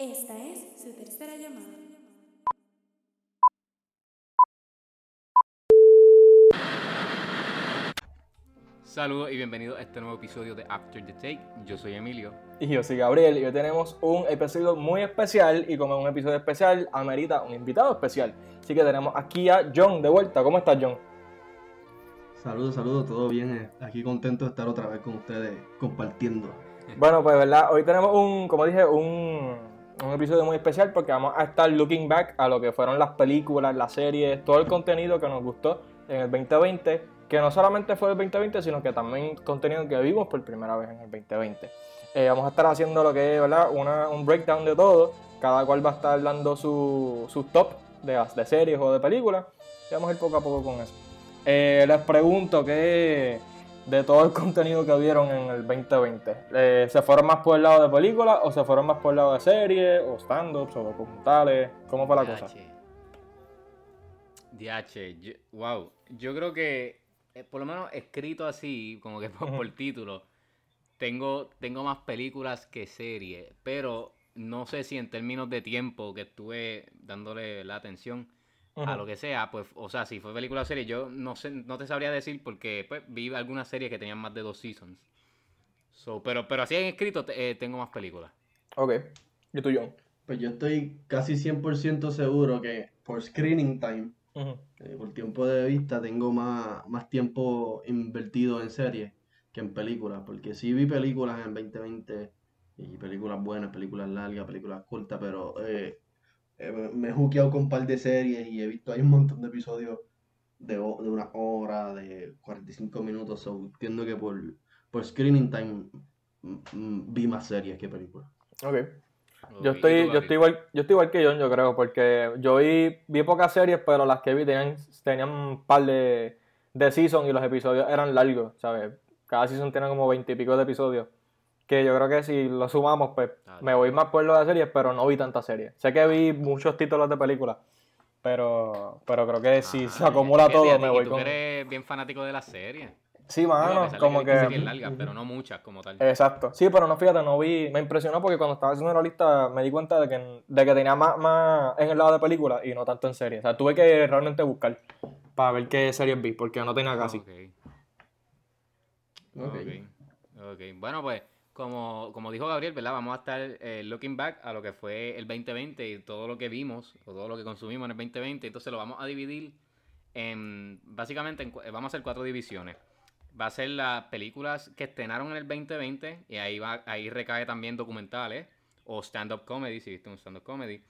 Esta es su tercera llamada. Saludos y bienvenidos a este nuevo episodio de After the Take. Yo soy Emilio. Y yo soy Gabriel y hoy tenemos un episodio muy especial y como es un episodio especial, amerita un invitado especial. Así que tenemos aquí a John de vuelta. ¿Cómo estás, John? Saludos, saludos, todo bien. eh, Aquí contento de estar otra vez con ustedes compartiendo. Bueno, pues verdad, hoy tenemos un, como dije, un, un episodio muy especial porque vamos a estar looking back a lo que fueron las películas, las series, todo el contenido que nos gustó en el 2020, que no solamente fue el 2020, sino que también contenido que vimos por primera vez en el 2020. Eh, vamos a estar haciendo lo que es, ¿verdad? Una- un breakdown de todo, cada cual va a estar dando su, su top de, de series o de películas, y vamos a ir poco a poco con eso. Eh, les pregunto que de todo el contenido que vieron en el 2020, eh, ¿se fueron más por el lado de películas o se fueron más por el lado de series o stand-ups o documentales? ¿Cómo fue la cosa? DH, yo- wow. Yo creo que, eh, por lo menos escrito así, como que por, por título, tengo, tengo más películas que series, pero no sé si en términos de tiempo que estuve dándole la atención a lo que sea, pues, o sea, si fue película o serie, yo no sé, no te sabría decir porque pues, vi algunas series que tenían más de dos seasons. So, pero, pero así en escrito eh, tengo más películas. Ok. ¿Y tú, John? Pues yo estoy casi 100% seguro que por screening time, Ujú. eh, por tiempo de vista, tengo más, más tiempo invertido en series que en películas. Porque sí vi películas en 2020 y películas buenas, películas largas, películas cortas, pero eh, eh, me- he juqueado con un par de series y he visto hay un montón de episodios de, de una hora, de 45 minutos. So, entiendo que por, por screening time mm, mm, vi más series que películas. Ok. Yo ¿y estoy, yo estoy igual, yo estoy igual que John, yo creo, porque yo vi, vi pocas series, pero las que vi tenían, tenían un par de, de seasons y los episodios eran largos, ¿sabes? Cada season tiene como veintipico de episodios. Que yo creo que si lo sumamos, pues Ah, me voy más por lo de series, pero no vi tantas series. Sé que vi muchos títulos de películas, pero, pero creo que si Ah, se acumula es que todo, me voy tú con. eres bien fanático de las series. Sí, mano, de como que que. series largas, pero no muchas como tal. Exacto. Sí, pero no, fíjate, no vi. Me impresionó porque cuando estaba haciendo la lista me di cuenta de que, de que tenía más, más en el lado de películas y no tanto en series. O sea, tuve que realmente buscar para ver qué series vi porque no tenía casi. Ok, Ok. ok, ok. Bueno, pues, como, como dijo Gabriel, ¿verdad? Vamos a estar eh, looking back a lo que fue el 2020 y todo lo que vimos o todo lo que consumimos en el 2020. Entonces lo vamos a dividir en, básicamente, en cu- vamos a hacer cuatro divisiones. Va a ser las películas que estrenaron en el 2020 y ahí, va, ahí recae también documentales o stand-up comedy, si viste un stand-up comedy,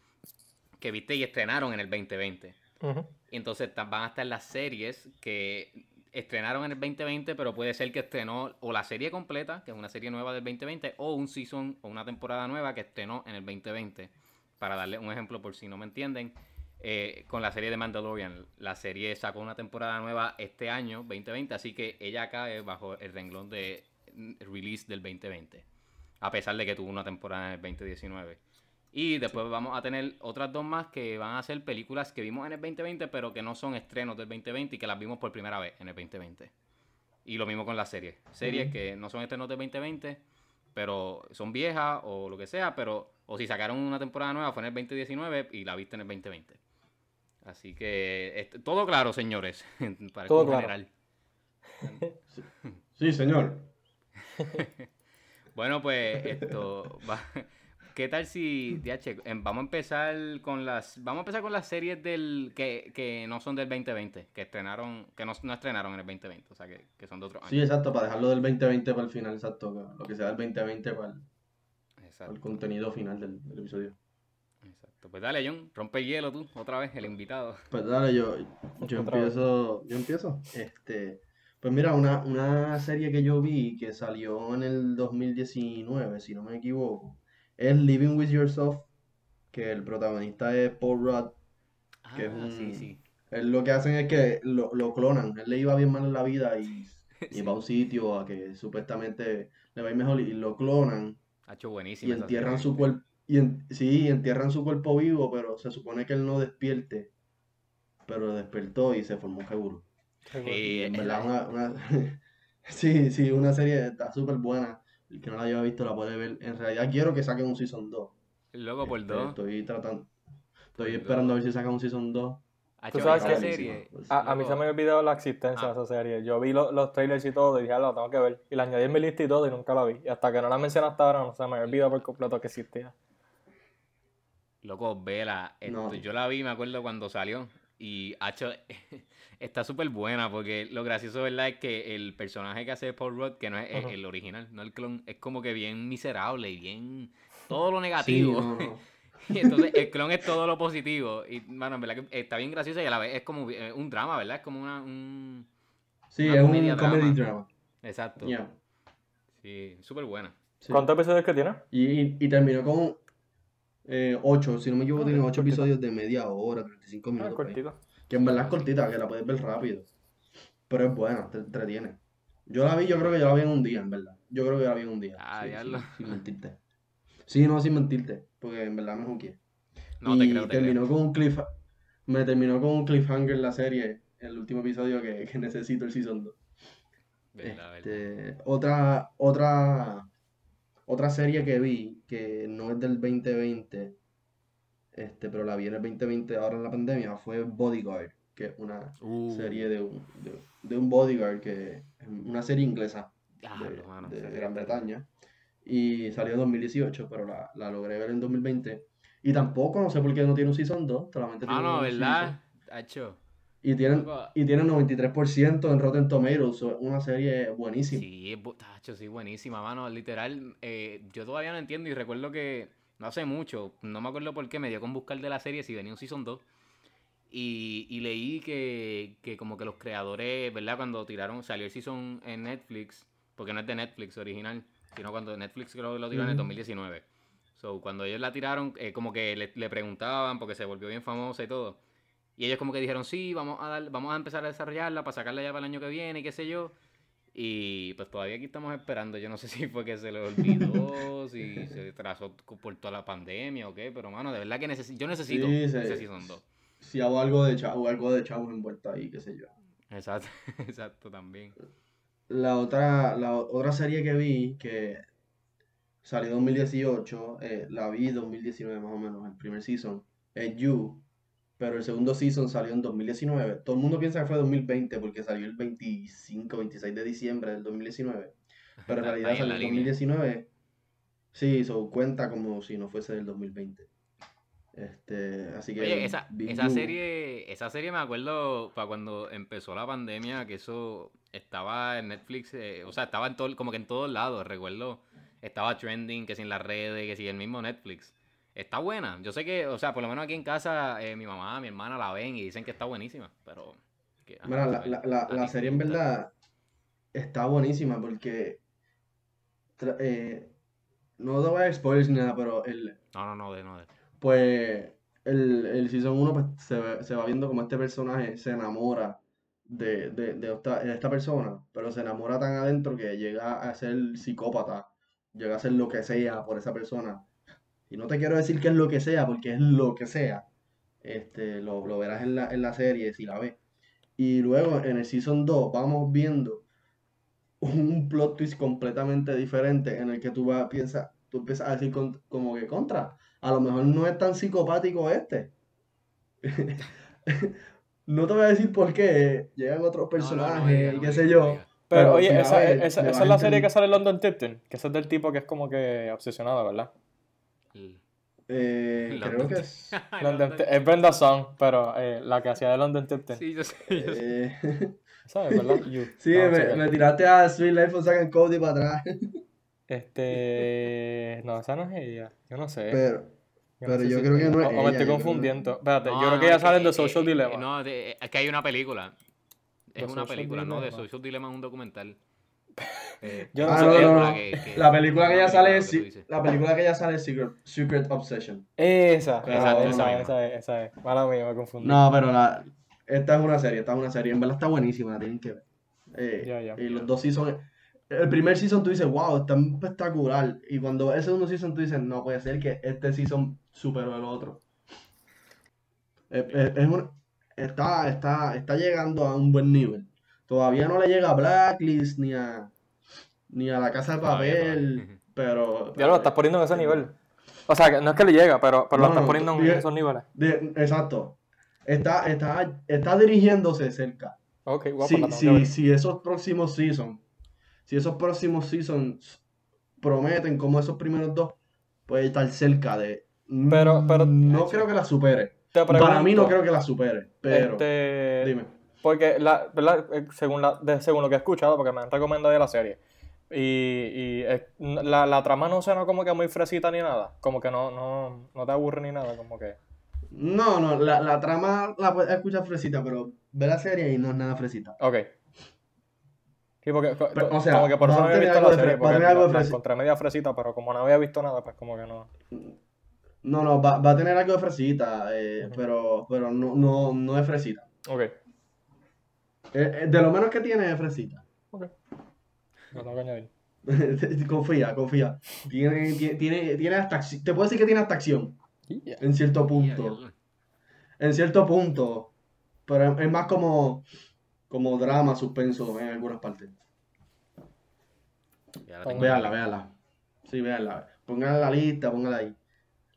que viste y estrenaron en el 2020. Ujú. Y entonces van a estar las series que estrenaron en el 2020, pero puede ser que estrenó o la serie completa, que es una serie nueva del 2020, o un season o una temporada nueva que estrenó en el 2020. Para darle un ejemplo por si no me entienden, eh, con la serie de Mandalorian, la serie sacó una temporada nueva este año, 2020, así que ella cae bajo el renglón de release del 2020, a pesar de que tuvo una temporada en el 2019. Y después vamos a tener otras dos más que van a ser películas que vimos en el 2020, pero que no son estrenos del 2020 y que las vimos por primera vez en el 2020. Y lo mismo con las series. Series que no son estrenos del 2020, pero son viejas o lo que sea, pero o si sacaron una temporada nueva fue en el 2019 y la viste en el 2020. Así que todo claro, señores, para Todo claro. general. Sí, señor. Bueno, pues esto va- ¿Qué tal si DH, em, vamos a empezar con las vamos a empezar con las series del que, que no son del 2020, que estrenaron que no, no estrenaron en el 2020, o sea, que, que son de otro año. Sí, exacto, para dejarlo del 2020 para el final, exacto. Lo que sea del 2020 para el, para Exacto, el contenido final del, del episodio. exacto. Pues dale, John, rompe el hielo tú, otra vez, el invitado. Pues dale, yo, yo vez. empiezo. Yo empiezo. Este, pues mira, una, una serie que yo vi que salió en el 2019, si no me equivoco, es Living with Yourself, que el protagonista es Paul Rudd. Que es Ah, un- sí, sí. Él lo que hacen es que lo, lo clonan. Él le iba bien mal en la vida y, y Sí. va a un sitio a que supuestamente le va a ir mejor y lo clonan Ha hecho y buenísimo. esa entierran su cuerpo. Y en- sí, entierran su cuerpo vivo, pero se supone que él no despierte. Pero despertó y se formó un seguro. Sí, Y una, una- sí, sí, una serie está súper buena. El que no la haya visto la puede ver. En realidad quiero que saquen un Season 2. Loco por Este, dos. Estoy tratando. Estoy esperando a ver si sacan un Season 2. Hacho, sabes esa que- serie. A, a mí se me olvidó la existencia de esa serie. Yo vi lo- los trailers y todo y dije, ah, lo tengo que ver. Y la añadí en mi lista y todo y nunca la vi. Y hasta que no la mencioné hasta ahora, no se me olvidó por completo que existía. Loco, vela. esto, No. Yo la vi, me acuerdo cuando salió. Y hacho, está súper buena porque lo gracioso, ¿verdad? Es que el personaje que hace Paul Rudd, que no es el- original, no el clon, es como que bien miserable y bien. Todo lo negativo. no. Y entonces el clon es todo lo positivo. Y, bueno, en verdad que está bien gracioso y a la vez es como eh, un drama, ¿verdad? Es como una, un... Sí, Una es un comedy drama. drama. Exacto. Yeah, Sí, súper buena. sí. ¿Cuántos episodios que tiene? Y, y, y terminó con 8, si no me equivoco, Ah, tiene ok, 8 cortito. episodios de media hora, 35 Ah, minutos. cortito. Que en verdad es cortita, que la puedes ver rápido. Pero es buena, te entretiene. Yo la vi, yo creo que yo la vi en un día, en verdad. Yo creo que yo la vi en un día. Ah, sí, sin mentirte. Sí, no, sin mentirte. Porque en verdad me juqué. No, y te creo, te terminó creo. con un cliff me terminó con un cliffhanger la serie, el último episodio que, que necesito el season 2. Verdad, verdad. Este, otra, otra, otra serie que vi, que no es del 2020, este, pero la vi en el 2020 ahora en la pandemia, fue Bodyguard, que es una Uh, serie de un, de, de un bodyguard, que es una serie inglesa de, mano, Gran Bretaña. Y salió en 2018, pero la, la logré ver en 2020. Y tampoco, no sé por qué no tiene un Season 2, solamente Ah, tiene no, un ¿verdad? Hacho. season. Y tienen, y tienen 93% en Rotten Tomatoes, una serie buenísima. Sí, es tacho, sí, buenísima, mano. Literal, eh, yo todavía no entiendo y recuerdo que no hace mucho, no me acuerdo por qué, me dio con buscar de la serie si venía un Season 2. Y, y leí que, que como que los creadores, ¿verdad? Cuando tiraron, salió el Season en Netflix, porque no es de Netflix original, sino cuando Netflix creo que lo tiró en el Ujú. 2019. So, cuando ellos la tiraron, eh, como que le, le preguntaban, porque se volvió bien famosa y todo. Y ellos como que dijeron, sí, vamos a dar, vamos a empezar a desarrollarla para sacarla ya para el año que viene y qué sé yo. Y pues todavía aquí estamos esperando. Yo no sé si fue que se le olvidó, si se trazó por toda la pandemia o qué, pero mano, de verdad que necesi- yo necesito Sí, se- ese Season 2. Si hago algo de chavo, algo de chavos envuelta ahí, qué sé yo. Exacto, exacto también. La otra, la otra serie que vi, que salió en 2018, eh, la vi en 2019 más o menos, el primer season, es You, pero el segundo season salió en 2019. Todo el mundo piensa que fue 2020 porque salió el 25, 26 de diciembre del 2019, pero en realidad en salió en línea. 2019. Sí, eso cuenta como si no fuese del 2020. Este, así que Oye, esa, esa serie, esa serie me acuerdo para cuando empezó la pandemia, que eso estaba en Netflix, eh, o sea, estaba en todo, como que en todos lados, recuerdo, estaba trending, que si en las redes, que si el mismo Netflix. Está buena, yo sé que, o sea, por lo menos aquí en casa, eh, mi mamá, mi hermana la ven y dicen que está buenísima, pero... que, ajá, Mira, la, la, la, serie en verdad está buenísima porque eh, no te voy a spoilers ni nada, pero el, No, no, no, de no, de. pues el, el Season 1 pues, se, se va viendo como este personaje se enamora de, de, de esta, de esta persona, pero se enamora tan adentro que llega a ser psicópata, llega a ser lo que sea por esa persona. Y no te quiero decir que es lo que sea, porque es lo que sea. Este, lo, lo verás en la, en la serie si la ves. Y luego en el Season 2 vamos viendo un plot twist completamente diferente en el que tú vas, piensas, tú empiezas a decir con- como que contra. A lo mejor no es tan psicopático este. No te voy a decir por qué. Llegan otros No, no, no personajes y qué sé yo. Pero, Pero oye, esa, esa, esa es la serie que sale en London Tipton, que ese es del tipo que es como que obsesionado, ¿verdad? Eh, creo que es. London es Brenda Song, pero eh, la que hacía de London Tipton. Sí, yo sé, yo sé. eh, ¿Sabes, verdad? You. sí, No, me, tiraste a Sweet Life of and Cody para atrás. Este. No, esa no es ella. Yo no sé. Pero, pero sé yo si creo que no es o, o me estoy creo- confundiendo. Espérate, No, yo creo que ella sale The Social eh, Dilemma. No, de- es que hay una película. Es The una Social película, no, de. Social Dilemma es un documental. Eh, Yo no Ah, sé. no, eh, no, no. película que- que- La película que ella sale es la película que ella sale es Secret, Secret Obsession. Esa, Exacto, esa, esa esa, misma. esa es, esa es. Mala mía, me confundí. No, pero la, esta es una serie, esta es una serie. En verdad está buenísima, la tienen que ver. Eh, Ya, ya. Y los dos seasons. El primer season tú dices, wow, está espectacular. Y cuando ves el segundo season tú dices, no puede ser que este season superó el otro. Es, es- es un- está, está, está llegando a un buen nivel. Todavía no le llega a Blacklist ni a, ni a La Casa de Papel, pero... Ya lo estás poniendo en ese nivel. O sea, que no es que le llega, pero, pero No, lo estás no, poniendo en esos niveles. De- exacto. Está, está, está dirigiéndose cerca. Ok, guapo, si, si, ver. si esos próximos seasons, si esos próximos seasons prometen como esos primeros dos, puede estar cerca de. Pero- pero- no creo que la supere. Te Para mí no creo que la supere, pero este, dime. Porque, la, ¿verdad? Eh, Según, la, de- según lo que he escuchado, porque me han recomendado ya la serie, y, y la, la trama no suena como que muy fresita ni nada, como que no, no, no te aburre ni nada, como que... No, no, la, la trama la puedes escuchar fresita, pero ve la serie y no es nada fresita. Ok. Sí, porque Pero, o sea, como que por eso no había visto la serie, porque tener algo la, la encontré media fresita, pero como no había visto nada, pues como que no... No, no, va, va a tener algo de fresita, eh, pero, pero no, no, no es fresita. Ok. Eh, eh, de lo menos que tiene es fresita. Ok. Lo tengo que añadir. Confía, confía. Tiene, tiene, tiene, hasta te puedo decir que tiene hasta acción, Yeah. en cierto punto. En cierto punto. Pero es, más como, como drama, suspenso en algunas partes. Ya la tengo. Véanla, véanla. Sí, véanla. Pónganla en la lista, pónganla ahí.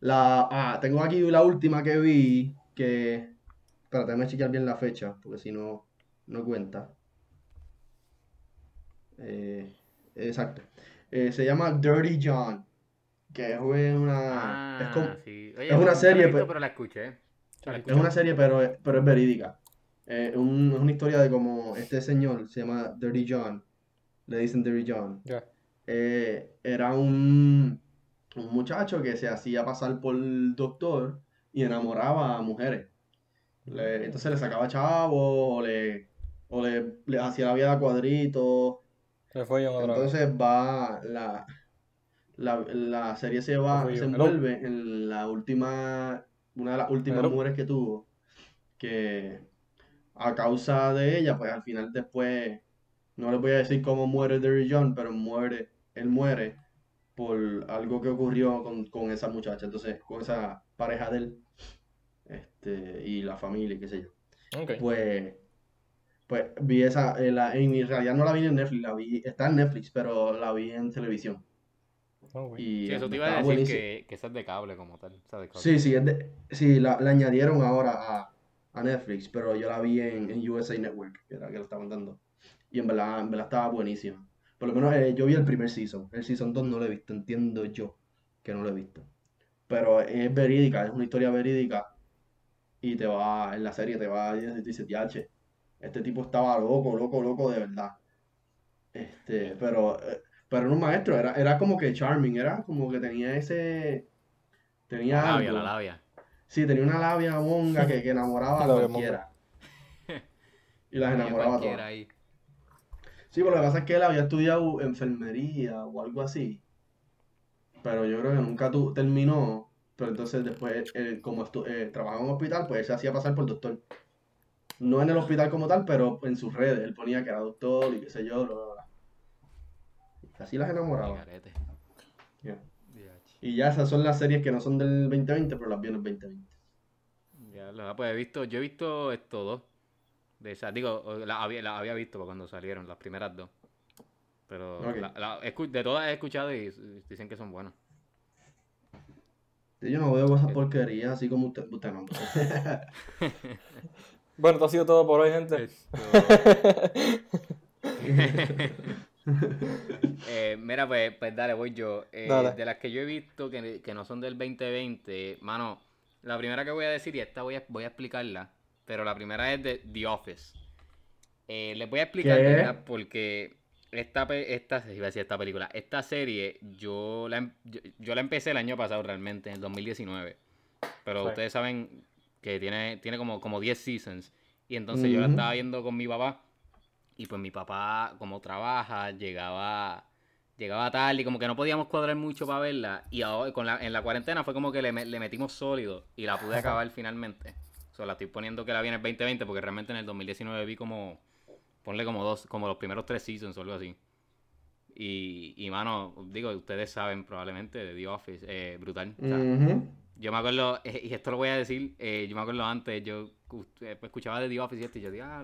La, ah, tengo aquí la última que vi, que... Espérate, déjame chequear bien la fecha, porque si no, no cuenta. Eh, exacto. Eh, se llama Dirty John, que es una... es Ah, como- sí. Oye, es una serie, visto, pero la escuché. La Es una serie, pero es, pero es verídica. Eh, un- es una historia de cómo este señor, se llama Dirty John, le dicen Dirty John, eh, era un, un muchacho que se hacía pasar por doctor y enamoraba a mujeres. Le- entonces le sacaba chavos o le, o le, le hacía la vida a cuadritos. Se fue yo otra vez. Entonces va, la, la, la serie se va, se Hello. envuelve en la última, una de las últimas Hello. mujeres que tuvo, que a causa de ella, pues al final después, no les voy a decir cómo muere Derry John, pero muere, él muere por algo que ocurrió con, con esa muchacha, entonces, con esa pareja de él, este, y la familia, qué sé yo. Ok. Pues, pues vi esa, eh, la, en realidad no la vi en Netflix, la vi, está en Netflix, pero la vi en televisión. Oh. Y Sí, eso te iba a decir buenísimo. que, que esa es de cable como tal. esa de cable. Sí, sí, es de- sí la, la añadieron ahora a, a Netflix, pero yo la vi en, en USA Network, que era que la estaban dando. Y en verdad, en verdad estaba buenísima. Por lo menos eh, yo vi el primer season. El season 2 no lo he visto, entiendo yo que no lo he visto. Pero es verídica, es una historia verídica. Y te va, en la serie te va, dice, "Diache, este tipo estaba loco, loco, loco de verdad. Este, pero, eh, pero era un maestro, era, era como que charming, era como que tenía ese, tenía La labia, algo. la labia. Sí, tenía una labia monga que, que enamoraba a cualquiera. Y las enamoraba a cualquiera todas. ahí. Sí, pero lo que pasa es que él había estudiado enfermería o algo así. Pero yo creo que nunca tu, terminó. Pero entonces después, él, como estu- eh, trabajaba en un hospital, pues él se hacía pasar por doctor. No en el hospital como tal, pero en sus redes. Él ponía que era doctor y qué sé yo, bla, bla, bla. Y Así las enamoraba. Y ya esas son las series que no son del 2020, pero las vi en el 2020. Ya, la- pues he visto, yo he visto estos dos. De esas, digo, las había, las había visto cuando salieron, las primeras dos. Pero la- la- de todas he escuchado y dicen que son buenas. Sí, Yo no veo cosas porquerías así como usted, usted no. Bueno, esto ha sido todo por hoy, gente. Eh, mira, pues, pues dale, voy yo. Eh, Dale. De las que yo he visto que, que no son del 2020, mano, la primera que voy a decir, y esta voy a, voy a explicarla, pero la primera es de The Office. Eh, les voy a explicar, ¿Qué? ¿verdad? Porque esta, pe- esta, iba a decir esta película, esta serie, yo la, em- yo, yo la empecé el año pasado realmente, en el 2019. Pero Sí. ustedes saben que tiene, tiene como, como 10 seasons. Y entonces yo la estaba viendo con mi papá. Y pues mi papá, como trabaja, llegaba llegaba tarde y como que no podíamos cuadrar mucho para verla. Y ahora con la, en la cuarentena fue como que le, le metimos sólido y la pude acabar finalmente. O sea, la estoy poniendo que la vi en el 2020 porque realmente en el 2019 vi como, ponle como dos, como los primeros tres seasons o algo así. Y, y mano, digo, ustedes saben probablemente de The Office, eh, brutal. O sea, Ujú. Yo me acuerdo, eh, y esto lo voy a decir, eh, yo me acuerdo antes, yo eh, escuchaba de The Office y esto, y yo digo, ah,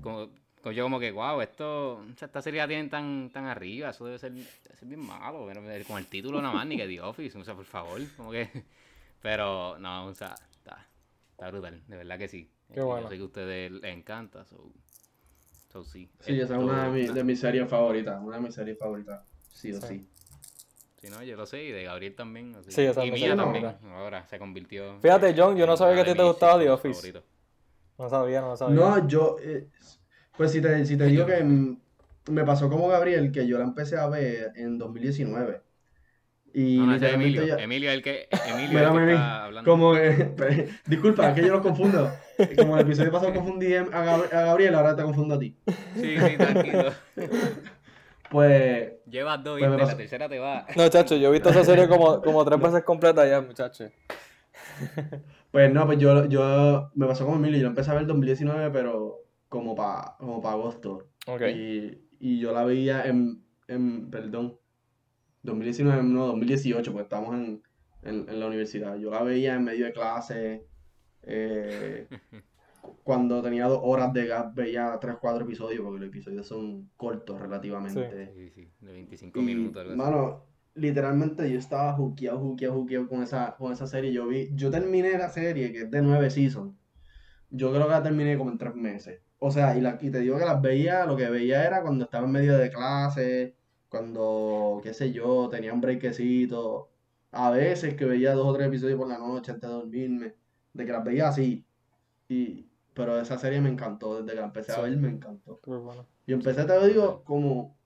como, como yo como que, wow, esto, o sea, esta serie la tienen tan, tan arriba, eso debe ser, debe ser bien malo, pero con el título nada más, ni que The Office, o sea, por favor, como que, pero, no, o sea, está, está brutal, de verdad que sí. Qué bueno. Yo sé que a ustedes les encanta, so, so sí. Sí, esa es una de, mi- de mis series favoritas, una de mis series favoritas, sí o Sí. sí. Sí, no, yo lo sé, y de Gabriel también. así. Sí, esa y mía también. Ahora se convirtió. Fíjate, John, yo no sabía que a ti te gustaba The Office. No sabía, no sabía. No, yo, eh, pues si te, si te digo que me pasó como Gabriel, que yo la empecé a ver en 2019. Y No, no, ese Emilio. ya- Emilio es el que, Emilio el que está hablando. como, eh, disculpa, es que yo los confundo. Como el episodio pasado confundí a, Gab- a Gabriel, ahora te confundo a ti. Sí, sí, tranquilo. Pues, Llevas dos, Pues pasó- La tercera te va. No, chacho, yo he visto esa serie como, como tres veces completa ya, muchacho. pues no, pues yo, yo me pasó como Emilio, yo la empecé a ver en 2019, pero como para como pa agosto. Ok. Y, y yo la veía en, en, perdón, 2019, no, 2018, porque estábamos en, en, en la universidad. Yo la veía en medio de clase, eh, cuando tenía dos horas de gap, veía tres, cuatro episodios, porque los episodios son cortos relativamente. Sí, sí, de 25 Y, minutos. algo mano, literalmente yo estaba juqueado, juqueado, juqueado con esa, con esa serie. Yo vi, yo terminé la serie, que es de nueve seasons. Yo creo que la terminé como en tres meses. O sea, y, la, y te digo que las veía, lo que veía era cuando estaba en medio de clase, cuando, qué sé yo, tenía un breakcito. A veces que veía dos o tres episodios por la noche antes de dormirme. De que las veía así. Y, pero esa serie me encantó, desde que la empecé a ver me encantó. Bueno. Y empecé, te lo digo, como,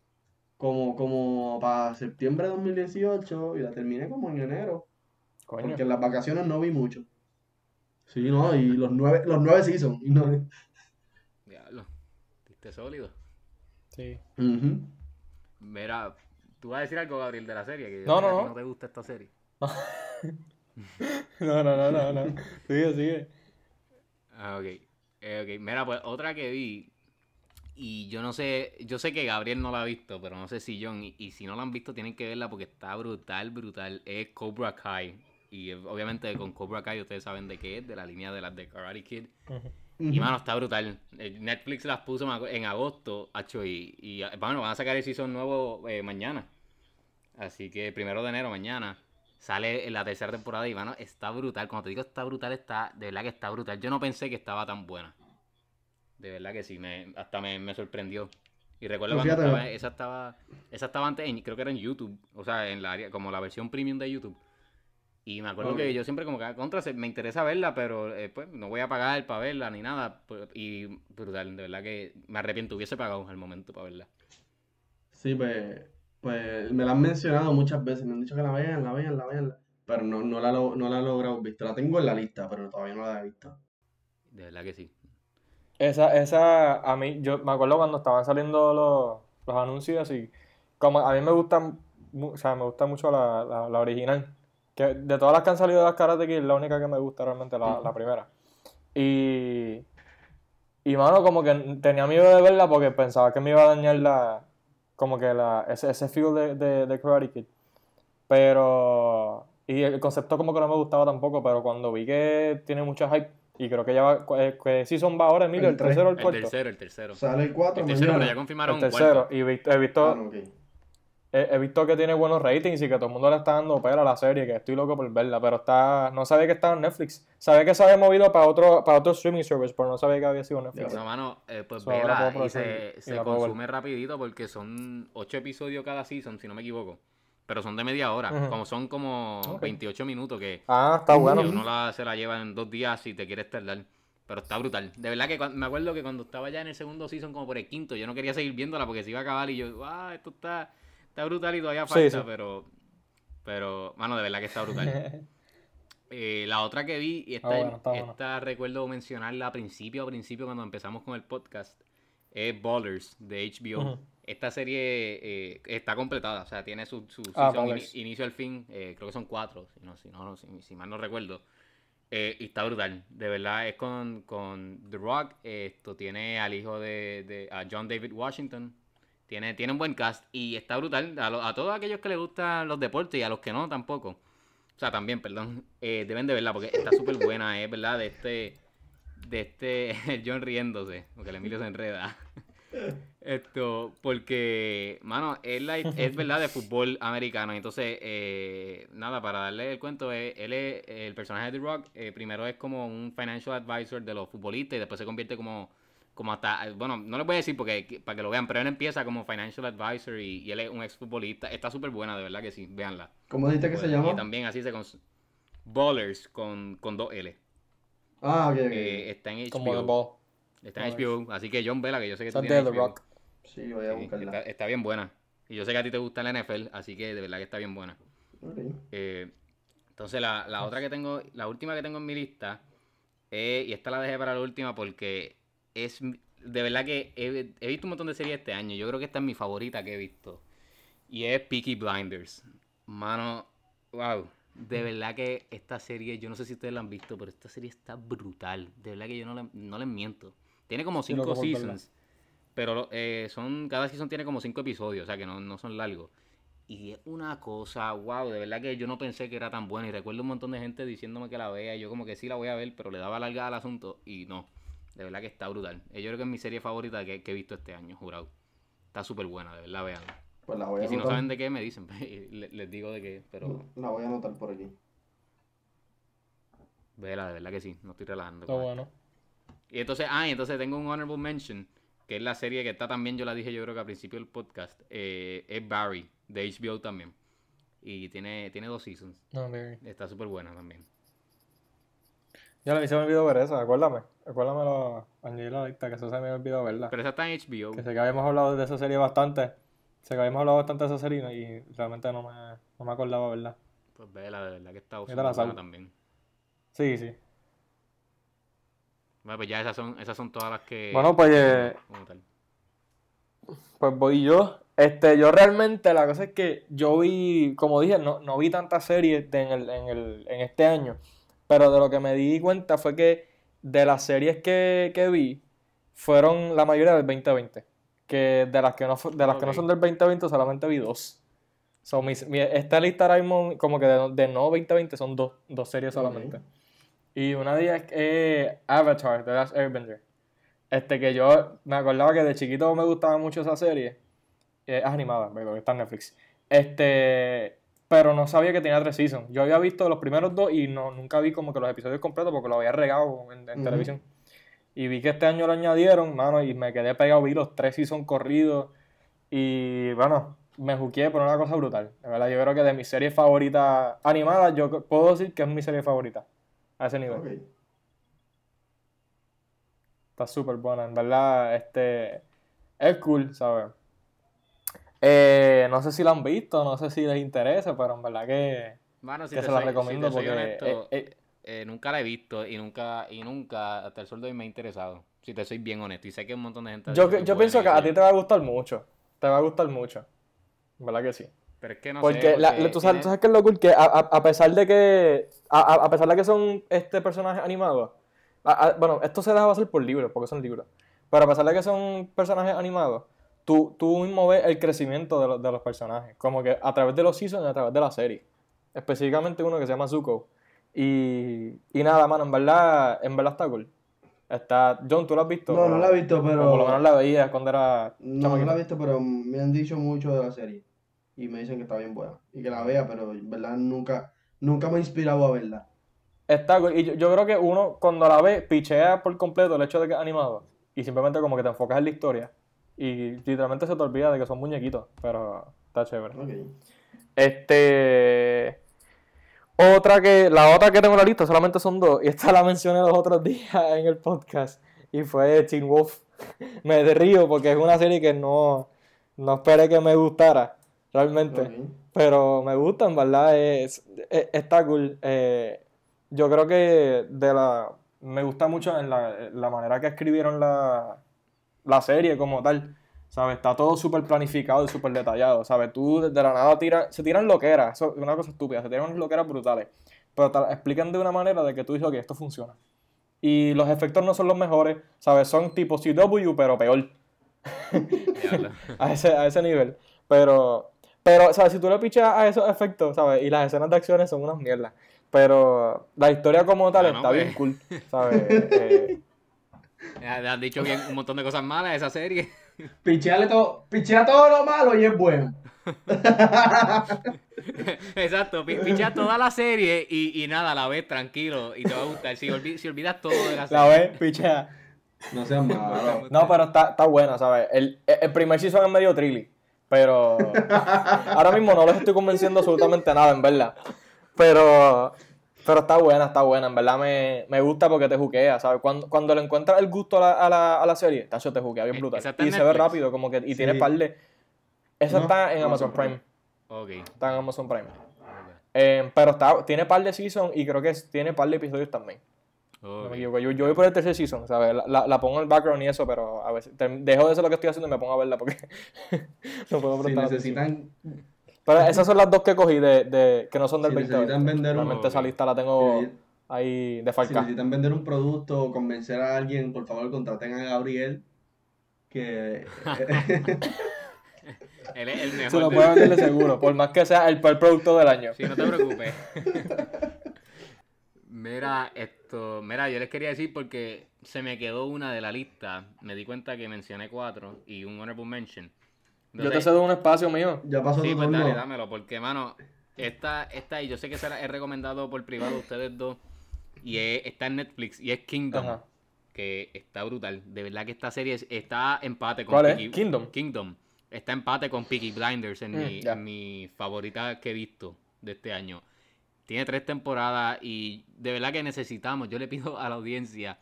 como, como para septiembre de 2018 y la terminé como en enero. Coño. Porque en las vacaciones no vi mucho. Sí, no, y los nueve, los nueve seasons. y no- Diablo. Diste sólido. Sí. Ujú. Mira, tú vas a decir algo, Gabriel, de la serie. Que No, no, no. no te gusta esta serie. No, no, no, no, no. Sigue, sigue. Ah, ok. Eh, ok. Mira, pues otra que vi. Y yo no sé, yo sé que Gabriel no la ha visto, pero no sé si John. Y, y si no la han visto, tienen que verla porque está brutal, brutal. Es Cobra Kai. Y obviamente con Cobra Kai ustedes saben de qué es, de la línea de las de Karate Kid. Ujú. Y mano, está brutal. Eh, Netflix las puso en agosto, hacho, y, y bueno, van a sacar el season nuevo eh, mañana. Así que primero de enero, mañana, sale la tercera temporada y mano, está brutal. Cuando te digo está brutal, está, de verdad que está brutal. Yo no pensé que estaba tan buena. De verdad que sí, me, hasta me, me sorprendió. Y recuerdo Pues cuando estaba, esa estaba, esa estaba antes, en- creo que era en YouTube, o sea, en la área, como la versión premium de YouTube. Y me acuerdo que yo siempre como que "Ah, contra, me interesa verla, pero eh, pues no voy a pagar para verla ni nada. pues, Y brutal, de verdad que me arrepiento, hubiese pagado al momento para verla. Sí, pues, pues me la han mencionado muchas veces. Me han dicho que la vean, la vean, la vean. Pero no, no la, no la he logrado visto. La tengo en la lista, pero todavía no la he visto. De verdad que sí. Esa, esa, a mí, yo me acuerdo cuando estaban saliendo los, los anuncios así, como a mí me gustan, o sea, me gusta mucho la, la, la original, que de todas las que han salido de las Karate Kid, la única que me gusta realmente la, la primera. Y, y mano, como que tenía miedo de verla porque pensaba que me iba a dañar la, como que la, ese, ese feel de, de, de Karate Kid. Pero, y el concepto como que no me gustaba tampoco, pero cuando vi que tiene mucha hype, y creo que ya va, ¿qué qué season va ahora, Emilio? El ¿El tercero o el El cuarto? tercero, el tercero. Sale el 4 El tercero, pero mañana. ya confirmaron El un tercero. cuarto. Y he visto, he visto, Ah, he, he visto que tiene buenos ratings y que todo el mundo le está dando pela a la serie, que estoy loco por verla, pero está, no sabía que estaba en Netflix. Sabía que se había movido para otro, para otro streaming service, pero no sabía que había sido Netflix. No, mano, eh, pues So, vela y se, y se consume rapidito porque son ocho episodios cada season, si no me equivoco. Pero son de media hora, como son como Ok. 28 minutos que Ah, está bueno. uno la, se la lleva en dos días si te quieres tardar. Pero está brutal. De verdad que me acuerdo que cuando estaba ya en el segundo season, como por el quinto, yo no quería seguir viéndola porque se iba a acabar y yo, ah, esto está, está brutal y todavía falta, sí. pero, pero, mano, de verdad que está brutal. Eh, la otra que vi, y esta, Ah, bueno, está bueno. esta recuerdo mencionarla a principio, a principio cuando empezamos con el podcast, es Ballers de HBO. Esta serie eh, está completada, o sea, tiene su, su Ah, inicio al fin, eh, creo que son cuatro, si, no, si, no, si, si mal no recuerdo. Eh, y está brutal, de verdad, es con, con The Rock, esto tiene al hijo de, de- a John David Washington, tiene, tiene un buen cast y está brutal, a, lo- a todos aquellos que les gustan los deportes y a los que no tampoco. O sea, también, perdón. eh, deben de verla porque está súper buena, es verdad, de este. De este. John riéndose, porque el Emilio se enreda. Esto, porque, mano, es, la- es verdad de fútbol americano. Entonces, eh, nada, para darle el cuento, eh, él es el personaje de The Rock. eh, primero es como un financial advisor de los futbolistas y después se convierte como, como hasta, bueno, no les voy a decir porque para que lo vean, pero él empieza como financial advisor y, y él es un exfutbolista. Está súper buena, de verdad que sí, véanla. ¿Cómo dijiste que se llama? Y también así se cons- Ballers con, con dos L. Ah, ok, ok. Eh, está en HBO. Como The Ball. Está en HBO, así que John Vela, que yo sé que tú es tienes de The HBO. Rock. Sí, voy a Sí, buscarla. está, está bien buena. Y yo sé que a ti te gusta la NFL, así que de verdad que está bien buena. Eh, entonces, la, la otra que tengo, la última que tengo en mi lista, eh, y esta la dejé para la última porque es de verdad que he, he visto un montón de series este año. Yo creo que esta es mi favorita que he visto. Y es Peaky Blinders. Mano, wow. De verdad que esta serie, yo no sé si ustedes la han visto, pero esta serie está brutal. De verdad que yo no, le- no les miento. Tiene como cinco seasons. Pero eh, son, cada season tiene como cinco episodios, o sea que no, no son largos. Y es una cosa, wow, de verdad que yo no pensé que era tan buena. Y recuerdo un montón de gente diciéndome que la vea. Y yo como que sí la voy a ver, pero le daba larga al asunto. Y no, de verdad que está brutal. Eh, Yo creo que es mi serie favorita que, que he visto este año, jurado. Está súper buena, de verdad, vean. Pues la voy a Y si no saben de qué, me dicen. le- les digo de qué, pero La voy a anotar por aquí. véala, de verdad que sí, no estoy relajando. Está bueno. esto. Y entonces, ah, y entonces tengo un honorable mention, que es la serie que está también, yo la dije yo creo que al principio del podcast, eh, es Barry, de HBO también. Y tiene, tiene dos seasons. No. Está súper buena también. Ya a mí se me olvidó ver esa, acuérdame. Acuérdame lo, añadí la lista, que eso se me olvidó verla. Pero esa está en HBO. Que sé que habíamos hablado de esa serie bastante. Sé que habíamos hablado bastante de esa serie y realmente no me, no me acordaba verla. Pues vela, de verdad que está la buena también. Sí, sí. Bueno, pues ya esas son, esas son todas las que... Bueno, pues, eh, como tal. Pues voy yo. Este, yo realmente, la cosa es que yo vi, como dije, no, no vi tantas series de- en, el, en, el, en este año. Pero de lo que me di cuenta fue que de las series que, que vi, fueron la mayoría del 2020. Que de las que no, de las que no son del 2020 solamente vi dos. So, mis- mi- esta lista ahora mismo, como que de, de no 2020, son dos, dos series solamente. Y una de ellas es Avatar, The Last Airbender. Este que yo me acordaba que de chiquito me gustaba mucho esa serie. Eh, Es animada, pero está en Netflix. Este, pero no sabía que tenía tres seasons. Yo había visto los primeros dos y no, nunca vi como que los episodios completos porque lo había regado en, en televisión. Y vi que este año lo añadieron, mano, y me quedé pegado, vi los tres seasons corridos. Y bueno, me juqué por una cosa brutal. De verdad, yo creo que de mis series favoritas animadas, yo puedo decir que es mi serie favorita. A ese nivel. Está súper buena, en verdad, este, es cool, ¿sabes? Eh, no sé si la han visto, no sé si les interesa, pero en verdad que, Bueno, si que te se la soy- si recomiendo soy porque honesto, eh, eh, eh, nunca la he visto y nunca, y nunca, hasta el sol de hoy me ha interesado. Si te soy bien honesto. Y sé que un montón de gente... yo, yo pienso que a ti te va a gustar mucho, te va a gustar mucho, en verdad que sí. Pero es que no porque, sé, la- porque tú, sabes, tiene- tú sabes que es lo cool que a, a- a pesar de que, a, a- a pesar de que son este personajes animados, a- a- bueno, esto se deja hacer por libros, porque son libros, pero a pesar de que son personajes animados, tú, tú mismo ves el crecimiento de los, de los personajes, como que a través de los seasons y a través de la serie. Específicamente uno que se llama Zuko. Y, y nada, mano, en verdad, en verdad está cool. Está, John, ¿tú lo has visto? No, no la he visto, O por lo menos pero. la veías cuando era No, no la he visto, pero me han dicho mucho de la serie. Y me dicen que está bien buena. Y que la vea, pero en verdad nunca, nunca me ha inspirado a verla. Está. Y yo, yo creo que uno, cuando la ve, pichea por completo el hecho de que es animado. Y simplemente como que te enfocas en la historia. Y literalmente se te olvida de que son muñequitos. Pero está chévere. Ok. Este. Otra que. La otra que tengo en la lista solamente son dos. Y esta la mencioné los otros días en el podcast. Y fue Teen Wolf. me río porque es una serie que no. No esperé que me gustara. Realmente. Pero me gusta, en verdad, es, es- está cool. Eh, yo creo que de la me gusta mucho en la, la manera que escribieron la, la serie como tal. ¿Sabes? Está todo súper planificado y súper detallado. ¿Sabes? Tú de la nada tiras, se tiran loqueras. Eso es una cosa estúpida. Se tiran unas loqueras brutales. Pero te explican de una manera de que tú dices, ok, esto funciona. Y los efectos no son los mejores. ¿Sabes? Son tipo CW, pero peor a ese, a ese nivel. Pero, pero, ¿sabes? Si tú le pichas a esos efectos, ¿sabes? Y las escenas de acciones son unas mierdas. Pero la historia como tal está pues. bien cool, ¿sabes? Eh, han dicho bien un montón de cosas malas de esa serie. Picheale todo, pichea todo lo malo y es bueno. Exacto, pi- pichea toda la serie y, y nada, la ves tranquilo y te va a gustar. Si, olvi- si olvidas todo de la La serie. ves, pichea. No seas malo. No, pero está, está buena, ¿sabes? El, el primer season es medio trilly, pero ahora mismo no les estoy convenciendo absolutamente nada, en verdad. Pero, pero está buena, está buena, en verdad me, me gusta porque te juquea, ¿sabes? Cuando, cuando le encuentras el gusto a la, a la, a la serie, tacho, te juquea bien Eh, brutal. Y se ve rápido, como que, y tiene Sí. par de... Esa No, está en Amazon Amazon Prime. Ok. Está en Amazon Prime. Eh, pero está, tiene par de season y creo que tiene par de episodios también. No ok. me equivoco. Yo, yo voy por el tercer season, ¿sabes? La, la, la pongo en el background y eso, pero a veces te- dejo de hacer lo que estoy haciendo y me pongo a verla porque no puedo Si prestar atención. necesitan, Pero esas son las dos que cogí de, de que no son del si 20. necesitan vender un, Realmente esa lista la tengo si- ahí si defalcada. necesitan vender un producto o convencer a alguien, por favor contraten a Gabriel. Que Él es el mejor. Se lo de- puede vender de seguro, por más que sea el peor producto del año. Sí, no te preocupes. Mira, esto, mira, yo les quería decir porque se me quedó una de la lista. Me di cuenta que mencioné cuatro y un honorable mention. Yo te cedo un espacio mío. ya pasó Sí, pues dale, dámelo, porque, mano, esta, esta, y yo sé que se la he recomendado por privado a ustedes dos, y es- está en Netflix, y es Kingdom, Ajá. que está brutal. De verdad que esta serie es- está empate con ¿Cuál es? Peaky- Kingdom. Kingdom. Está empate con Peaky Blinders en, Mm, mi, en mi favorita que he visto de este año. Tiene tres temporadas y de verdad que necesitamos, yo le pido a la audiencia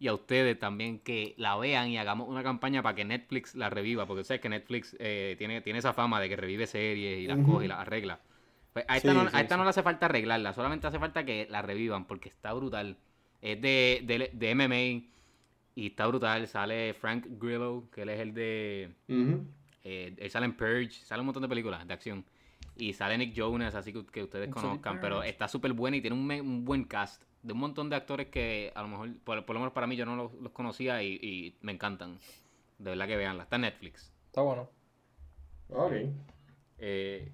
y a ustedes también que la vean y hagamos una campaña para que Netflix la reviva, porque sabes que Netflix eh, tiene, tiene esa fama de que revive series y las coge y las arregla. Pues a esta, Sí, no, sí, a esta sí. no le hace falta arreglarla, solamente hace falta que la revivan porque está brutal. Es de, de, de MMA y está brutal. Sale Frank Grillo, que él es el de... Ujú. Eh, él sale en Purge, sale un montón de películas de acción. Y sale Nick Jonas, así que, que ustedes conozcan. Pero está súper buena y tiene un, un buen cast. De un montón de actores que a lo mejor, por, por lo menos para mí, yo no los, los conocía y, y me encantan. De verdad que veanla. Está en Netflix. Está bueno. Ok. Eh,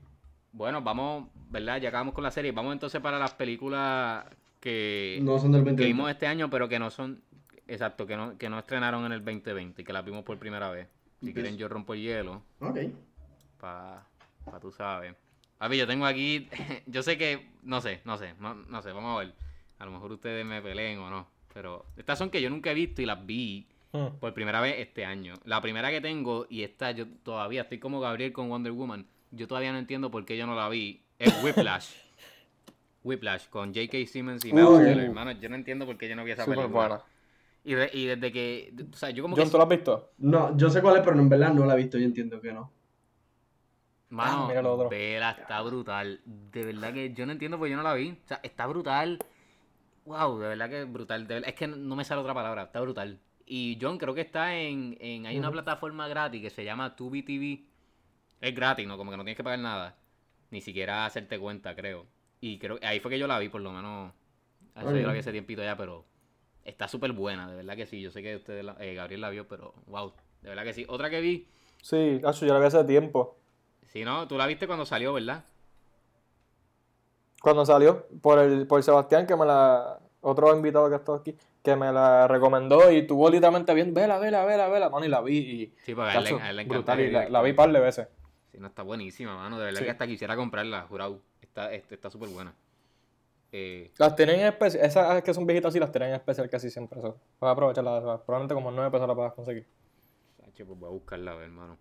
bueno, vamos, ¿verdad? Ya acabamos con la serie. Vamos entonces para las películas que, No son del que 20. vimos este año, pero que no son. Exacto, que no, que no estrenaron en el 2020 y que las vimos por primera vez. Si quieren, yo rompo el hielo. Ok. Pa, pa tú sabes. A ver, yo tengo aquí. Yo sé que. No sé, no sé. No, no sé, vamos a ver. A lo mejor ustedes me peleen o no. Pero estas son que yo nunca he visto y las vi Mm. por primera vez este año. La primera que tengo, y esta yo todavía estoy como Gabriel con Wonder Woman. Yo todavía no entiendo por qué yo no la vi. Es Whiplash. Whiplash con J.K. Simmons y Uh. Teller. Hermano, yo no entiendo por qué yo no vi esa película. buena. Y, de- y desde que. O sea, yo como John, que. ¿tú lo has visto? No, yo sé cuál es, pero en verdad no la he visto. Yo entiendo que no. Mano, Ah, mira lo otro. vela, está brutal. De verdad que yo no entiendo por qué yo no la vi. O sea, está brutal. Wow, de verdad que es brutal. De verdad- es que no me sale otra palabra. Está brutal. Y John, creo que está en. en hay una plataforma gratis que se llama Tubi TV. Es gratis, ¿no? Como que no tienes que pagar nada. Ni siquiera hacerte cuenta, creo. Y creo ahí fue que yo la vi, por lo menos. Eso Ok. yo la vi hace tiempito ya, pero. Está súper buena, de verdad que sí. Yo sé que ustedes la- eh, Gabriel la vio, pero wow. De verdad que sí. Otra que vi. Sí, Nacho, yo la vi hace tiempo. Si no, tú la viste cuando salió, ¿verdad? Cuando salió, por el por Sebastián, que me la. Otro invitado que está aquí, que me la recomendó y tuvo literalmente bien, vela, vela, vela, vela, mano, y la vi y. Sí, porque a Tacho, a él le brutal, y la, la vi un par de veces. Sí, no, está buenísima, mano. De verdad Sí. que hasta quisiera comprarla, jurado. Está este, está súper buena. Eh, Las tienen en especial, esas que son viejitas sí las tienen en especial casi siempre. Eso. Puedes aprovecharlas, probablemente como en 9 pesos la puedas conseguir. Sacho, pues voy a buscarla, a ver, hermano.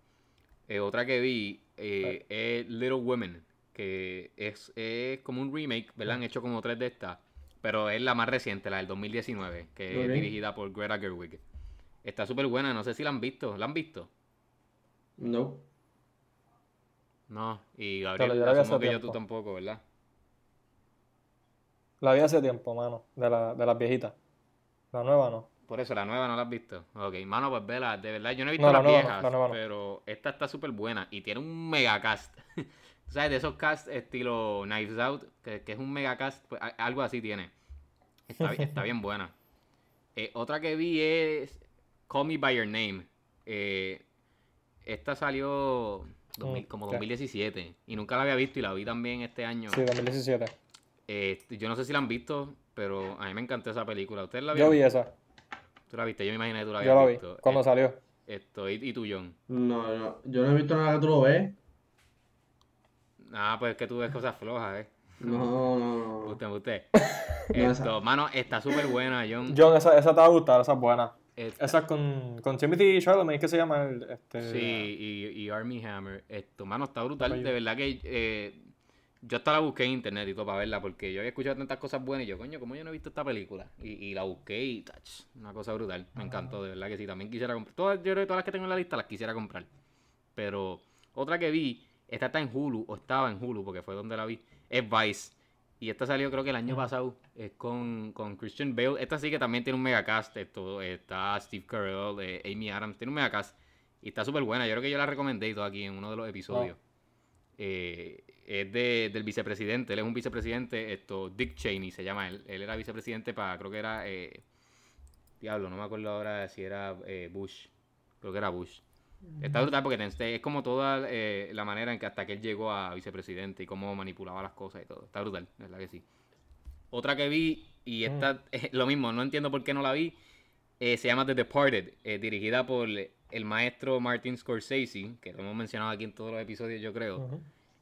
Eh, otra que vi eh, es Little Women, que es, es como un remake, ¿verdad? Han hecho como tres de estas, pero es la más reciente, la del 2019, que es dirigida por Greta Gerwig. Está súper buena, no sé si la han visto. ¿La han visto? No. No, y Gabriel, yo asumo que yo tú tampoco, ¿verdad? La vi hace tiempo, mano, de, la, de las viejitas. La nueva no. Por eso, la nueva no la has visto. Ok, mano, pues vela, de verdad, yo no he visto No, la las no, viejas, no. pero esta está súper buena y tiene un mega cast. ¿Sabes? De esos cast estilo Knives Out, que, que es un mega cast, pues, algo así tiene. Está, está bien buena. Eh, otra que vi es Call Me By Your Name. Eh, esta salió 2000 Mm, como ok. 2017 y nunca la había visto y la vi también este año. Sí, 2017. Eh, yo no sé si la han visto, pero a mí me encantó esa película. ¿Ustedes la Yo vieron? vi esa. Tú la viste, yo me imaginé que tú la Yo habías la vi. visto. Cuando Eh, salió. Esto, y, y tú, John. No, no, yo no he visto nada que tú lo ves. Ah, pues es que tú ves cosas flojas, ¿eh? No, no, no. Usted, usted. Esto, mano, está súper buena, John. John, esa, esa te va a gustar, esa es buena. Esta- Esa es con, con Timothy Chalamet, ¿qué se llama? El, este, Sí, y, y Army Hammer. Esto, mano, está brutal. De verdad que eh, yo hasta la busqué en internet y todo para verla, porque yo había escuchado tantas cosas buenas y yo, coño, ¿cómo yo no he visto esta película? Y, y la busqué y, tach, una cosa brutal. Me encantó, de verdad que sí. También quisiera comprar. Todas, yo creo que todas las que tengo en la lista las quisiera comprar. Pero otra que vi, esta está en Hulu, o estaba en Hulu, porque fue donde la vi, es Vice. Y esta salió creo que el año pasado, es con, con Christian Bale. Esta sí que también tiene un megacast, esto, está Steve Carell, eh, Amy Adams, tiene un megacast. Y está súper buena, yo creo que yo la recomendé y todo aquí en uno de los episodios. Eh, es de, del vicepresidente, él es un vicepresidente, esto, Dick Cheney se llama él. Él era vicepresidente para, creo que era, eh, diablo, no me acuerdo ahora si era eh, Bush, creo que era Bush. Está brutal porque es como toda eh, la manera en que hasta que él llegó a vicepresidente y cómo manipulaba las cosas y todo. Está brutal, es verdad que sí. Otra que vi, y esta es lo mismo, no entiendo por qué no la vi, eh, se llama The Departed, eh, dirigida por el maestro Martin Scorsese, que lo hemos mencionado aquí en todos los episodios, yo creo.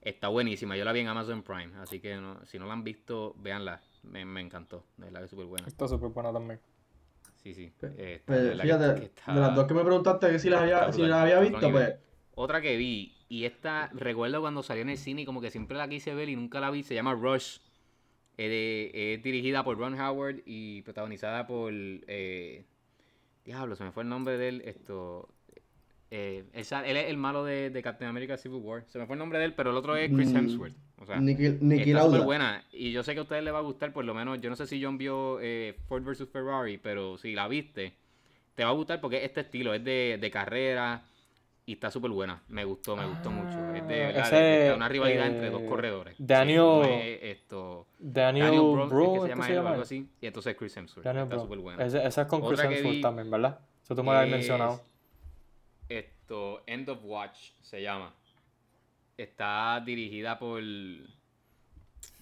Está buenísima, yo la vi en Amazon Prime, así que no- si no la han visto, véanla. Me, me encantó, de verdad que es súper buena. Está súper buena también. Sí, sí. Eh, Pues, que- fíjate, que está- de las dos que me preguntaste que si las había, si las había visto, pues Otra que vi, y esta recuerdo cuando salió en el cine y como que siempre la quise ver y nunca la vi, se llama Rush. Es, de- es dirigida por Ron Howard y protagonizada por... eh, diablo, se me fue el nombre de él. Esto... eh, él, es el malo de, de Captain America Civil War. Se me fue el nombre de él, pero el otro es Chris Mm, Hemsworth. O sea, Nicky, Nicky está súper buena. Y yo sé que a ustedes les va a gustar, por lo menos. Yo no sé si John vio eh, Ford vs. Ferrari, pero si la viste, te va a gustar porque es este estilo, es de, de carrera y está súper buena. Me gustó, me gustó mucho. Es de, ese, de- de una rivalidad entre dos eh, corredores. Daniel- es esto, Daniel, Daniel Bro, Bro, es que ¿es se llama se llama algo así. Y entonces Chris Hemsworth. Daniel está súper buena. Ese- esa es con Chris Otra que Hemsworth vi también, ¿verdad? Eso tú me lo habías mencionado. Esto, End of Watch se llama. Está dirigida por.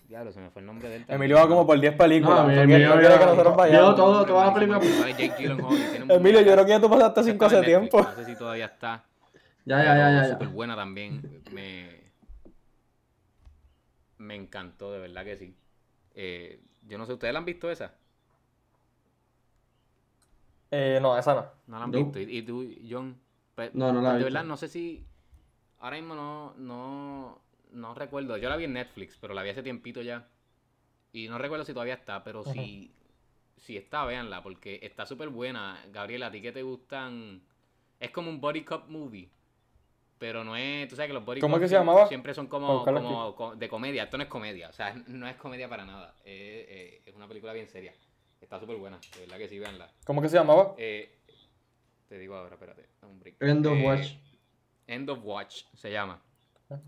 Diablo, se me fue el nombre de él. también. Emilio va como por 10 películas. No, Emilio no quiere que nosotros vayamos. todo. todas las películas. Emilio, yo creo que ya tú pasaste 5 hace tiempo. No sé si todavía está. Ya, ya, ya, ya. Súper buena también. Me, me encantó, de verdad que sí. Eh, yo no sé, ¿ustedes la han visto esa? Eh, no, esa no. No la han visto. ¿Y, y tú, John? Pe- No, no la he De visto. verdad, no sé si. Ahora mismo no, no, no recuerdo. Yo la vi en Netflix, pero la vi hace tiempito ya. Y no recuerdo si todavía está, pero si, si está, véanla, porque está súper buena. Gabriela, ¿a ti que te gustan? Es como un body cup movie. Pero no es, tú sabes que los body ¿Cómo cup es que se siempre- llamaba? siempre son como, como co- de comedia. Esto no es comedia, o sea, no es comedia para nada. Es, eh, es una película bien seria. Está súper buena, de verdad que sí, véanla. ¿Cómo que se llamaba? Eh, te digo ahora, espérate. un break. End of Eh, Watch. End of Watch se llama. Ah.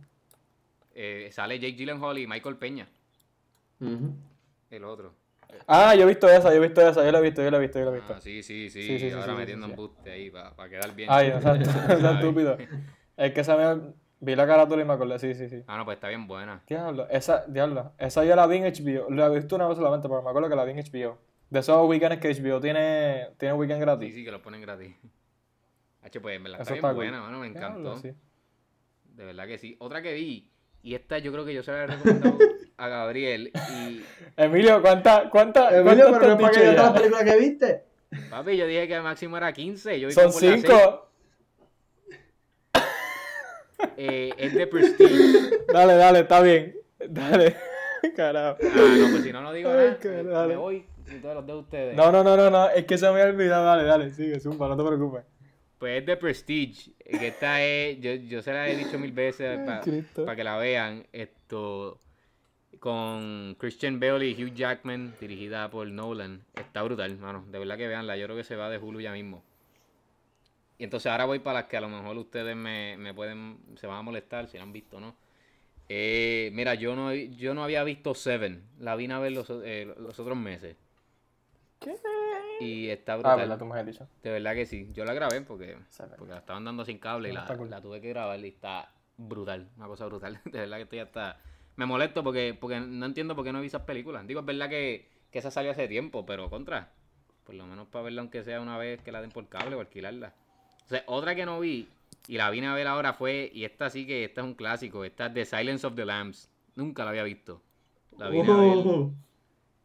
Eh, sale Jake Gyllenhaal y Michael Peña, el otro. Ah, yo he visto esa, yo he visto esa, yo la he visto, yo la he visto, yo la he visto. Ah, sí, sí, sí. Sí, sí, sí, ahora sí, metiendo sí, sí. embuste ahí para quedar bien. Ay, exacto, ¿sabes? esa estúpido. Es que se me... Vi la carátula y me acordé, sí, sí, sí. Ah, no, pues está bien buena. Diablo, esa, diablo, esa yo la vi en HBO. La he visto una vez solamente, pero me acuerdo que la vi en HBO. De esos weekends que HBO tiene, tiene weekend gratis. Sí, sí, que lo ponen gratis. H, pues en verdad está, está, bien buena, mano, me encantó. Diablo, sí. De verdad que sí. Otra que vi, y esta yo creo que yo se la he recomendado a Gabriel. Y... Emilio, ¿cuánta, cuánta, Emilio, pero no es para que películas que viste. Papi, yo dije que el máximo era 15. Yo Son 5. Eh, es de Prestige. Dale, dale, está bien. Dale. Carajo. Ah, no, pues si no, no digo Ay, nada. me- voy y todos los de ustedes. No, no, no, no, no, es que se me había olvidado. Dale, dale, sigue, zumba, no te preocupes. Pues es de Prestige. Que esta es, yo, yo se la he dicho mil veces para que la vean. Esto con Christian Bale y Hugh Jackman, dirigida por Nolan. Está brutal, mano. De verdad que veanla. Yo creo que se va de Hulu ya mismo. Y entonces ahora voy para las que a lo mejor ustedes me, me pueden, se van a molestar si la han visto, ¿no? Eh, mira, yo no, he- yo no había visto Seven. La vine a ver los, eh, los otros meses. ¿Qué? Y está Ah, brutal. verdad, tú me has dicho. De verdad que sí. Yo la grabé porque, porque la estaban dando sin cable y No, la, cool. la tuve que grabar y está brutal. Una cosa brutal. De verdad que estoy hasta... Me molesto porque, porque no entiendo por qué no vi esas películas. Digo, es verdad que, que esa salió hace tiempo, pero contra. Por lo menos para verla aunque sea una vez que la den por cable o alquilarla. O sea, otra que no vi y la vine a ver ahora fue, y esta sí que esta es un clásico, esta es The Silence of the Lambs. Nunca la había visto. La vine a ver, Oh.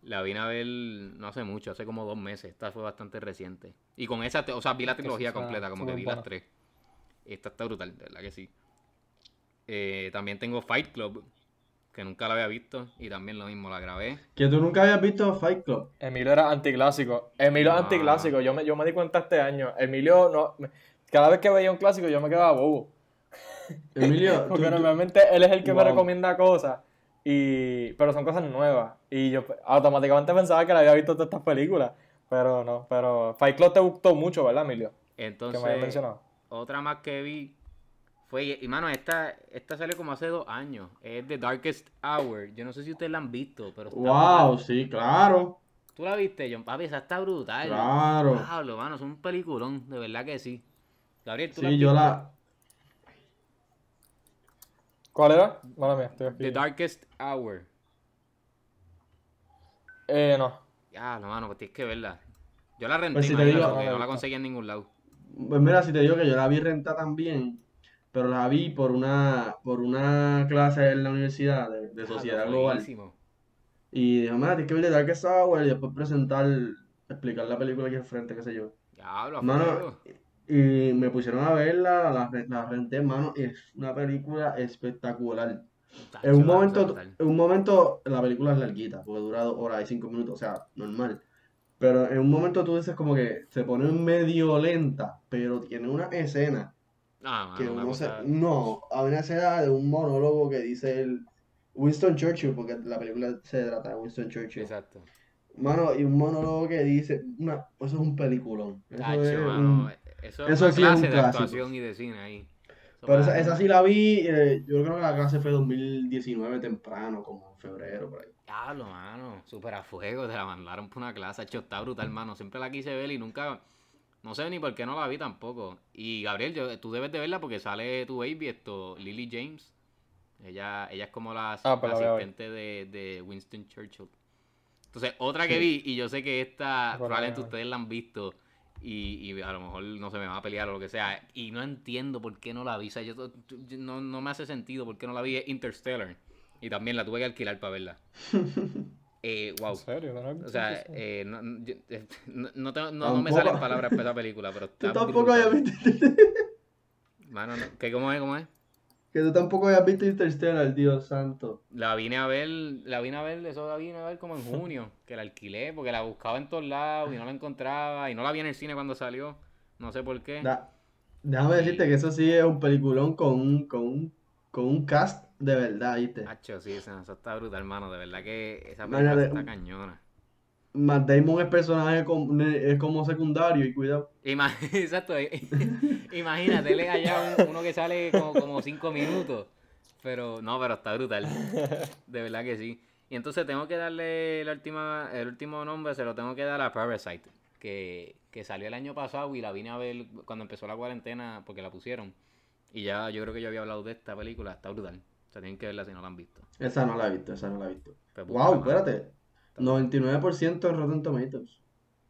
la vine a ver no hace mucho, hace como dos meses. Esta fue bastante reciente. Y con esa, o sea, vi la trilogía está completa, como que vi buena. las tres. Esta está brutal, de verdad que sí. Eh, también tengo Fight Club, que nunca la había visto, y también lo mismo, la grabé. Que tú nunca habías visto Fight Club. Emilio era anticlásico. Emilio es No. anticlásico. Yo me, yo me di cuenta este año. Emilio no. me- Cada vez que veía un clásico yo me quedaba bobo. Emilio, Porque tú- normalmente él es el que me recomienda cosas. Y, pero son cosas nuevas. Y yo automáticamente pensaba que la había visto todas estas películas. Pero no, pero Fight Club te gustó mucho, ¿verdad, Emilio? Que me Entonces, mencionado. otra más que vi fue, y mano, esta, esta salió como hace dos años. Es The Darkest Hour. Yo no sé si ustedes la han visto, pero está Wow, brutal. sí, claro. ¿Tú la viste, John? Papi, esa está brutal. Claro. Pablo, mano, es un peliculón, de verdad que sí. Gabriel, ¿tú la Sí, yo la. ¿Cuál era? Mala mía, estoy aquí. The Darkest Hour. Eh, no. Ya, no, mano, pues tienes que verla. Yo la renté, Pues si digo- porque No no la visto. conseguí en ningún lado. Pues mira, si te digo que yo la vi renta también, pero la vi por una, por una clase en la universidad de, de Ah, sociedad no, global. buenísimo. Y dije, mira, tienes que ver The Darkest Hour y después presentar, explicar la película aquí al frente, qué sé yo. Diablo, a Mano, y me pusieron a verla, la, la renté, mano, y es una película espectacular. En un momento, en un momento la película es larguita, porque dura dos horas y cinco minutos, o sea, normal. Pero en un momento tú dices como que se pone medio lenta, pero tiene una escena Ah, que uno se... No, hay una escena de un monólogo que dice el Winston Churchill, porque la película se trata de Winston Churchill. Exacto. Mano, y un monólogo que dice, una, eso es un peliculón. Eso es mano, un- eso es eso una sí es un clase de clásico. actuación y de cine ahí. Eso Pero esa sí la vi, eh, yo creo que la clase fue 2019 temprano, como en febrero, por ahí. Diablo, mano, súper a fuego, te la mandaron por una clase, hecho, está brutal, mano, siempre la quise ver y nunca, no sé ni por qué no la vi tampoco. Y Gabriel, yo- tú debes de verla porque sale tu baby, esto, Lily James, ella, ella es como la, Ah, pues la asistente de, de Winston Churchill. Entonces, otra que vi, y yo sé que esta, Pues probablemente ustedes la han visto, y, y a lo mejor no se me va a pelear o lo que sea, y no entiendo por qué no la vi, o sea, yo, yo- no, no me hace sentido por qué no la vi, es Interstellar, y también la tuve que alquilar para verla. Eh, wow. ¿En serio? ¿No O sea, eh, no, no- yo- eh, no, no tengo- no- no me salen palabras para esa película, pero Tú está tampoco habías visto, Mano, no, ¿qué, ¿cómo es? ¿Cómo es? que tú tampoco habías visto Interstellar, Dios santo. La vine a ver, la vine a ver, eso la vine a ver como en junio, que la alquilé, porque la buscaba en todos lados y no la encontraba, y no la vi en el cine cuando salió, no sé por qué. Da- déjame decirte que eso sí es un peliculón con un, con un, con un cast de verdad, ¿viste? Hacho, sí, esa, esa está brutal, hermano, de verdad que esa película está cañona. Matt Damon es personaje como, es como secundario y cuidado. Ima- Exacto, eh, imagínate, él es allá un- uno que sale como, como cinco minutos. Pero, no, pero está brutal. De verdad que sí. Y entonces tengo que darle la última, el último nombre, se lo tengo que dar a Parasite, que, que salió el año pasado y la vine a ver cuando empezó la cuarentena porque la pusieron. Y ya yo creo que yo había hablado de esta película, está brutal. O sea, tienen que verla si no la han visto. Esa no la he visto, esa no la he visto. Pues, Wow, espérate. 99% en Rotten Tomatoes.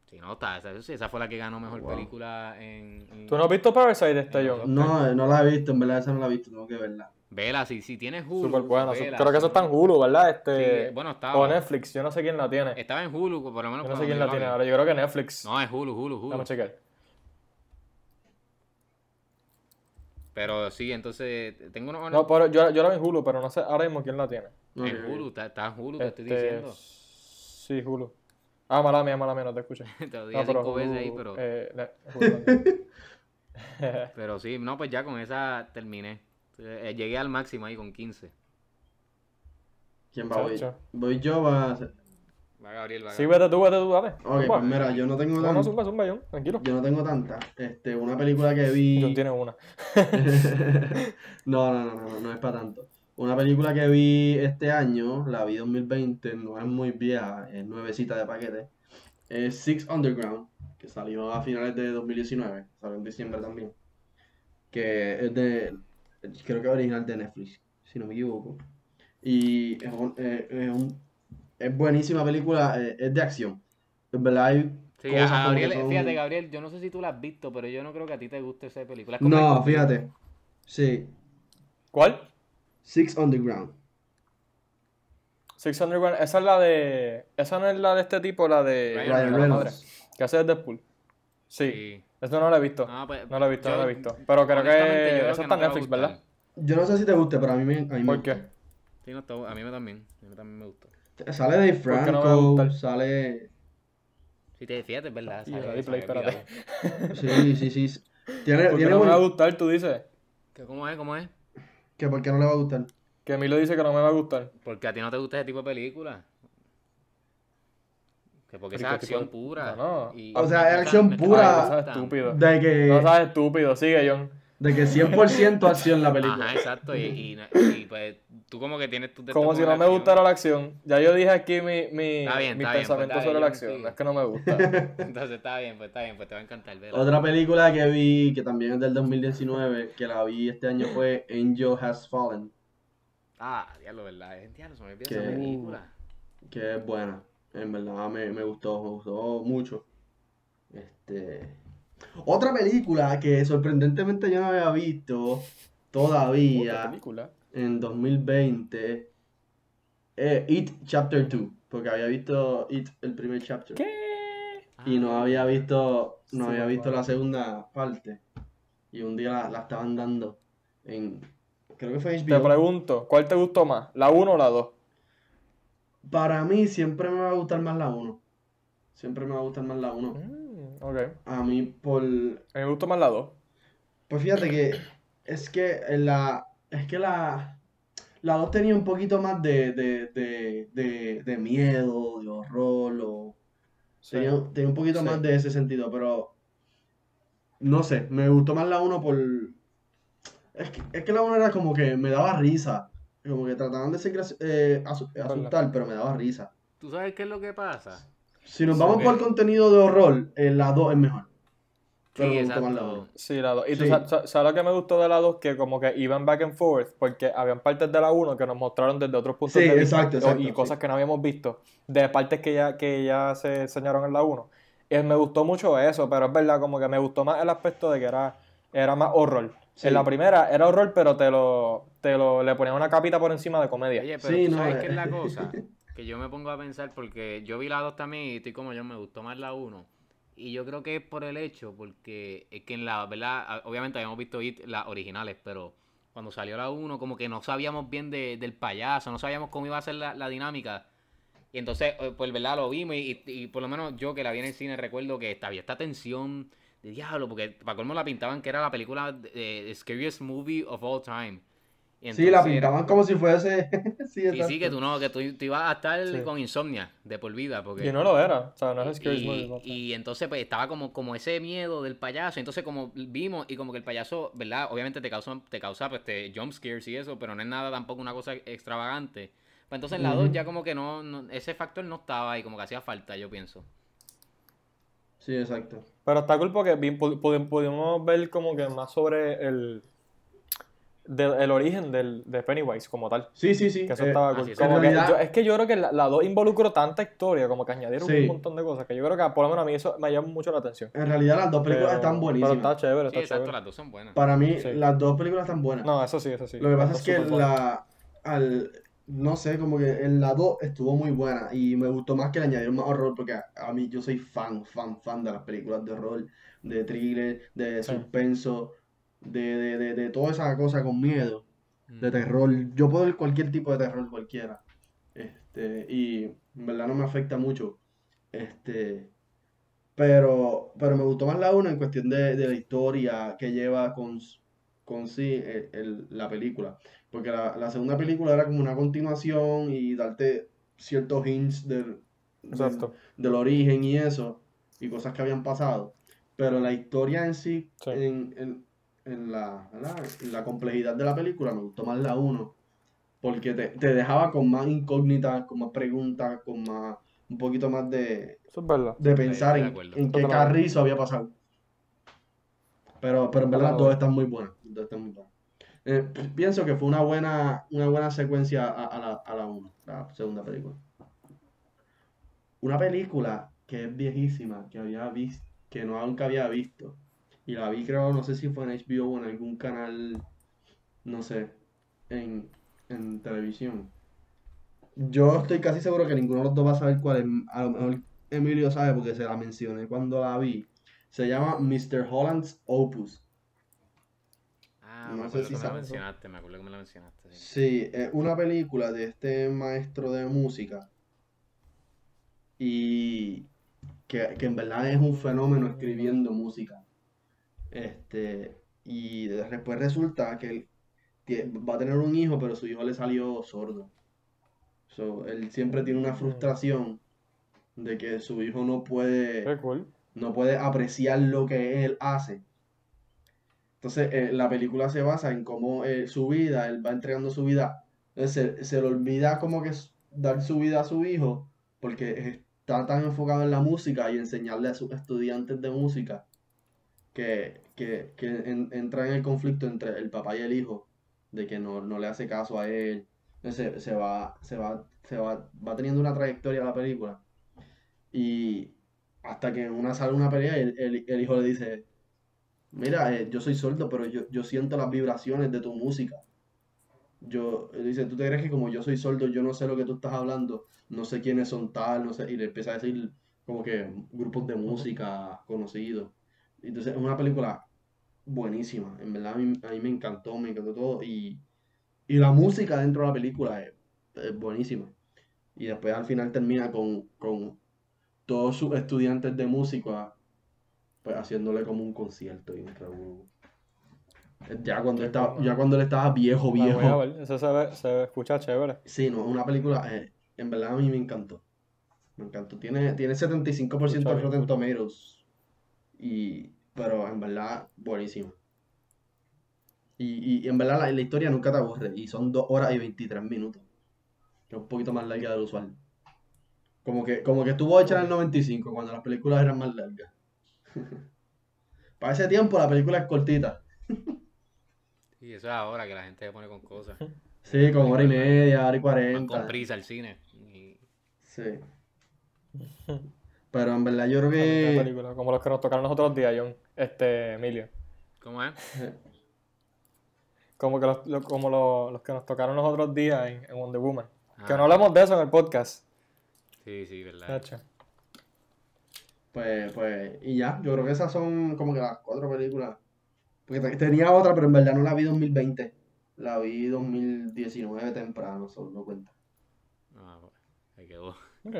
Sí, no, está, esa, sí, esa fue la que ganó mejor Wow. película en... en- ¿Tú no has visto Parasite, En yo? No, no la he visto, en verdad esa no la he visto, tengo que verla. Vela, si, si tienes Hulu, Súper buena. vela, Creo que eso está en Hulu, ¿verdad? Sí, Este, bueno, o estaba. Netflix, yo no sé quién la tiene. Estaba en Hulu, por lo menos. Yo no sé quién la tiene ahora. Yo creo que Netflix. No, es Hulu, Hulu, Hulu. Vamos a chequear. Pero sí, entonces tengo unos. No, pero yo, yo la vi en Hulu, pero no sé ahora mismo quién la tiene. En. Hulu, está, está en Hulu, te estoy Este, diciendo. Sí, Hulu. Ah, mala mía, mala mía, no te escuché. te lo dije cinco veces ahí, pero. eh, Hulu. Pero sí, no, pues ya con esa terminé. Eh, llegué al máximo ahí con 15. ¿Quién va hoy? Chacho. Voy yo, va a ser- Va Gabriel, va sí, Gabriel. vete tú, vete tú, dale. Ok, Zumba. pues mira, yo no tengo No, no, tanta. zumba, zumba, John, tranquilo. Yo no tengo tanta. Este, una película que John vi. tiene una. No, no, no, no, no, es para tanto. Una película que vi este año, la vi 2020, no es muy vieja, es nuevecita de paquete. Es Six Underground, que salió a finales de 2019, salió en diciembre también. Que es de, creo que es original de Netflix, si no me equivoco. Y es, un- eh, es un- es buenísima película, eh, es de acción. En verdad hay Sí, cosas a como Gabriel, que son- fíjate, Gabriel, yo no sé si tú la has visto, pero yo no creo que a ti te guste esa película. Es como No, fíjate. Sí. ¿Cuál? Six Underground. Six Underground. Esa es la de. Esa no es la de este tipo, la de. Ryan la de la Reynolds. madre, Que hace de Deadpool. Sí. Sí. Eso no lo he visto. No, pues, No lo he visto, yo- no lo he visto. Pero creo que. creo Eso que está en Netflix. ¿verdad? Yo no sé si te guste, pero a mí me, a mí me ¿Por gusta. qué? Sí, no, está- a mí me también. A mí también me gustó. Sale Dave qué no me va a Franco, gustar? sale... Si te fíjate, es verdad. Sale- se play, espérate. Sí, sí, sí. Tiene, Porque tiene no me va a gustar, tú dices. ¿Qué- ¿Cómo es? ¿Cómo es? que ¿Por qué no le va a gustar? Que a mí lo dice que no me va a gustar. Porque a ti no te gusta ese tipo de película. Que porque esa es ¿qué tipo acción de- pura. No, no. Y- O sea, es acción pura. No seas estúpido. De No que, seas estúpido. Sigue, John. De que 100% acción la película. Ajá, exacto. Y, y, y, pues tú como que tienes tu Como si no me gustara la acción. Ya yo dije aquí mi, mi, Está bien, mi está bien, pensamiento pues, está sobre bien, la acción. No es que no me gusta. Entonces está bien, pues está bien, pues te va a encantar verla. Otra película que vi, que también es del 2019, que la vi este año fue Angel Has Fallen, Ah, diablo, ¿verdad? Es diablo, se me olvidó ¿Qué? esa película. que es buena. En verdad me, me gustó, me gustó mucho. Este... Otra película que sorprendentemente yo no había visto todavía película. en 2020 es It Chapter 2, porque había visto It el primer chapter. ¿Qué? y no Ah, había visto no Sí, había visto la segunda parte y un día la, la estaban dando en creo que fue Te HBO pregunto, ¿cuál te gustó más? ¿La 1 o la 2? para mí siempre me va a gustar más la 1 siempre me va a gustar más la 1 Mm, ok. a mí por A mí me gustó más la 2. pues fíjate que es que la es que la la 2 tenía un poquito más de, de, de, de, de miedo, de horror, o Tenía, tenía un poquito Sí. más de ese sentido, pero no sé, me gustó más la 1 por... Es que, es que la 1 era como que me daba risa, como que trataban de ser eh, asustar, pero me daba risa. ¿Tú sabes qué es lo que pasa? Si nos Sí, vamos ok. por contenido de horror, eh, la 2 es mejor. Pero Sí, la exacto. 1. Sí, la 2. ¿Y tú Sí. sa- sa- sabes lo que me gustó de la 2? Que como que iban back and forth, porque habían partes de la 1 que nos mostraron desde otros puntos Sí, de vista exacto, exacto, y sí. cosas que no habíamos visto, de partes que ya, que ya se enseñaron en la 1. Y me gustó mucho eso, pero es verdad, como que me gustó más el aspecto de que era, era más horror. Sí. En la primera era horror, pero te lo, te lo le ponían una capita por encima de comedia. Oye, pero Sí, tú no, sabes eh. qué es la cosa. Que yo me pongo a pensar porque yo vi la 2 también y estoy como yo, me gustó más la 1. Y yo creo que es por el hecho, porque es que en la, ¿verdad? Ah, Obviamente habíamos visto las originales, pero cuando salió la 1 como que no sabíamos bien de- del payaso, no sabíamos cómo iba a ser la, la dinámica. Y entonces, eh, pues, ¿verdad? Lo vimos y por lo menos yo que la vi en el cine recuerdo que había esta tensión de diablo, porque para colmo la pintaban que era la película de, de Scariest Movie of All Time. Y Sí, la pintaban como si fuese... sí, Sí, exacto. sí, que tú no, que tú, tú ibas a estar Sí. con insomnia de por vida. Porque, Y no lo era, o sea, no es y, Scary y- y entonces pues estaba como, como ese miedo del payaso. Entonces como vimos y como que el payaso, ¿verdad? Obviamente te causa, te causa pues, te jump scares y eso, pero no es nada tampoco una cosa extravagante. Pues entonces en la 2 Ujú. ya como que no, no- ese factor no estaba y como que hacía falta, yo pienso. Sí, exacto. Pero está cool porque pudimos ver como que más sobre el, del- el origen del, de Pennywise como tal. Sí, sí, sí. Que eso eh, estaba cool. sí, Como en que realidad- yo- es que yo creo que la, la 2 involucró tanta historia, como que añadieron Sí. un montón de cosas, que yo creo que por lo menos a mí eso me llama mucho la atención. En realidad las dos películas Pero- están Pero buenísimas. está chévere, Sí, está exacto, chévere. las dos son buenas. Para mí, Sí. las dos películas están buenas. No, eso sí, eso sí. Lo que pasa es que la, al, no sé, como que en la 2 estuvo muy buena y me gustó más que le añadieron más horror porque a, a mí yo soy fan, fan, fan de las películas de horror, de thriller, de Sí. suspenso, de, de, de, de toda esa cosa con miedo, de Mm. terror. Yo puedo ver cualquier tipo de terror, cualquiera. Este, y en verdad no me afecta mucho. Este, pero, pero me gustó más la 1 en cuestión de, de la historia que lleva con, con sí el- el- la película. Porque la, la segunda película era como una continuación y darte ciertos hints del, del, origen y eso, y cosas que habían pasado. Pero la historia en sí, Sí. en, en- en la, la complejidad de la película, me gustó más la 1. Porque te, te dejaba con más incógnitas, con más preguntas, con más, un poquito más de, Eso es de pensar en, qué Totalmente. carrizo había pasado. Pero, pero en verdad las dos están muy buenas. dos están muy buenas. Eh, pi- pienso que fue una buena, una buena secuencia a, a la, a la 1, la segunda película. Una película que es viejísima, que había visto, que no nunca había visto. Y la vi creo, no sé si fue en HBO o en algún canal, no sé, en, en televisión. Yo estoy casi seguro que ninguno de los dos va a saber cuál es. A lo mejor Emilio sabe porque se la mencioné cuando la vi. Se llama Mr. Holland's Opus. Ah, No me sé si me la mencionaste, me acuerdo que me la mencionaste. sí. Sí, es una película de este maestro de música y que, que en verdad es un fenómeno escribiendo música. Este, y de- después resulta que él va a tener un hijo, pero su hijo le salió sordo. So, él siempre tiene una frustración de que su hijo no puede cool. no puede apreciar lo que él hace. Entonces, eh, la película se basa en cómo eh, su vida, él va entregando su vida, entonces se, se le olvida como que dar su vida a su hijo, porque está tan enfocado en la música y enseñarle a sus estudiantes de música, que, que, que en- entra en el conflicto entre el papá y el hijo, de que no, no le hace caso a él. Entonces, se, va, se va, se va, va teniendo una trayectoria la película. Y hasta que en una sale una pelea y el, el- el hijo le dice, mira, eh, yo soy sordo, pero yo, yo siento las vibraciones de tu música. Yo, él dice, ¿tú te crees que como yo soy sordo, yo no sé lo que tú estás hablando? No sé quiénes son tal, no sé, y le empieza a decir como que grupos de música conocidos. Entonces es una película buenísima, en verdad a mí, a mí me encantó, me encantó todo, y, y la música dentro de la película es, es buenísima. Y después al final termina con, con todos sus estudiantes de música pues haciéndole como un concierto y un. Ya cuando estaba, ya cuando él estaba viejo, La voy a viejo. ver. Eso se, ve, se escucha chévere. Sí, no, una película, eh, en verdad a mí me encantó. Me encantó. Tiene, tiene 75% Escucha de Rotten. Tomatoes. Y, pero en verdad, buenísima. Y, y en verdad la, la historia nunca te aburre. Y son 2 horas y 23 minutos. Que es un poquito más larga del usual. Como que, como que estuvo hecha en el 95, cuando las películas eran más largas. Para ese tiempo la película es cortita. Y eso es ahora que la gente se pone con cosas. Sí, como hora y media, hora y Van con cuarenta. prisa al cine. Y- Sí. Pero en verdad yo creo que... película, como los que nos tocaron los otros días, John. Este, Emilio. ¿Cómo es? Como, que los, lo- como lo- los que nos tocaron los otros días en, en Wonder Woman. Que Ah, no hablamos de eso en el podcast. Sí, sí, verdad. Nacho. Pues, pues, y ya, yo creo que esas son como que las cuatro películas. Porque te- tenía otra, pero en verdad no la vi 2020. La vi 2019 temprano, solo no cuenta. Ah, bueno, ahí quedó. Ok.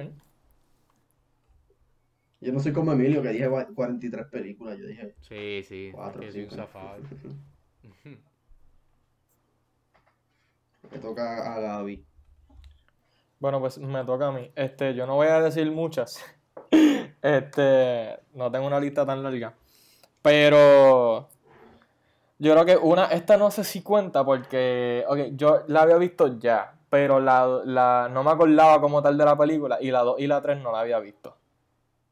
Yo no soy como Emilio, que dije cua- 43 películas. Yo dije Sí, sí. Cuatro, que soy un cinco. zafado. me toca a Gaby. Bueno, pues me toca a mí. Este, yo no voy a decir muchas. Este, no tengo una lista tan larga. Pero yo creo que una, esta no sé si cuenta porque, ok, yo la había visto ya, pero la, la, no me acordaba como tal de la película y la 2 y la 3 no la había visto.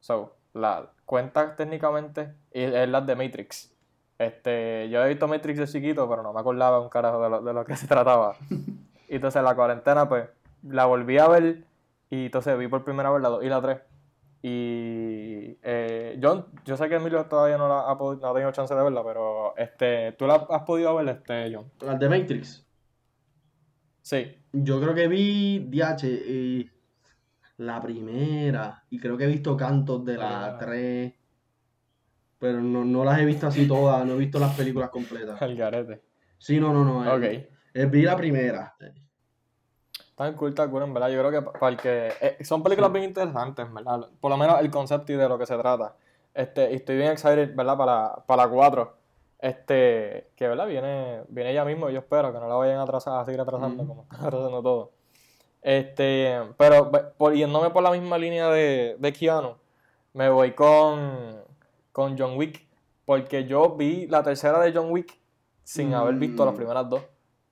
So, la cuenta técnicamente y es la de Matrix. Este, yo he visto Matrix de chiquito, pero no me acordaba un carajo de lo, de lo que se trataba. Y entonces la cuarentena, pues, la volví a ver y entonces vi por primera vez la 2 y la 3. Y eh, yo, yo sé que Emilio todavía no, la ha, no ha tenido chance de verla, pero este, ¿tú la has podido ver, este, John? Las de Matrix. Sí. Yo creo que vi DH y la primera. Y creo que he visto cantos de la primera. 3. Pero no, no las he visto así todas. No he visto las películas completas. El garete. Sí, no, no, no. Ok. eh, eh, vi la primera. Tan cool, tan cool, en verdad. Yo creo que pa- para el que... eh, son películas bien interesantes, en verdad. Por lo menos el concepto y de lo que se trata. Este, y estoy bien excited, ¿verdad? Para, para la 4. Este, que, ¿verdad? Viene, viene ya mismo. Yo espero que no la vayan a, atrasar, a seguir atrasando como están atrasando todo. Este, pero por, yéndome por la misma línea de, de Keanu, me voy con, con John Wick. Porque yo vi la tercera de John Wick sin haber visto las Mm. primeras dos.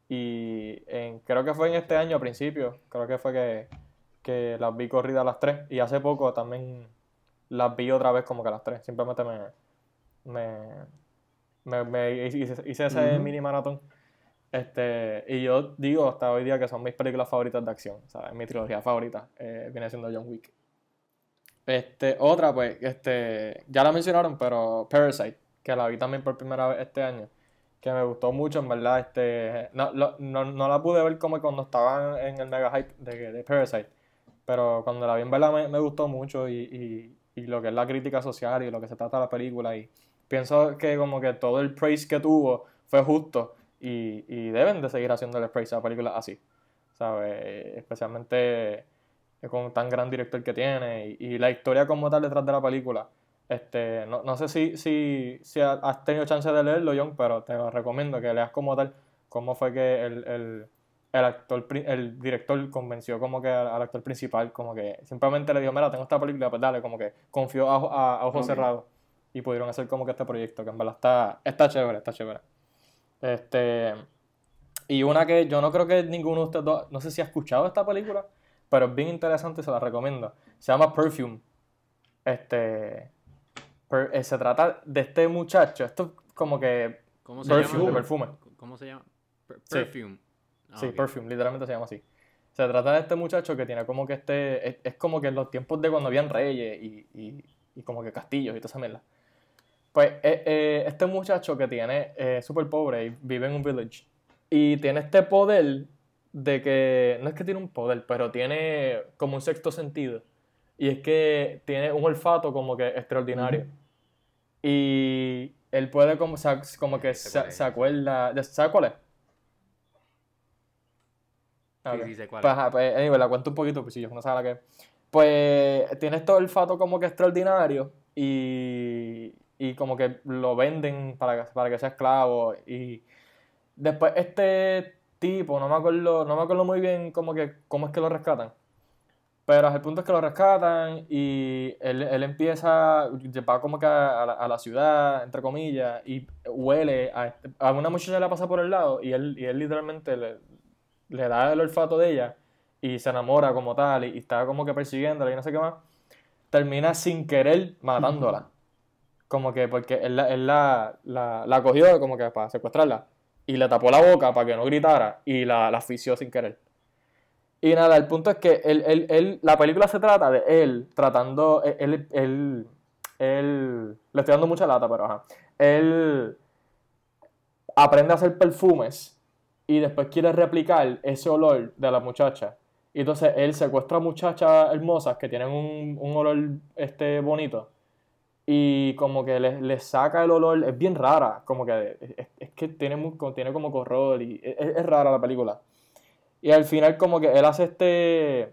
Y en- creo que fue en este año a principio, creo que fue que, que las vi corridas las tres. Y hace poco también las vi otra vez como que las tres. Simplemente me, me, me, me hice, hice ese mini maratón. Este, y yo digo hasta hoy día que son mis películas favoritas de acción. Sea, mi trilogía favorita eh, viene siendo John Wick. Este, otra, pues, este, ya la mencionaron, pero Parasite, que la vi también por primera vez este año, que me gustó mucho, en verdad, este, no, lo- no, no la pude ver como cuando estaba en el mega hype de, de Parasite, pero cuando la vi en verdad me, me gustó mucho y, y, y lo que es la crítica social y lo que se trata de la película y pienso que como que todo el praise que tuvo fue justo y, y deben de seguir haciendo el praise a películas así, ¿sabes? Especialmente con tan gran director que tiene y, y la historia como tal detrás de la película. Este, no, no sé si, si, si ha- has tenido chance de leerlo, John, pero te lo recomiendo que leas como tal cómo fue que el, el, el actor, el director convenció como que al, al actor principal, como que simplemente le dijo, mira, tengo esta película, pues dale, como que confió a, a- a ojos Ok. cerrados y pudieron hacer como que este proyecto, que en verdad está, está chévere, está chévere. Este, y una que yo no creo que ninguno de ustedes dos, no sé si ha escuchado esta película, pero es bien interesante y se la recomiendo. Se llama Perfume. Este, per- eh, se trata de este muchacho, esto es como que ¿Cómo se perfume, llama? perfume. ¿Cómo se llama? Per- Sí. Perfume. Ah, Sí. Perfume, literalmente se llama así. Se trata de este muchacho que tiene como que este. Es, es como que en los tiempos de cuando habían reyes y, y, y como que castillos y toda esa mierda. Pues eh, eh, este muchacho que tiene. eh, súper pobre y vive en un village. Y tiene este poder de que. No es que tiene un poder, pero tiene como un sexto sentido. Y es que tiene un olfato como que extraordinario. Y él puede como, como que sé se, se acuerda. ¿Sabes cuál es? Sí, Ok. sí, sé cuál Pues, es. ajá, pues, anyway, la cuento un poquito, pues si yo no sabe la que es. Pues tiene este olfato como que extraordinario y, y como que lo venden para, para que sea esclavo. Y después este tipo, no me acuerdo, no me acuerdo muy bien como que, cómo es que lo rescatan. Pero el punto es que lo rescatan y él, él empieza, va como que a la, a la ciudad, entre comillas, y huele a, este- a una muchacha le pasa por el lado y él, y él literalmente le, le da el olfato de ella y se enamora como tal y, y está como que persiguiéndola y no sé qué más. Termina sin querer matándola. Como que porque él, él la, la, la cogió como que para secuestrarla y le tapó la boca para que no gritara y la, la asfixió sin querer. Y nada, el punto es que él, él- él- la película se trata de él tratando, él, él, él- le estoy dando mucha lata, pero ajá, él aprende a hacer perfumes y después quiere replicar ese olor de la muchacha. Y entonces él secuestra a muchachas hermosas que tienen un, un olor este, bonito y como que les saca el olor, es bien rara, como que es, es que tiene, mu- tiene como corror y es, es rara la película. Y al final como que él hace este,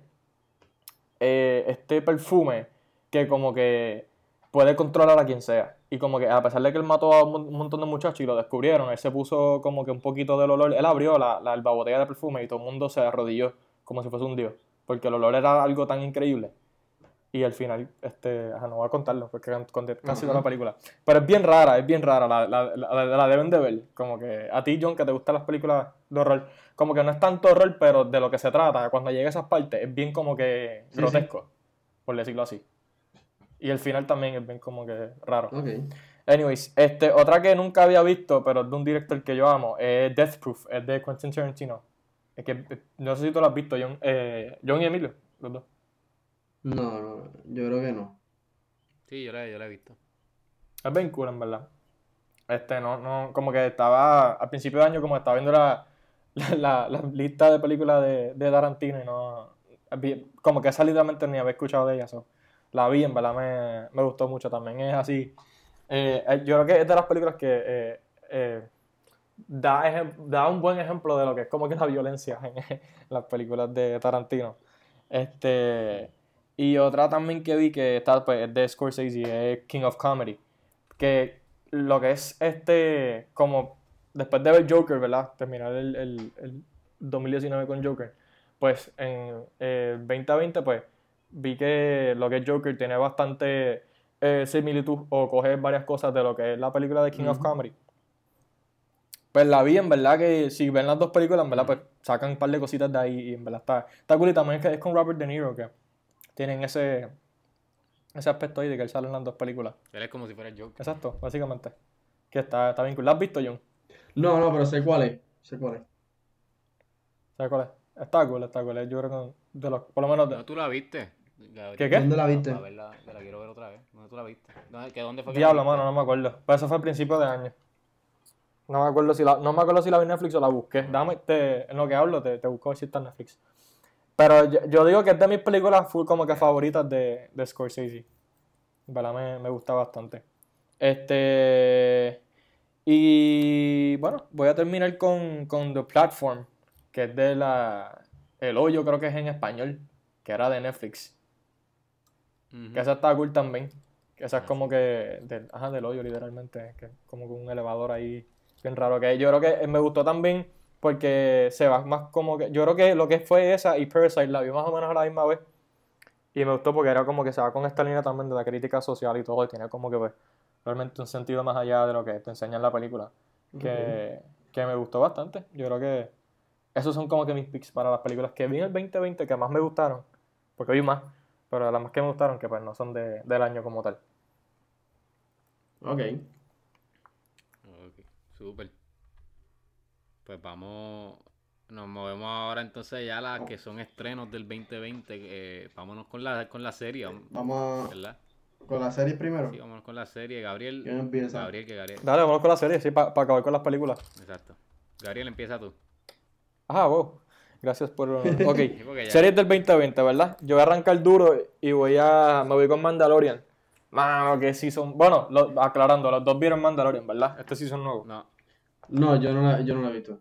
eh, este perfume que como que puede controlar a quien sea. Y como que a pesar de que él mató a un montón de muchachos y lo descubrieron, él se puso como que un poquito del olor, él abrió la, la, la botella de perfume y todo el mundo se arrodilló como si fuese un dios, porque el olor era algo tan increíble. Y al final, este, ajá, no voy a contarlo porque conté casi toda la película. Pero es bien rara, es bien rara, la, la, la, la deben de ver. Como que a ti, John, que te gustan las películas de horror, como que no es tanto horror, pero de lo que se trata, cuando llega a esas partes, es bien como que Sí, sí. grotesco, por decirlo así. Y el final también es bien como que raro. Ok. Anyways, este, otra que nunca había visto, pero es de un director que yo amo, es Death Proof, es de Quentin Tarantino. Es que eh, no sé si tú lo has visto, John, eh, John y Emilio, los dos. No, no, yo creo que no. Sí, yo la, yo la he visto. Es bien cool, en verdad. Este, no, no, como que estaba, al principio de año, como estaba viendo la, la, la- la lista de películas de, de Tarantino y no, como que esa literalmente ni había escuchado de ella, so, la vi, en verdad me, me gustó mucho también, es así, eh, eh, yo creo que es de las películas que eh, eh, da, da un buen ejemplo de lo que es como que la violencia en las películas de Tarantino. Este, y otra también que vi que está pues, es de Scorsese, es King of Comedy. Que lo que es este, como después de ver Joker, ¿verdad? Terminar el, el, el 2019 con Joker, pues en eh, 2020, pues vi que lo que es Joker tiene bastante eh, similitud o coge varias cosas de lo que es la película de King of. Comedy. Pues la vi, en verdad que si ven las dos películas, en verdad, pues sacan un par de cositas de ahí y en verdad está, está cool. Y también es que es con Robert De Niro que tienen ese, ese aspecto ahí de que él sale en las dos películas. Él es como si fuera el Joker. Exacto, básicamente. Que está, está bien cool. ¿La has visto, John? No, no, pero sé cuál es. Sé cuál es. ¿Sabes cuál es? Está cool, está cool. Yo creo que de los, por lo menos de- No, tú la viste. Gabriel, ¿Qué, qué? ¿Dónde la viste? A verla, la quiero ver otra vez. ¿Dónde tú la viste? ¿Dónde, que dónde fue que Diablo, mano, no me acuerdo. Pero eso fue al principio de año. No me acuerdo si la, no me acuerdo si la vi en Netflix o la busqué. Dame, te, en lo que hablo te, te busco si está en Netflix. Pero yo, yo digo que es de mis películas full como que favoritas de, de Scorsese. ¿Verdad? Me, me gusta bastante. Este. Y bueno, voy a terminar con, con The Platform, que es de la. El hoyo, creo que es en español, que era de Netflix. Que esa está cool también. Que esa es Ah, como que del, ajá, del hoyo, literalmente. Que es como que un elevador ahí bien raro. Que yo creo que me gustó también porque se va más como que. Yo creo que lo que fue esa y Parasite la vi más o menos a la misma vez. Y me gustó porque era como que se va con esta línea también de la crítica social y todo. Y tiene como que pues, realmente un sentido más allá de lo que te enseña en la película. Que, que me gustó bastante. Yo creo que esos son como que mis picks para las películas que vi en el 2020 que más me gustaron. Porque vi más. Pero las más que me gustaron que pues no son de, del año como tal. Ok. Ok, súper. Pues vamos, nos movemos ahora entonces ya a las que son estrenos del 2020. eh, vámonos con la, con la serie, Vamos a- ¿verdad? con la serie primero. Sí, vámonos con la serie. Gabriel, ¿Quién empieza? Gabriel, que Gabriel. Dale, vamos con la serie, sí, para acabar con las películas. Exacto. Gabriel, empieza tú. Ah, wow. Gracias por... Ok. Sí, porque ya- Series del 2020, ¿verdad? Yo voy a arrancar duro y voy a... Me voy con Mandalorian. Mano, que season... Bueno, lo- aclarando, los dos vieron Mandalorian, ¿verdad? Este season nuevo. No, No, yo no la, yo no la he visto.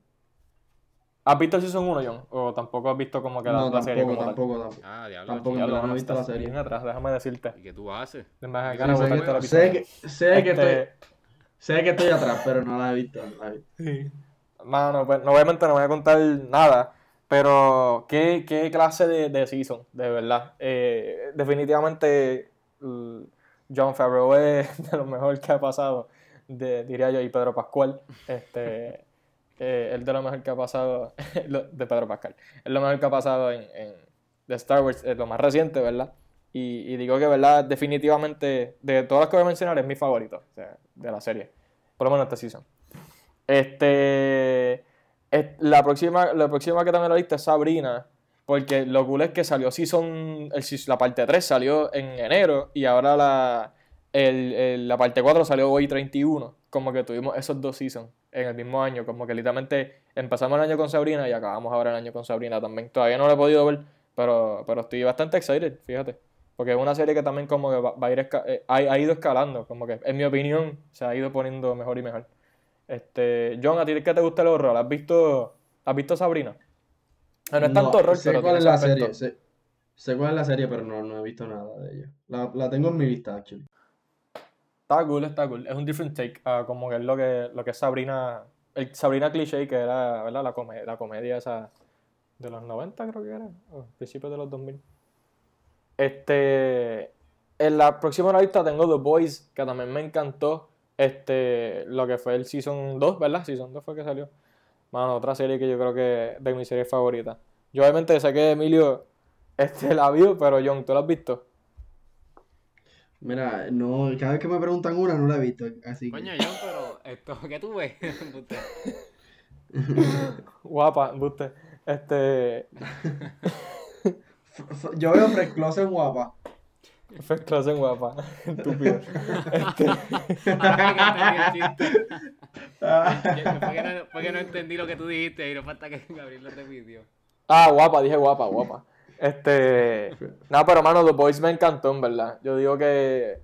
¿Has visto el season 1, John? ¿O tampoco has visto como que la, No, la serie tampoco, como tal? tampoco, tampoco. ah, diablo. Tampoco. Diablo, no he visto la serie. bien atrás, déjame decirte. ¿Y qué tú haces? Sí, sé, que, sé, que, sé, que Este, estoy, sé que estoy atrás, pero no la he visto. no la he visto. Sí. Mano, pues obviamente no voy a contar nada, pero qué, qué clase de, de season, de verdad. Eh, definitivamente l- John Favreau es de lo mejor que ha pasado, de- diría yo, y Pedro Pascual, este, eh, es de lo mejor que ha pasado, de Pedro Pascal, es lo mejor que ha pasado en, en de Star Wars, es lo más reciente, ¿verdad? Y, y digo que, ¿verdad? Definitivamente, de todas las que voy a mencionar, es mi favorito, o sea, de la serie, por lo menos esta season. Este. es- la, próxima, la próxima que también la lista es Sabrina. Porque lo cool es que salió Season. El, la parte 3 salió en enero. Y ahora la, el- el- la parte 4 salió hoy 31. Como que tuvimos esos dos seasons en el mismo año. Como que literalmente empezamos el año con Sabrina y acabamos ahora el año con Sabrina también. Todavía no lo he podido ver. Pero, pero estoy bastante excited, fíjate. Porque es una serie que también como que va, va a ir eh, ha, ha ido escalando. Como que, en mi opinión, se ha ido poniendo mejor y mejor. Este, John, ¿a ti que te gusta el horror? ¿Has visto, has visto Sabrina? Ah, No es tanto horror, sé pero cuál es la aspecto. serie. Sé, sé cuál es la serie, pero no, no he visto nada de ella. La, la tengo en mi lista, actually. Está cool, está cool. Es un different take a como que es lo que, lo que es Sabrina, el Sabrina cliché que era, ¿verdad? La, come- la comedia esa de los 90 creo que era, o principios de los 2000. Este, en la próxima lista tengo The Boys, que también me encantó, este, lo que fue el Season 2, ¿verdad? Season 2 fue que salió. Mano, otra serie que yo creo que de mis series favoritas. Yo obviamente sé que Emilio este, la vio, pero John, ¿tú la has visto? Mira, no, cada vez que me preguntan una, no la he visto. Así que. Coño, John, pero esto, ¿qué tú ves? Guapa, buste. Este, Yo veo Fresh Closet guapa. First class en guapa. Estúpido. Este, que. Que- que, fue que no entendí lo que tú dijiste y no falta que Gabriel lo repitió. ah, guapa, dije guapa, guapa. Este. No, pero mano, The Boys me encantó, en verdad. Yo digo que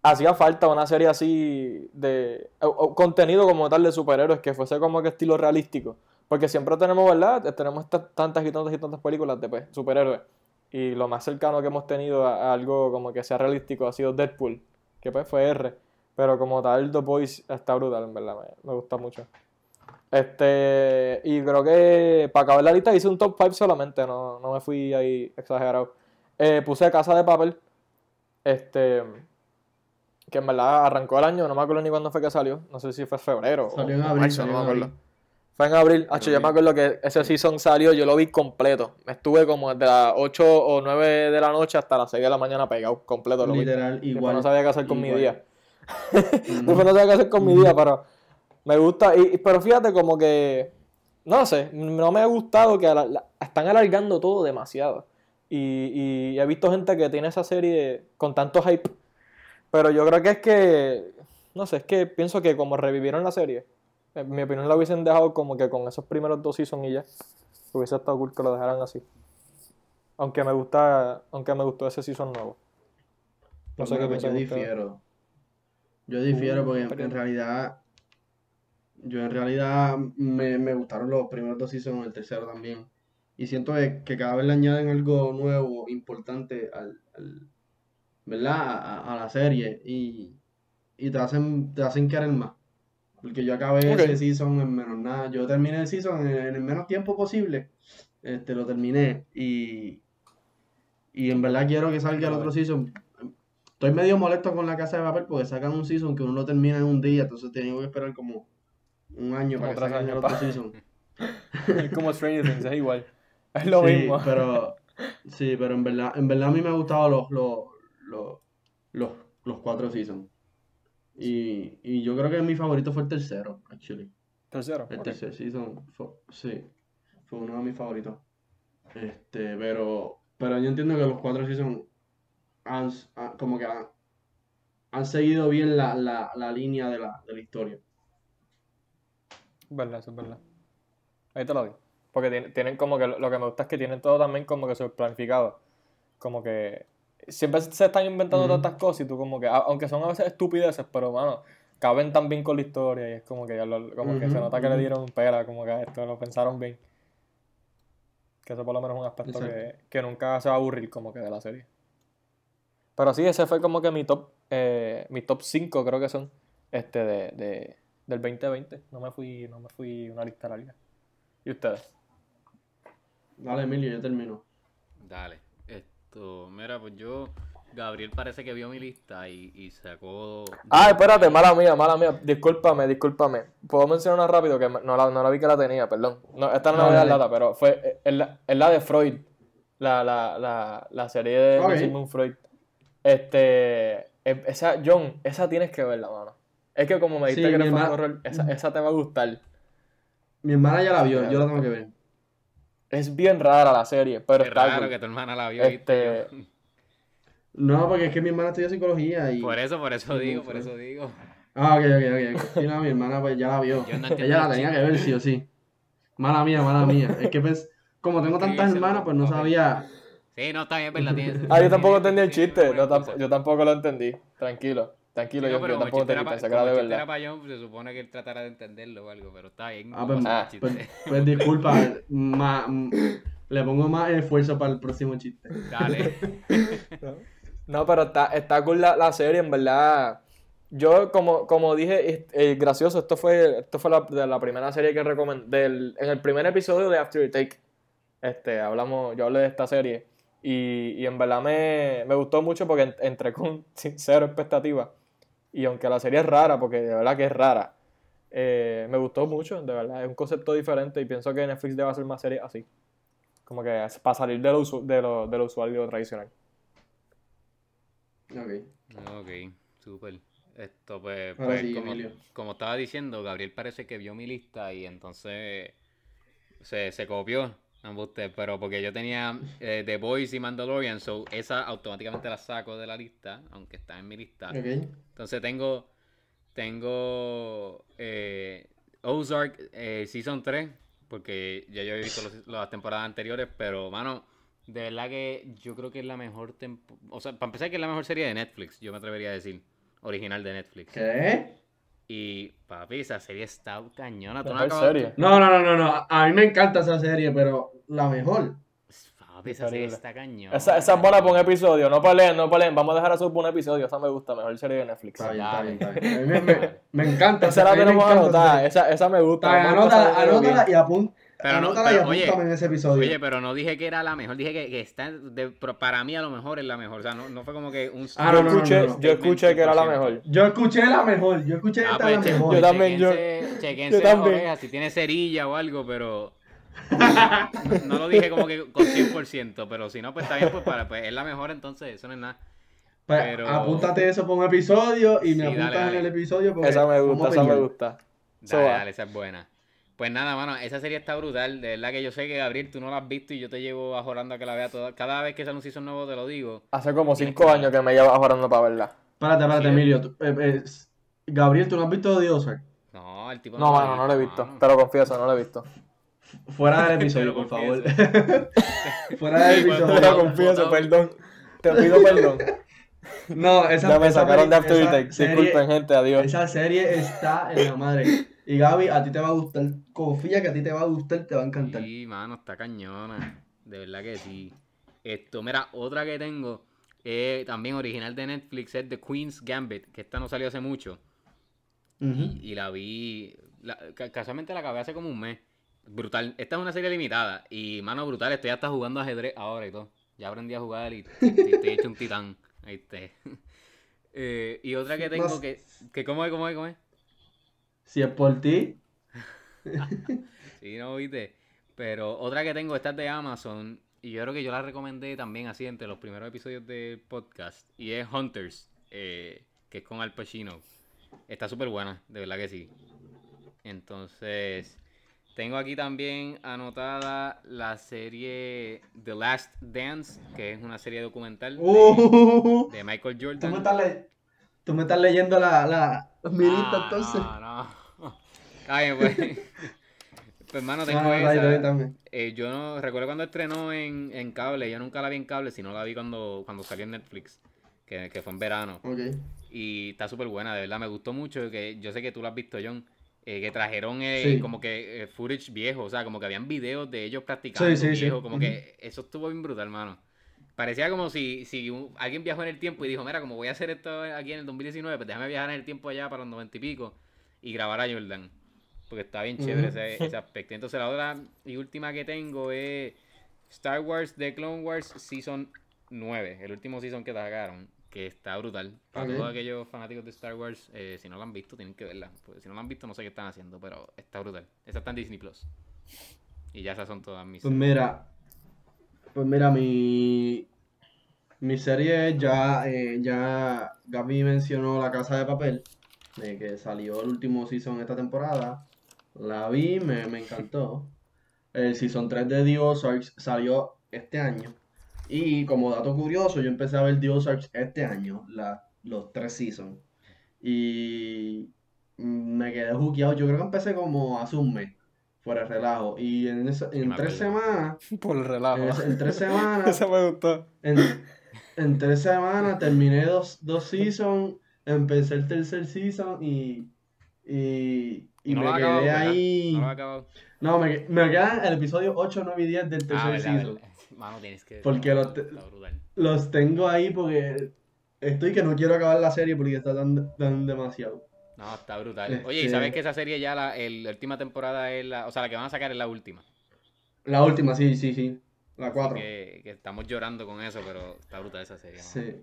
hacía falta una serie así de. contenido como tal de superhéroes que fuese como que estilo realístico. Porque siempre tenemos, ¿verdad? Tenemos tantas y tantas y tantas películas de pues, superhéroes. Y lo más cercano que hemos tenido a, algo como que sea realístico ha sido Deadpool, que pues fue R. Pero como tal, The Boys está brutal, en verdad, me gusta mucho. Este, y creo que para acabar la lista hice un top 5 solamente, no, no me fui ahí exagerado. Eh, puse Casa de Papel, este, que en verdad arrancó el año, no me acuerdo ni cuándo fue que salió, no sé si fue febrero Salió o en abril, marzo, salió no me acuerdo. abril. Fue en abril, Hacho, yo me acuerdo que ese season salió, yo lo vi completo. Estuve como desde las 8 o 9 de la noche hasta las 6 de la mañana pegado, completo. Lo vi. Literal, Después igual. no sabía qué hacer con mi día. Después no sabía qué hacer con mi día, pero me gusta. Y, pero fíjate, como que. No sé, no me ha gustado que la- están alargando todo demasiado. Y, y he visto gente que tiene esa serie con tanto hype. Pero yo creo que es que, no sé, es que pienso que como revivieron la serie, en mi opinión la hubiesen dejado como que con esos primeros dos seasons y ya. Hubiese estado cool que lo dejaran así. Aunque me gusta, aunque me gustó ese season nuevo. No sé qué Bueno, pues yo difiero. Yo difiero Uh, porque en realidad. Yo en realidad me, me gustaron los primeros dos seasons, el tercero también. Y siento que, que cada vez le añaden algo nuevo, importante al, al- ¿verdad? A, a- la serie. Y, y te hacen, te hacen querer más. Porque yo acabé Ok. ese season en menos nada. Yo terminé el season en, en el menos tiempo posible. Este, lo terminé. Y, y en verdad quiero que salga el otro season. Estoy medio molesto con la casa de papel porque sacan un season que uno lo termina en un día, entonces tengo que esperar como un año Como para que el otro season. Es como Stranger Things, es igual. Es lo Sí, mismo. pero sí, pero en verdad, en verdad a mí me han gustado los, los, los, los, los cuatro seasons. Y, y yo creo que mi favorito fue el tercero, actually. Tercero. El ok. tercer season fue, sí, fue uno de mis favoritos. Este, pero, pero yo entiendo que los cuatro seasons han, han- como que han, han seguido bien la, la, la línea de la, de la historia. Verdad, eso es verdad. Ahí te lo digo. Porque tienen, como que lo, que me gusta es que tienen todo también como que planificado. Como que siempre se están inventando tantas cosas y tú como que, aunque son a veces estupideces, pero mano, caben tan bien con la historia y es como que, ya lo- como que se nota que le dieron pera, como que a esto lo pensaron bien. Que eso por lo menos es un aspecto que, que nunca se va a aburrir como que de la serie. Pero sí, ese fue como que mi top, eh, mi top 5 creo que son, este, de, de, del 2020. No me fui, no me fui una lista larga. ¿Y ustedes? Dale, Emilio, yo termino. Dale. Esto, mira, pues yo, Gabriel parece que vio mi lista y, y sacó... Ah, espérate, mala mía, mala mía. Discúlpame, discúlpame. Puedo mencionar rápido que no la, no la vi que la tenía, perdón. No, esta no la voy a dar Dale. lata, pero fue es la, de Freud. La, la, la, la serie de Ok. de Sigmund Freud. Este. Esa, John, esa tienes que verla, mano. Es que como me dijiste Sí, que fan de herma- horror, esa, esa te va a gustar. Mi hermana ya la vio, yo la tengo que ver. Es bien rara la serie, pero Qué está raro cool. que tu hermana la vio. Este-. No, porque es que mi hermana estudia psicología y... Por eso, por eso digo, por eso digo. Ah, ok, ok, ok. Sí, no, mi hermana pues ya la vio. Yo no Ella la tenía que ver sí o sí. Mala mía, mala mía. Es que pues, como tengo tantas hermanas, pues no sabía... Sí, no, está bien, verdad. Tienes, Ah, yo tampoco entendí el chiste. buena Yo, tampoco, excusa. yo tampoco lo entendí. Tranquilo, tranquilo, Sí, yo, no, pero yo tampoco entendí. pa- Pensé que como era de verdad. era para John, se supone que él tratara de entenderlo o algo, pero está bien. Ah, pues, Ah. pues, chiste. pues disculpa, ma- m- le pongo más esfuerzo para el próximo chiste. Dale. No, pero está, está cool la, la serie, en verdad. Yo, como, como dije, es- eh, gracioso, esto fue, esto fue la, de la primera serie que recomendé. del- En el primer episodio de After Take, este, hablamos, yo hablé de esta serie. Y, y en verdad me, me gustó mucho porque en- entré con sincero expectativa. Y aunque la serie es rara, porque de verdad que es rara, eh, me gustó mucho, de verdad. Es un concepto diferente y pienso que Netflix debe hacer más series así. Como que es para salir de lo, usu- de lo, de lo usual y de lo tradicional. Ok. Ok, súper. Esto, pues, pues, sí, como, como estaba diciendo, Gabriel parece que vio mi lista y entonces se, se copió. Embuste, pero porque yo tenía eh, The Boys y Mandalorian, so esa automáticamente la saco de la lista, aunque está en mi lista. Ok. Entonces tengo tengo eh, Ozark eh, Season 3, porque ya yo he visto los- las temporadas anteriores, pero mano, de verdad que yo creo que es la mejor tempo- o sea, para empezar que es la mejor serie de Netflix, yo me atrevería a decir, original de Netflix. ¿Qué? Y papi, esa serie está cañona, ¿tú no serie. No, no, no, no, no. A- mí me encanta esa serie, pero la mejor. Papi, esa serie está cañona. Esa, esa es buena para un episodio. No peleen, no peleen. Vamos a dejar eso por un episodio. Esa me gusta. Mejor serie de Netflix. Está bien, está Dale. bien, está bien. A mí me, me- me encanta. Esa la tenemos anotada. Esa, esa me gusta. Anótala, anótala y apun- Pero no- pero, oye, apúntame en ese episodio. Oye, pero no dije que era la mejor, dije que, que está de- para mí a lo mejor es la mejor, o sea, no, no fue como que un Ah, Yo no, no, escuché, no, no. yo escuché que era la mejor. Yo escuché la mejor, yo escuché Ah, esta pues, la che- mejor. Yo también, yo- chequense- yo también. orejas, si tiene cerilla o algo, pero no lo dije como que con 100%, pero si no, pues está bien, pues, para, pues es la mejor, entonces eso no es nada. Pues, pero- Apúntate eso por un episodio y me Sí, apuntas dale, dale. en el episodio porque Esa me gusta, a esa me gusta. Dale, dale, esa es buena. Pues nada, mano, esa serie está brutal. De verdad que yo sé que Gabriel, tú no la has visto y yo te llevo ajorando a que la vea toda. Cada vez que sale un season nuevo te lo digo. Hace como cinco años que me llevas jugando para verla. Espérate, espérate, Sí. Emilio. tú- eh, eh, Gabriel, ¿tú no has visto The Ozark? No, el tipo No, mano, no lo he visto. mano. Te lo confieso, no lo he visto. Fuera del episodio, por favor. Fuera del pues, Te episodio. lo confieso, perdón. Te pido perdón. No, esa, Ya me esa sacaron de After Disculpen, gente, adiós. Esa serie está en la madre. Y Gaby, a ti te va a gustar. Confía que a ti te va a gustar, te va a encantar. Sí, mano, está cañona. De verdad que sí. Esto, mira, otra que tengo, eh, también original de Netflix, es The Queen's Gambit, que esta no salió hace mucho. Ujú. y, y la vi, la- casualmente la acabé hace como un mes. Brutal. Esta es una serie limitada. Y, mano, brutal, estoy hasta jugando ajedrez ahora y todo. Ya aprendí a jugar y estoy, estoy hecho un titán. Ahí esté. Eh, y otra que tengo que, que ¿cómo es, cómo es, cómo es? Si es por ti, Sí, no viste. Pero otra que tengo, esta es de Amazon. Y yo creo que yo la recomendé también así entre los primeros episodios del podcast. Y es Hunters, eh, que es con Al Pacino. Está súper buena, de verdad que sí. Entonces, tengo aquí también anotada la serie The Last Dance, que es una serie documental de, Uh, de Michael tú, me Jordan. estás le- tú me estás leyendo la, la, Ah, entonces. No, bien, pues. Pues, hermano, tengo Ah, esa. también. Eh, yo no recuerdo cuando estrenó en, en cable, yo nunca la vi en cable, sino la vi cuando, cuando salió en Netflix, que, que fue en verano. Ok. Y está súper buena, de verdad, me gustó mucho, que yo sé que tú la has visto, John, eh, que trajeron eh, Sí. como que eh, footage viejo, o sea, como que habían videos de ellos practicando Sí, sí, sí. viejo, como que eso estuvo bien brutal, hermano. Parecía como si, si un- alguien viajó en el tiempo y dijo, mira, como voy a hacer esto aquí en el 2019, pues déjame viajar en el tiempo allá para los 90 y pico y grabar a Jordan. Porque está bien chévere ese, ese aspecto. Entonces la otra y última que tengo es Star Wars The Clone Wars Season 9, el último season que sacaron, que está brutal. Para todos aquellos fanáticos de Star Wars, eh, si no lo han visto, tienen que verla. Porque si no lo han visto, no sé qué están haciendo, pero está brutal. Esa está en Disney Plus. Y ya esas son todas mis. Pues mira, pues mira, mi, mi serie ya, eh, ya Gaby mencionó La Casa de Papel, de que salió el último season esta temporada. La vi, me, me encantó. El season 3 de The Ozarks salió este año. Y como dato curioso, yo empecé a ver The Ozarks este año, la, los tres seasons. Y me quedé juqueado. Yo creo que empecé como hace un mes, fuera de relajo. Y en, esa- en tres semanas, Por el relajo. en, tres semanas, Eso me gustó. en, en tres semanas terminé dos, dos seasons, empecé el tercer season y, y, y no me acabado, quedé ahí. No. No, me, me quedan el episodio 8, 9 y 10 del tercer Ah, verdad, season. verdad. Mano, tienes que. Porque los te-. Los tengo ahí porque estoy que no quiero acabar la serie porque está tan, tan demasiado. No, está brutal. Oye, ¿y Este- sabes que esa serie ya, la, el- la última temporada es la. O sea, la que van a sacar es la última. La última, sí, sí, sí. La Así 4. Que, que estamos llorando con eso, pero está brutal esa serie. Sí.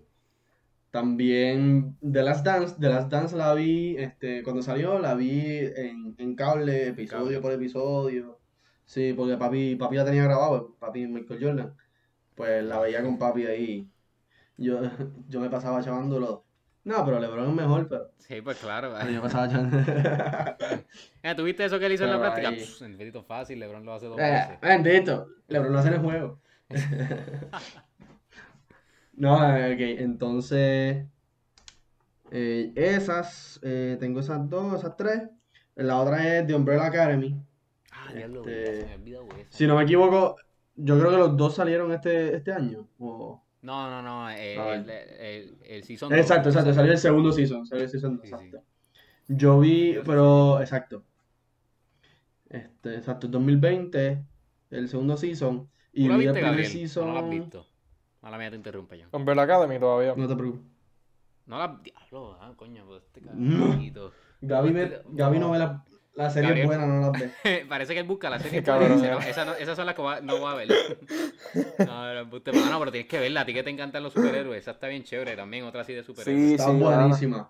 También The Last Dance, The Last Dance la vi, este, cuando salió, la vi en, en cable, episodio Cable. por episodio. Sí, porque papi, papi la tenía grabado, papi Michael Jordan. Pues la veía con papi ahí. Yo, yo me pasaba chavándolo. No, pero LeBron es mejor, pero Sí, pues claro. pero yo pasaba chavando. Eh, ¿Tú viste eso que él hizo en la práctica? Pff, en Bendito fácil, LeBron lo hace dos Eh, veces. bendito, LeBron lo hace en el juego. No, ok, entonces eh, esas, eh, tengo esas dos, esas tres. La otra es The Umbrella Academy. Ah, este- se me ha olvidado esa. Si no me equivoco, yo creo que los dos salieron este, este año. o- No, no, no. eh, Ah, el, el, el season dos. Exacto, exacto, salió el segundo season. Salió el season, Sí, sí. exacto. Yo vi, pero, exacto. Este, exacto, 2020, el segundo season. Y ¿Tú la vi el primer season. No la has visto. Mala mía, te interrumpe yo. Umbrella Academy todavía. No te preocupes. No la... Diablo, ah, coño, pues este No. caballito. Gaby, me- Gaby no ve la, la serie Gabriel. buena, no la ve. Parece que él busca la serie dice, eh. no, esa no- esas son las que va- no voy a ver. No, no, embuste, mano, pero tienes que verla. A ti que te encantan los superhéroes. Esa está bien chévere también. Otra así de superhéroes. Sí, Está sí, buenísima.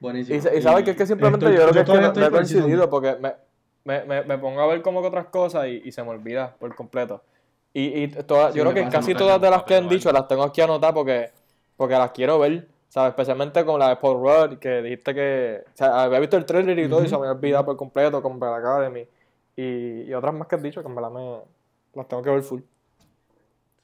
Buenísima. Y, y sabes que es que simplemente estoy- yo creo que es que me he coincidido porque me, me, me, me pongo a ver como que otras cosas y, y se me olvida por completo. Y, y todas, Sí, yo creo que casi todas de las que han dicho las tengo aquí anotadas porque, porque las quiero ver, ¿sabes? Especialmente con la de Paul Rudd, que dijiste que, o sea, había visto el trailer y todo y se me había olvidado por completo con Umbrella Academy. y, y otras más que has dicho que en verdad me las tengo que ver full.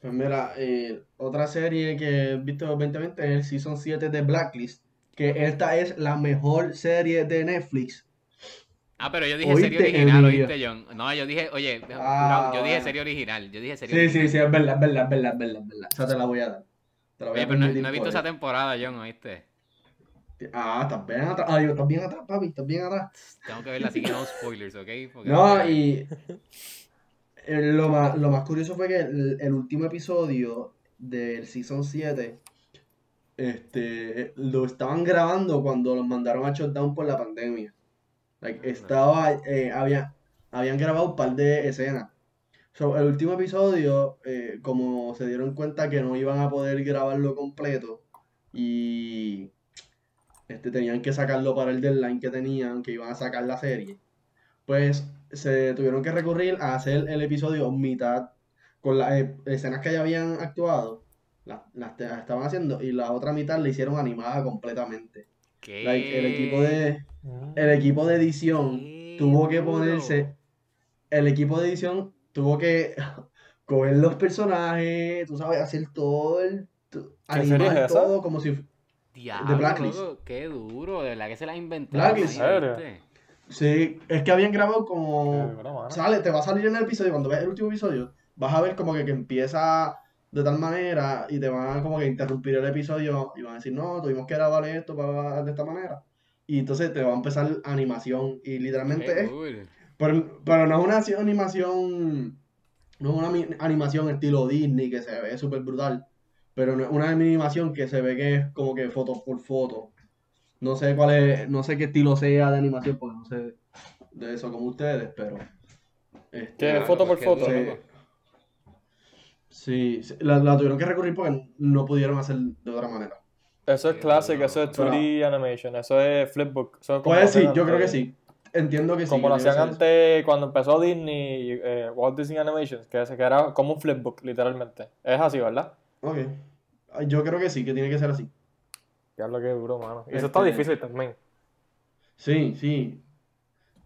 Pues mira, eh, otra serie que he visto 2020 es el Season 7 de Blacklist, que esta es la mejor serie de Netflix. Ah, pero yo dije ¿Oíste, serie original? ¿oíste, John? No, yo dije, oye, Ah, no, yo dije bueno. serie original. Yo dije serie Sí, original. sí, sí, es verdad, es verdad, es verdad, es verdad, verdad. Esa te la voy a dar. Te la voy Oye, a pero no, he visto esa temporada, John, ¿oíste? Ah, estás bien atrás. Ay, estás bien atrás, papi, estás bien atrás. Tengo que verla así que no spoilers, ¿ok? Porque No, y eh, lo más, lo más curioso fue que el, el último episodio del Season 7 este, lo estaban grabando cuando los mandaron a shutdown por la pandemia. Like, estaba, eh, había, habían grabado un par de escenas. So, el último episodio, eh, como se dieron cuenta que no iban a poder grabarlo completo y este, tenían que sacarlo para el deadline que tenían, que iban a sacar la serie, pues se tuvieron que recurrir a hacer el episodio mitad con las eh, escenas que ya habían actuado, las, las estaban haciendo, y la otra mitad la hicieron animada completamente. Like, el equipo de, el equipo de edición tuvo que duro. ponerse, el equipo de edición tuvo que coger los personajes, tú sabes, hacer todo el, tu- ¿Qué serie animar es todo como si, Diablo, Blacklist. loco, qué duro, de verdad que se la inventaron. Blacklist. sí, es que habían grabado como, sale, te va a salir en el episodio, cuando ves el último episodio, vas a ver como que, que empieza de tal manera y te van a como que interrumpir el episodio y van a decir, no, tuvimos que grabar esto para, de esta manera. Y entonces te va a empezar animación y literalmente es cool. Pero, pero no es una animación, no es una animación estilo Disney que se ve súper brutal, pero no es una animación que se ve que es como que foto por foto. No sé cuál es, no sé qué estilo sea de animación, porque no sé de eso como ustedes, pero... este, foto por foto. sí, la, la tuvieron que recurrir porque no pudieron hacer de otra manera. Eso es clásico, duro. eso es Pero- 2D animation, eso es flipbook. Eso es Pues sí, yo creo que sí. Entiendo que sí. Como lo hacían antes cuando empezó Disney, eh, Walt Disney Animations, que, se- que era como un flipbook, literalmente. Es así, ¿verdad? Ok. Yo creo que sí, que tiene que ser así. Ya lo que duro, mano. Y eso está Este- difícil también. Sí, sí.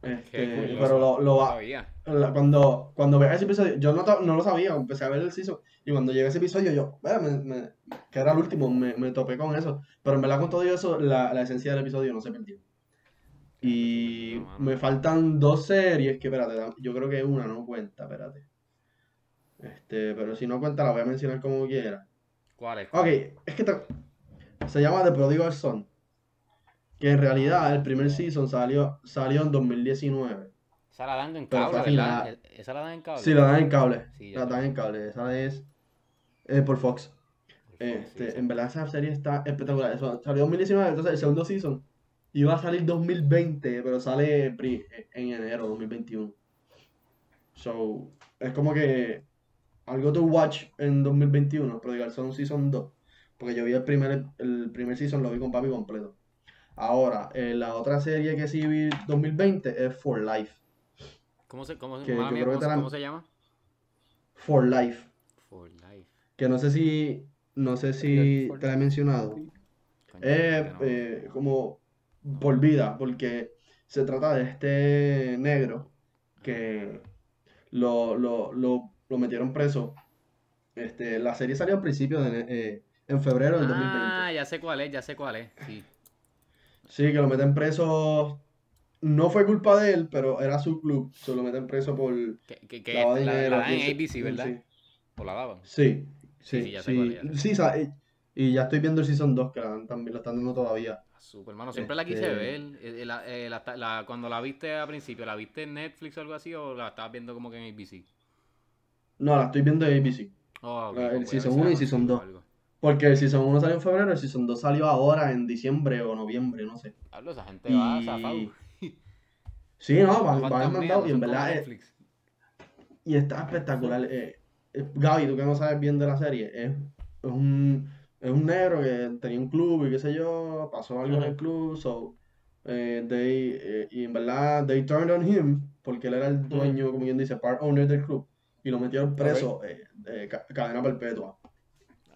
Este, pero lo, lo va, sabía. La- cuando, cuando veas ese episodio, yo no, no lo sabía, empecé a ver el season, y cuando llegué a ese episodio, yo, "Vea, me- me- que era el último, me, me topé con eso. Pero en verdad con todo eso, la, la esencia del episodio no se perdió. Y me faltan dos series que, espérate, yo creo que una no cuenta, espérate. Este, pero si no cuenta la voy a mencionar como quiera. ¿Cuál es? Ok, es que te- se llama The Prodigal Son. Que en realidad el primer season salió, salió en 2019. Esa la dan en cable, ¿verdad? E- Esa la dan en cable. Sí, la dan en cable. Sí, la dan en cable. Esa es eh, por Fox. Este, sí. en verdad esa serie está espectacular. Eso salió en 2019, entonces el segundo season iba a salir 2020, pero sale en enero 2021. So, es como que algo to watch en 2021, Prodigal Son Season 2. Porque yo vi el primer, el primer season, lo vi con papi completo. Ahora, eh, la otra serie que sí vi 2020 es For Life. ¿Cómo se, cómo, que mala yo mía, creo que ¿cómo, te la- cómo se llama? For Life. For Life. Que no sé si, no sé si te la he mencionado. Coño, no. eh, como por vida, porque se trata de este negro que lo, lo, lo, lo metieron preso. Este, la serie salió al principio de, eh, en febrero del 2020. Ah, ya sé cuál es, ya sé cuál es. Sí. Sí, que lo meten preso. No fue culpa de él, pero era su club. Se lo meten preso por Que, que, la, dinero. la y ese- en ABC, ¿verdad? Sí. ¿O la daban? Sí, Sí, sí, sí, ya sí. cuál ya. Sí, y- y ya estoy viendo el Season 2, que la también lo están dando todavía. Ah, Super, hermano. Siempre la quise Este- ver. Eh, eh, la- eh, la- la- cuando la viste al principio, ¿la viste en Netflix o algo así? ¿O la estabas viendo como que en ABC? No, la estoy viendo en ABC. Oh, ok, La- el a season si la uno y season consigo o dos. algo. Porque el Season 1 salió en febrero, el Season 2 salió ahora en diciembre o noviembre, no sé. Hablo, esa gente va Y- zafado. Sí, no, van, van mandado y en verdad eh, y está espectacular. eh, eh, Gaby, tú que no sabes bien de la serie, es, es un, es un negro que tenía un club y qué sé yo, pasó algo en el club, so, eh, they, y en verdad, they turned on him, porque él era el dueño, como quien dice, part owner del club, y lo metieron preso, eh, de ca- cadena perpetua.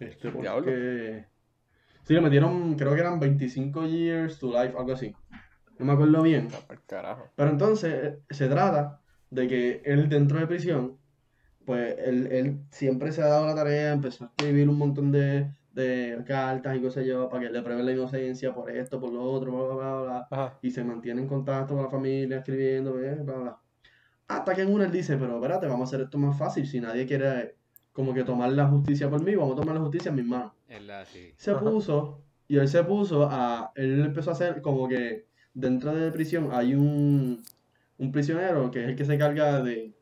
Este, porque... Sí, le metieron, creo que eran 25 years to life, algo así. No me acuerdo bien. Ah. Pero entonces eh, se trata de que él dentro de prisión, pues él, él siempre se ha dado la tarea, empezó a escribir un montón de, de cartas y cosas yo para que le prueben la inocencia por esto, por lo otro, bla, bla, bla, bla. Y se mantiene en contacto con la familia, escribiendo, bla, bla, bla. Hasta que en una él dice, pero espérate, vamos a hacer esto más fácil. Si nadie quiere como que tomar la justicia por mí, vamos a tomar la justicia en mis manos. Sí. Se puso, y él se puso a, él empezó a hacer como que dentro de prisión hay un, un prisionero que es el que se carga de,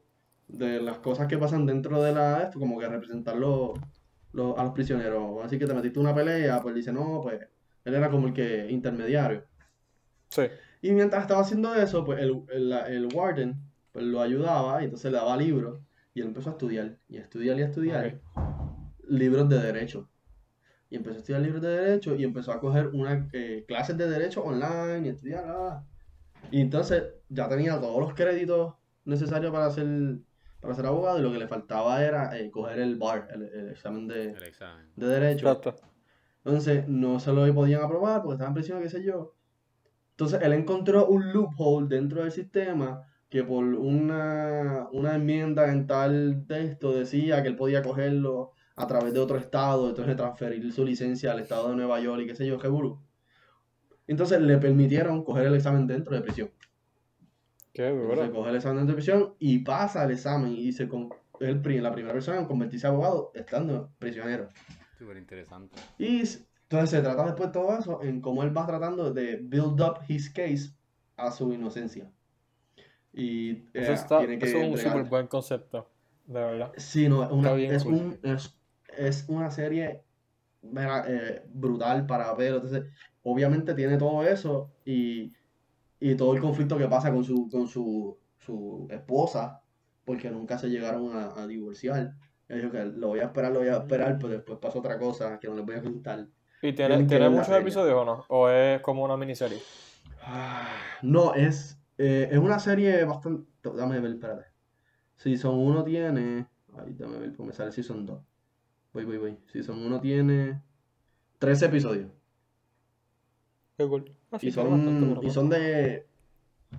de las cosas que pasan dentro de la, esto, como que representar los- los- a los prisioneros. Así que te metiste una pelea, pues dice, no, pues él era como el que intermediario. Sí. Y mientras estaba haciendo eso, pues el, el, el warden pues, lo ayudaba y entonces le daba libros y él empezó a estudiar y a estudiar y a estudiar libros de derecho. Y empezó a estudiar libros de derecho y empezó a coger unas eh, clases de derecho online y estudiar. bla, bla. Y entonces ya tenía todos los créditos necesarios para ser, para ser abogado y lo que le faltaba era eh, coger el bar, el, el examen de, El examen. de derecho. Exacto. Entonces no se lo podían aprobar porque estaba en prisión, qué sé yo. Entonces él encontró un loophole dentro del sistema que por una, una enmienda en tal texto decía que él podía cogerlo a través de otro estado, entonces transferir su licencia al estado de Nueva York y qué sé yo, qué burú. Entonces le permitieron coger el examen dentro de prisión. Qué Entonces duro. coge el examen dentro de prisión y pasa el examen y se con, es el pri- la primera persona en convertirse en abogado estando prisionero. Súper interesante. Y entonces se trata después todo eso en cómo él va tratando de build up his case a su inocencia. Y eh, Eso, está, tiene que eso es un súper buen concepto. De verdad. Sí, no, es una, Está bien es, cool. un, es, es una serie eh, brutal para ver. Entonces, obviamente tiene todo eso y, y todo el conflicto que pasa con su, con su, su esposa, porque nunca se llegaron a, a divorciar. Dijo que lo voy a esperar, lo voy a esperar, pero después pasó otra cosa que no les voy a contar. ¿Y tiene, tiene muchos episodios o no? ¿O es como una miniserie? Ah, No, es, eh, es una serie bastante. Dame ver, espérate. Season 1 tiene. Ay, dame ver, pues me sale Season 2. Voy, voy, voy. Season 1 tiene 13 episodios. Qué cool. Ah, Y son, y son de.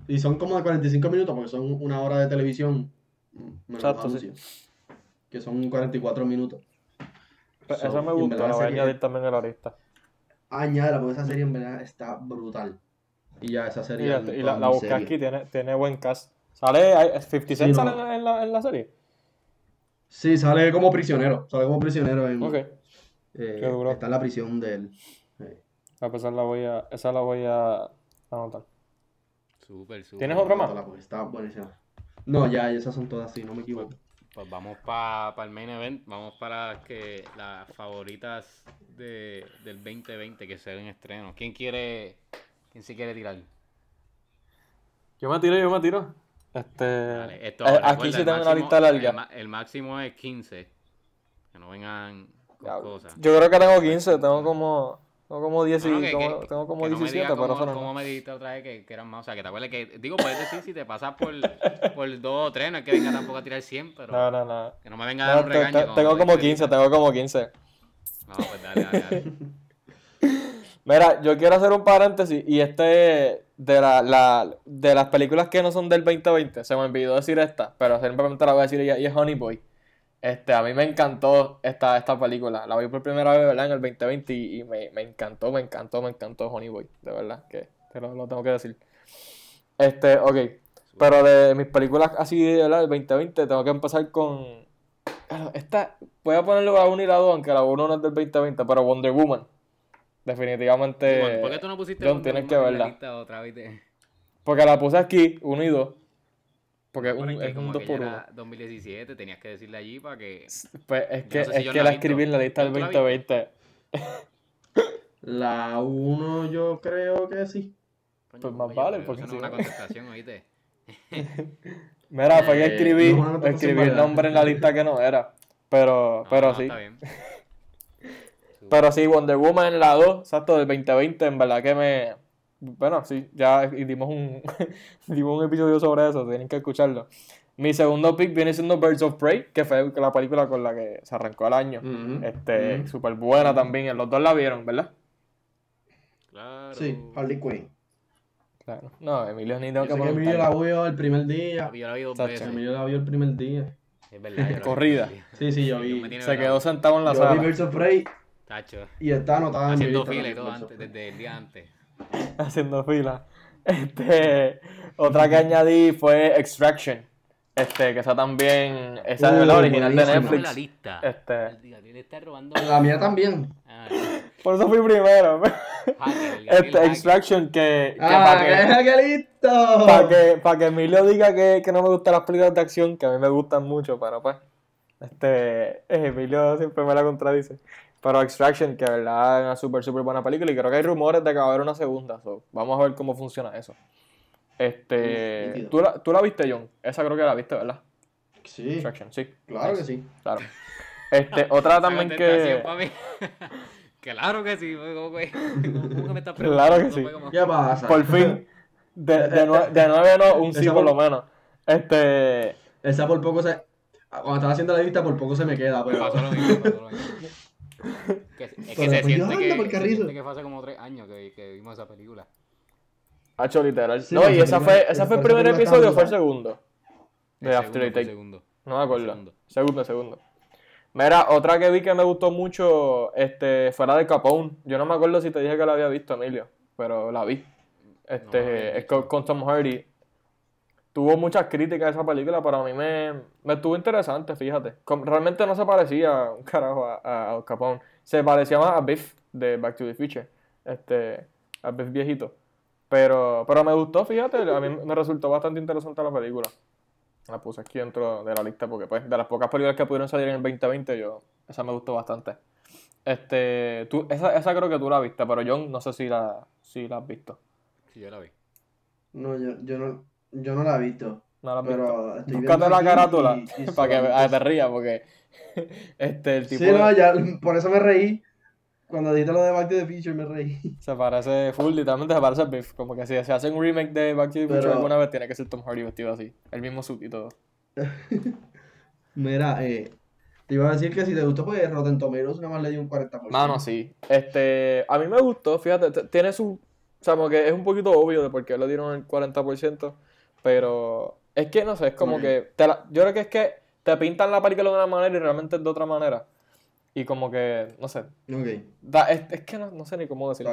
Y son como de 45 minutos porque son una hora de televisión. Exacto, sí. Que son 44 minutos. So, Esa me y gusta, la voy a añadir también a la lista. Añádela porque esa serie en verdad está brutal. Y ya, esa Y, serie. la, es y la, la serie. aquí, tiene, tiene buen cast. ¿Sale? hay- ¿50 Sí, Cent sale en la, en la serie? Sí, sale como prisionero. Sale como prisionero en. Ok. eh, Qué duro. está en la prisión de él. Eh, A pesar la voy a, esa la voy a anotar. Súper, súper. ¿Tienes otra más? porque Está buenísima. No, ya, esas son todas así, no me equivoco. Pues vamos para el main event, vamos para que las favoritas de, del 2020 que se ven estreno. ¿Quién quiere, quién se quiere tirar? Yo me tiro, yo me tiro. Este, Dale, esto, eh, aquí sí tengo una lista larga. El, el máximo es 15. Que no vengan con Ya, cosas. Yo creo que tengo 15, tengo como, tengo como 10 y, No, no, que- como- que- tengo como que no me 17, digas pero cómo, eso no. cómo me dijiste otra vez que, que eran más. O sea, que te acuerdes que. Digo, puedes decir si te pasas por, por dos o tres, no es que venga tampoco a tirar 100, pero. No, no, no. Que no me venga a No, dar un regaño. te- como tengo como dijiste 15, ahorita. tengo como 15. No, pues dale, dale, dale. Mira, yo quiero hacer un paréntesis y este de la, la- de las películas que no son del 2020, se me olvidó decir esta, pero simplemente la voy a decir y es Honey Boy. Este, a mí me encantó esta, esta película. La vi por primera vez, ¿verdad? En el 2020 y, y me, me encantó, me encantó, me encantó Honey Boy. De verdad, que te lo, tengo que decir. Este, ok. Pero de mis películas así, ¿verdad? Del 2020, tengo que empezar con... Esta, voy a ponerle la 1 y la 2, aunque la 1 no es del 2020, pero Wonder Woman. Definitivamente. Bueno, ¿Por qué tú no pusiste John, tienes que verla. lista otra vez? de- Porque la puse aquí, 1 y 2. Porque es Bueno, un, es un como 2 que por ya 1. era 2017, tenías que decirle allí para que. Pues es que, no sé si es que la la escribí en la lista del ¿Tú la viste? 2020. La 1 yo creo que sí. Coño, Pues más oye, vale, porque eso si no es una contestación, oíste. Mira, fue que Eh, escribí, escribí el nombre en la lista que no era. Pero, No, pero no, sí. Está bien. Pero sí, Wonder Woman en la 2, exacto, del 2020, en verdad que me... Bueno, sí, ya dimos un, dimos un episodio sobre eso, tienen que escucharlo. Mi segundo pick viene siendo Birds of Prey, que fue la película con la que se arrancó el año. Ujú, Este, ujú. súper buena también, los dos la vieron, ¿verdad? Claro. Sí, Harley Quinn. Claro. No, Emilio ni tengo Yo que que Emilio la vio el primer día. Yo la vi dos Chacho. veces. Emilio la vio el primer día. Es verdad. vi Corrida. Sí, sí, yo vi. Se bravo. quedó sentado en la Yo vi sala Birds of Prey Tacho. y está anotada en mi Haciendo lista fila y todo antes, desde el día antes. haciendo fila. Este, otra que añadí fue Extraction. Este, que esa también, esa Uh, es la original de. Ponme la Netflix. lista. Este. Está robando. La mía también. Ah, Por eso fui primero. hacker, Gabriel Este. Extraction, que, que ¡Ah, para que, listo! pa' que, pa' que Emilio diga que, que no me gustan las películas de acción, que a mí me gustan mucho, pero pues, este, Emilio siempre me la contradice. Pero Extraction, que de verdad es una súper, súper buena película, y creo que hay rumores de que va a haber una segunda, so, vamos a ver cómo funciona eso. Este, Nítido. ¿tú la, tú la viste, John? Esa creo que la viste, ¿verdad? Sí, Extraction, sí. claro que sí. Claro. Este, otra también que... Claro que sí. ¿Cómo que me estás Claro que preguntando? sí. ¿Qué pasa? Por fin, de, de, nue- de nueve no, un sí por por- lo menos. Este, Esa por poco se. Cuando estaba haciendo la lista, por poco se me queda, pero. pasó lo mismo, pasó lo mismo. Que- es que Pero se siente que, por se siente que fue hace como tres años que, que vimos esa película. Hacho literal. Sí, no, y esa fue, esa fue el primer episodio o fue el segundo. De After fue Take. segundo. No me acuerdo. segundo. Segundo, segundo. Mira, otra que vi que me gustó mucho, este, fuera de Capone. Yo no me acuerdo si te dije que la había visto, Emilio, pero la vi. No la Este, había es visto. con, con Tom Hardy. Tuvo muchas críticas esa película, pero a mí me, me estuvo interesante, fíjate. Realmente no se parecía un carajo a, a, a Capone. Se parecía más a Biff de Back to the Future. Este, a Biff viejito. Pero, pero me gustó, fíjate. A mí me resultó bastante interesante la película. La puse aquí dentro de la lista porque, pues, de las pocas películas que pudieron salir en el 2020, yo, esa me gustó bastante. Este, tú, esa, esa creo que tú la viste, pero John, no sé si la, si la has visto. Sí, yo la vi. No, yo, yo no, yo no la he visto. No la has visto. Pero estoy Búscate la carátula y- y para que solamente- ah, te rías, porque este, el tipo Sí, no, ya, por eso me reí. Cuando dijiste lo de Back to the Future me reí. se parece full, literalmente se parece a Biff. Como que si se hace un remake de Back to the Future Pero- alguna vez, tiene que ser Tom Hardy vestido así. El mismo suit y todo. Mira, eh, te iba a decir que si te gustó, pues Rotten Tomatoes nada más le dio un 40%. Mano, sí. Este, a mí me gustó, fíjate, tiene su... O sea, como que es un poquito obvio de por qué le dieron el 40%, pero es que, no sé, es como que... te la- yo creo que es que te pintan la película de una manera y realmente es de otra manera. Y como que, no sé, da- es, es que no, no sé ni cómo decirlo.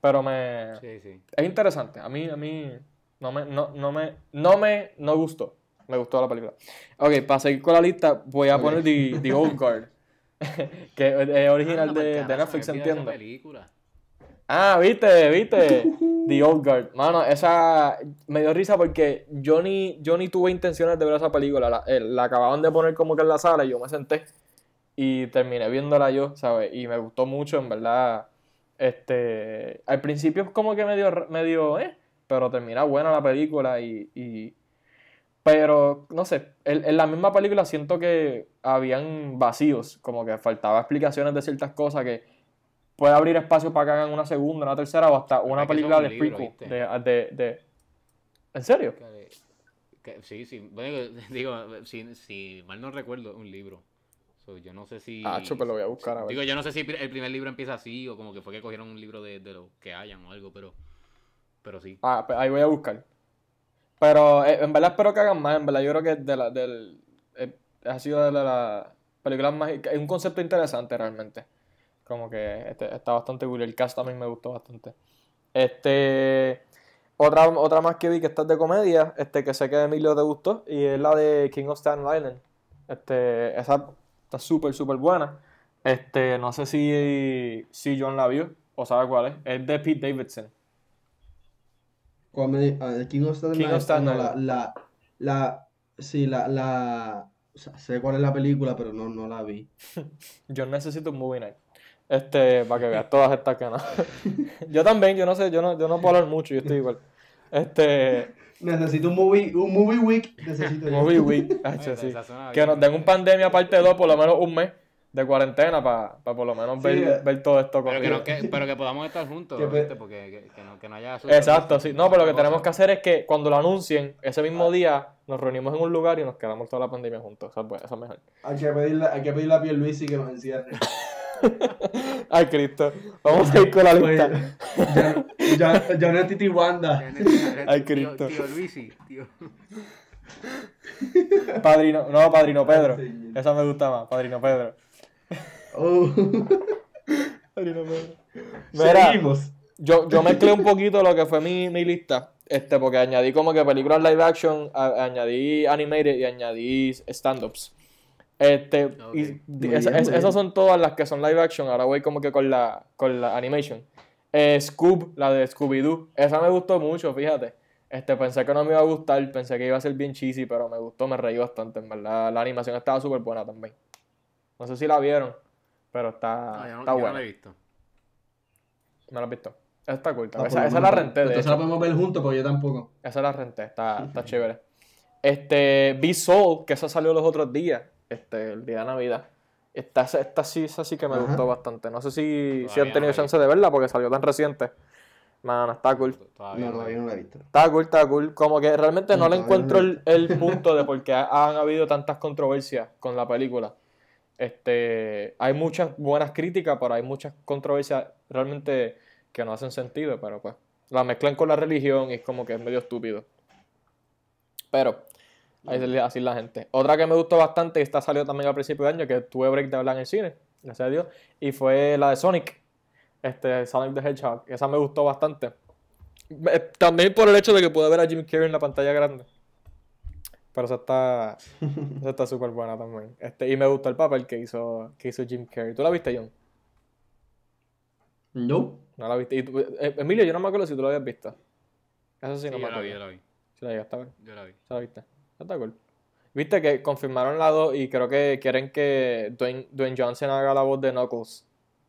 Pero me... Sí, sí. Es interesante. A mí, a mí no me, no, no me, no me, no gustó. Me gustó la película. Ok, para seguir con la lista, voy a poner The, The Old Guard. que es original de, Netflix, entiendo. película. Ah, viste, viste. The Old Guard. Mano, esa me dio risa porque yo ni, yo ni tuve intenciones de ver esa película. La, eh, la acababan de poner como que en la sala y yo me senté y terminé viéndola yo, ¿sabes? Y me gustó mucho, en verdad. Este, al principio es como que medio, medio, eh, pero termina buena la película y, y- pero, no sé, en, en la misma película siento que habían vacíos, como que faltaba explicaciones de ciertas cosas que puede abrir espacio para que hagan una segunda, una tercera o hasta una es película es de libro, prequel. De, de, de- ¿En serio? Que- que- sí, sí. Bueno, digo, si, si mal no recuerdo, un libro. So, yo no sé si. Ah, pero lo voy a buscar a ver. Digo, yo no sé si el primer libro empieza así o como que fue que cogieron un libro de, de lo que hayan o algo, pero. Pero sí. Ah, pues ahí voy a buscar. Pero eh, en verdad espero que hagan más. En verdad, yo creo que de la, del, eh, ha sido de la- las películas más. Es un concepto interesante realmente. Como que este- está bastante cool. El cast también me gustó bastante. Este. Otra, otra más que vi que está de comedia, este que sé que a Emilio te gustó, y es la de King of Staten Island. Este, esa está súper, súper buena. Este, no sé si, si John la vio o sabe cuál es. Es de Pete Davidson. ¿Cuál me di- ah, King of Staten King of Island, Staten no, la, Island. la, la, sí, la, la, o sea, sé cuál es la película, pero no, no la vi. Yo necesito un movie night. Este, para que veas todas estas que no. yo también, yo no sé, yo no, yo no puedo hablar mucho, yo estoy igual. Este, Necesito un movie, un movie week, necesito movie week, sí. suena Que nos den un pandemia parte 2, por lo menos un mes de cuarentena para por lo menos Sí, ver, eh. ver todo esto Pero que, corrido. no, que, pero que podamos estar juntos, ¿viste? Porque que, que no, que no haya... Exacto, sí. No, pero lo que tenemos que hacer es que cuando lo anuncien, ese mismo día nos reunimos en un lugar y nos quedamos toda la pandemia juntos. Eso es, bueno, eso es mejor. Hay que pedirle, hay que pedirle a Pierluisi que nos encierre. Ay, Cristo. Vamos a ir con la Pues, lista. ya, ya, ya no es Titi Wanda. Ay, tío, Cristo. tío Luisi, tío. Padrino, no, Padrino Pedro. Esa me gusta más, Padrino Pedro. Oh. Padrino Pedro. Mira, Seguimos. yo, yo mezclé un poquito lo que fue mi, mi lista. Este, porque añadí como que películas live action, a- añadí animated y añadí stand-ups. Este, y esa- bien, es- esas son todas las que son live action. Ahora voy como que con la, con la animation. Eh, Scoob, la de Scooby-Doo. Esa me gustó mucho, fíjate. Este, pensé que no me iba a gustar, pensé que iba a ser bien cheesy, pero me gustó, me reí bastante, en verdad. La animación estaba súper buena también. No sé si la vieron, pero está, No, yo no, está yo no buena. la he visto. ¿Me la has visto? Esa está cool. Ah, esa, lo esa la renté, de Entonces la podemos ver juntos, porque yo tampoco. Esa la renté, está, está chévere. Este, Be Soul, que esa salió los otros días, este, el día de Navidad. Esta, esta sí, esa sí que me Ajá. gustó bastante. No sé si, si han tenido no chance de verla porque salió tan reciente. Mano, está cool. Todavía No, todavía no la he visto. Está cool, está cool. Como que realmente no No, le encuentro no. el, el punto de por qué ha- han habido tantas controversias con la película. Este, hay muchas buenas críticas, pero hay muchas controversias realmente que no hacen sentido, pero pues la mezclan con la religión y es como que es medio estúpido. Pero, ahí se le- así es la gente. Otra que me gustó bastante, y esta salió también al principio de año, que tuve break de hablar en el cine, gracias a Dios, y fue la de Sonic, este, Sonic the Hedgehog. Esa me gustó bastante. También por el hecho de que pude ver a Jim Carrey en la pantalla grande. Pero esa está esa está súper buena también. Este, y me gustó el papel que hizo, que hizo Jim Carrey. ¿Tú la viste, John? No. No la viste. Y tú- eh, Emilio, yo no me acuerdo si tú lo habías visto. Eso sí, Sí, no me yo la acuerdo. vi, yo la vi. Sí la llegaste a ver. Yo la vi. ¿Sí la viste? Está cool. Viste que confirmaron la 2 y creo que quieren que Dwayne, Dwayne Johnson haga la voz de Knuckles.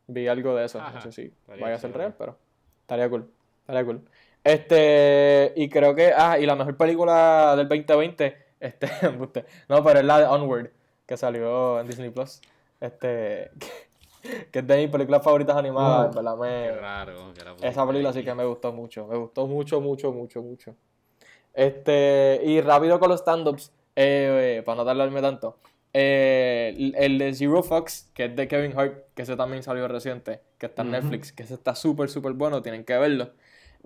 Vi algo de eso. No Ajá. sé si vaya a ser real, pero estaría cool. Estaría cool. Este, y creo que, ah, y la mejor película del 2020, este, no, pero es la de Onward, que salió en Disney Plus. Este, que es de mis películas favoritas animadas, Wow. en verdad me, Qué raro. que esa película sí que me gustó mucho. Me gustó mucho, mucho, mucho, mucho. Este, y rápido con los stand-ups, eh, eh, para no tardarme tanto. eh, el, el de Zero Fox, que es de Kevin Hart, que ese también salió reciente, que está en. Netflix, que ese está súper, súper bueno, tienen que verlo.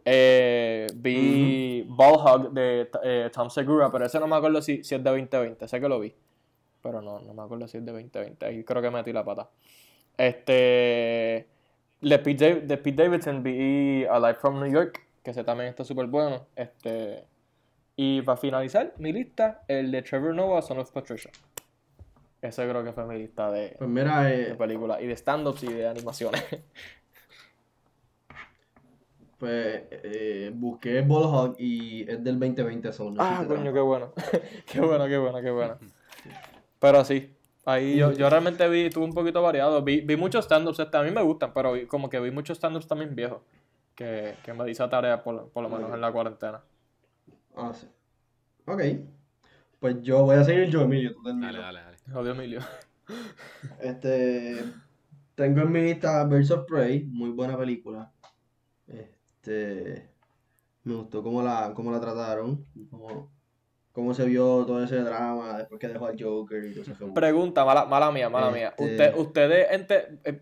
Eh, vi Ball Hog de eh, Tom Segura, pero ese no me acuerdo si, si es de 2020, sé que lo vi. Pero no, no me acuerdo si es de 2020, ahí creo que metí la pata. Este. De Pete, Dav- de Pete Davidson vi A Life from New York, que ese también está súper bueno. Este. Y para finalizar mi lista, el de Trevor Noah, Son of Patricia. Ese creo que fue mi lista de, Pues mira, de eh, películas y de stand-ups y de animaciones. pues eh, busqué Ball Hog y es del 2020 solo. no ah, coño, qué bueno. qué bueno, qué bueno, qué bueno. Pero sí, ahí yo, yo realmente vi, estuve un poquito variado. Vi, vi muchos stand-ups, este, a mí me gustan, pero vi- como que vi muchos stand-ups también viejos. Que, que me hizo tarea por, por lo menos en la cuarentena. Ah, sí. Ok. Pues yo voy a seguir yo, Emilio. Tú. Dale, dale, dale. Odio Emilio. Este. Tengo en mi lista Birds of Prey, muy buena película. Este. Me gustó cómo la, cómo la trataron, cómo, cómo se vio todo ese drama después que dejó al Joker y todo revolú. Pregunta, mala, mala mía, mala mía. Este- Usted, ustedes, ente- eh,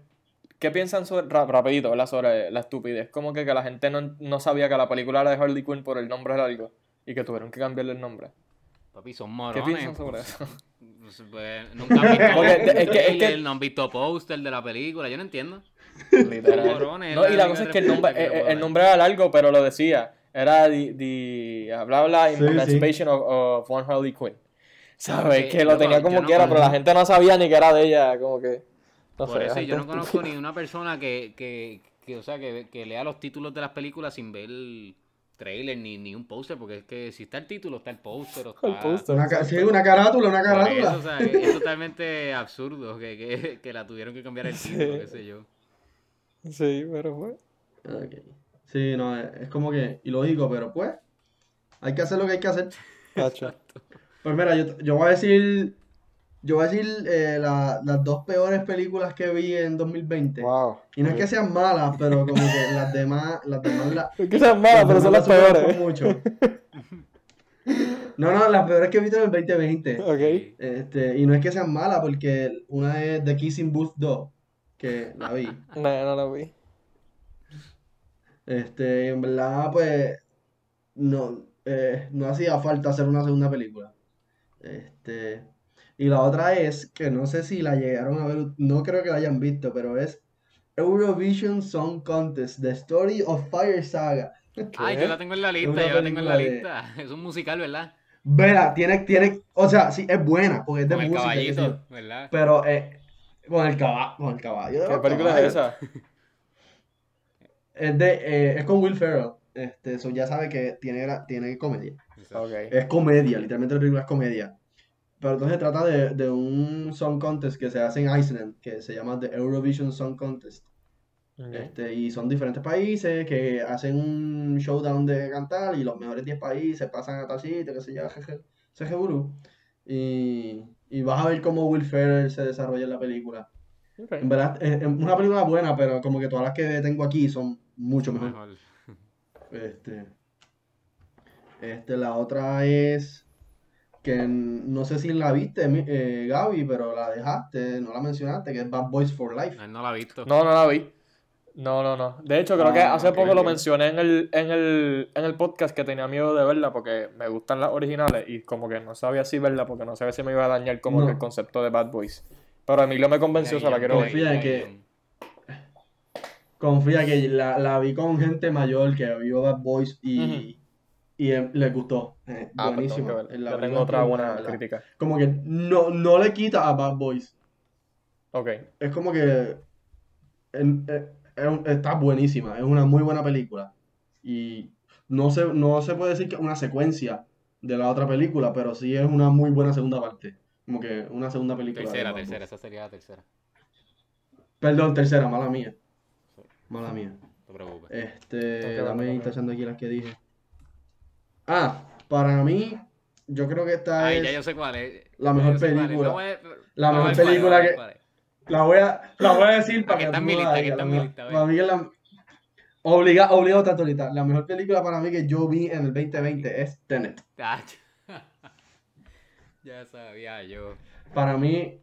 ¿qué piensan sobre, ra- rapidito, ¿verdad? sobre la estupidez? Como que, que la gente no, no sabía que la película era de Harley Quinn por el nombre largo y que tuvieron que cambiarle el nombre. Papi, son ¿Qué morones. piensan sobre eso? Pues, pues, nunca han visto Porque es que- es que- trailer, no han visto póster de la película, yo no entiendo. Literal. Morones, No, y la cosa es que el nombre, que eh, puedo el nombre era largo, pero lo decía. Era the, the bla bla Sí, sí. Emancipation of, of One Harley Quinn. ¿Sabes? Sí, que lo tenía como no quiera, pero la gente no sabía ni que era de ella, como que. No Por sé, eso gente yo no conozco ni una persona que, que, que, o sea, que, que lea los títulos de las películas sin ver trailer ni, ni un póster, porque es que si está el título, está el póster o está... El póster. Una, ca- sí, una carátula, una carátula. eso, o sea, es totalmente absurdo que, que, que la tuvieron que cambiar el título, Sí. qué sé yo. Sí, pero fue. Ok. Sí, no, es, como que ilógico, pero pues, hay que hacer lo que hay que hacer. Pues mira, yo, yo voy a decir, yo voy a decir eh, la- las dos peores películas que vi en 2020. Wow. Y no es que sean malas, pero como que las demás, las demás la- Es que sean malas, las pero son las peores. mucho. No, no, las peores que he visto en el 2020. Ok. Este, y no es que sean malas, porque una es The Kissing Booth 2, que la vi. No, no lo vi. Este, en verdad, pues, no, eh, no hacía falta hacer una segunda película. Este, y la otra es, que no sé si la llegaron a ver, no creo que la hayan visto, pero es Eurovision Song Contest, The Story of Fire Saga. Ay, yo la tengo en la lista, yo la tengo en la de- lista. Es un musical, ¿verdad? Vela, tiene, tiene, o sea, sí, es buena, porque es de Con el música, caballito, ¿verdad? Pero eh, con el caballo, con el caballo. ¿Qué película es esa? Es de, eh, es con Will Ferrell. Este, eso ya sabe que tiene, tiene comedia. Es comedia, literalmente la película es comedia. Pero entonces trata de, de un song contest que se hace en Iceland, que se llama The Eurovision Song Contest. Este, y son diferentes países que hacen un showdown de cantar y los mejores 10 países pasan a tal sitio, que se llama jeje. Y, y vas a ver cómo Will Ferrell se desarrolla en la película. En verdad, es es una película buena, pero como que todas las que tengo aquí son mucho mejor. Mejor. Este, este, la otra es que no sé si la viste, eh, Gaby, pero la dejaste, no la mencionaste, que es Bad Boys for Life. Él no la ha visto. No, no la vi. No, no, no. De hecho, creo que hace poco lo mencioné en el, en el, en el podcast que tenía miedo de verla porque me gustan las originales y como que no sabía si verla porque no sabía si me iba a dañar como No. que el concepto de Bad Boys. Pero Emilio me convenció, se la quiero ver. Confía en que- Confía que la, la vi con gente mayor que vio Bad Boys y. y eh, les gustó. Eh, Ah, pues tengo buenísima. que verla. Es la tengo otra que buena la- crítica. Como que no, no le quita a Bad Boys. Ok. Es como que en- eh, está buenísima, es una muy buena película. Y no se, no se puede decir que es una secuencia de la otra película, pero sí es una muy buena segunda parte. Como que una segunda película. Tercera, tercera, esa sería la tercera. Perdón, tercera, mala mía. Mala mía. No te preocupes. Este, Tengo dame también. tachando aquí las que dije. Ah, para mí, yo creo que esta Ay, es ya yo sé cuál es. la mejor película. No a- La no, mejor película que-. La voy a, la voy a decir para que está mi lista, aquí está mi. Para mí es la obliga, obligado tanto ahorita. La mejor película para mí que yo vi en el 2020 es Tenet. Ya sabía yo. Para mí,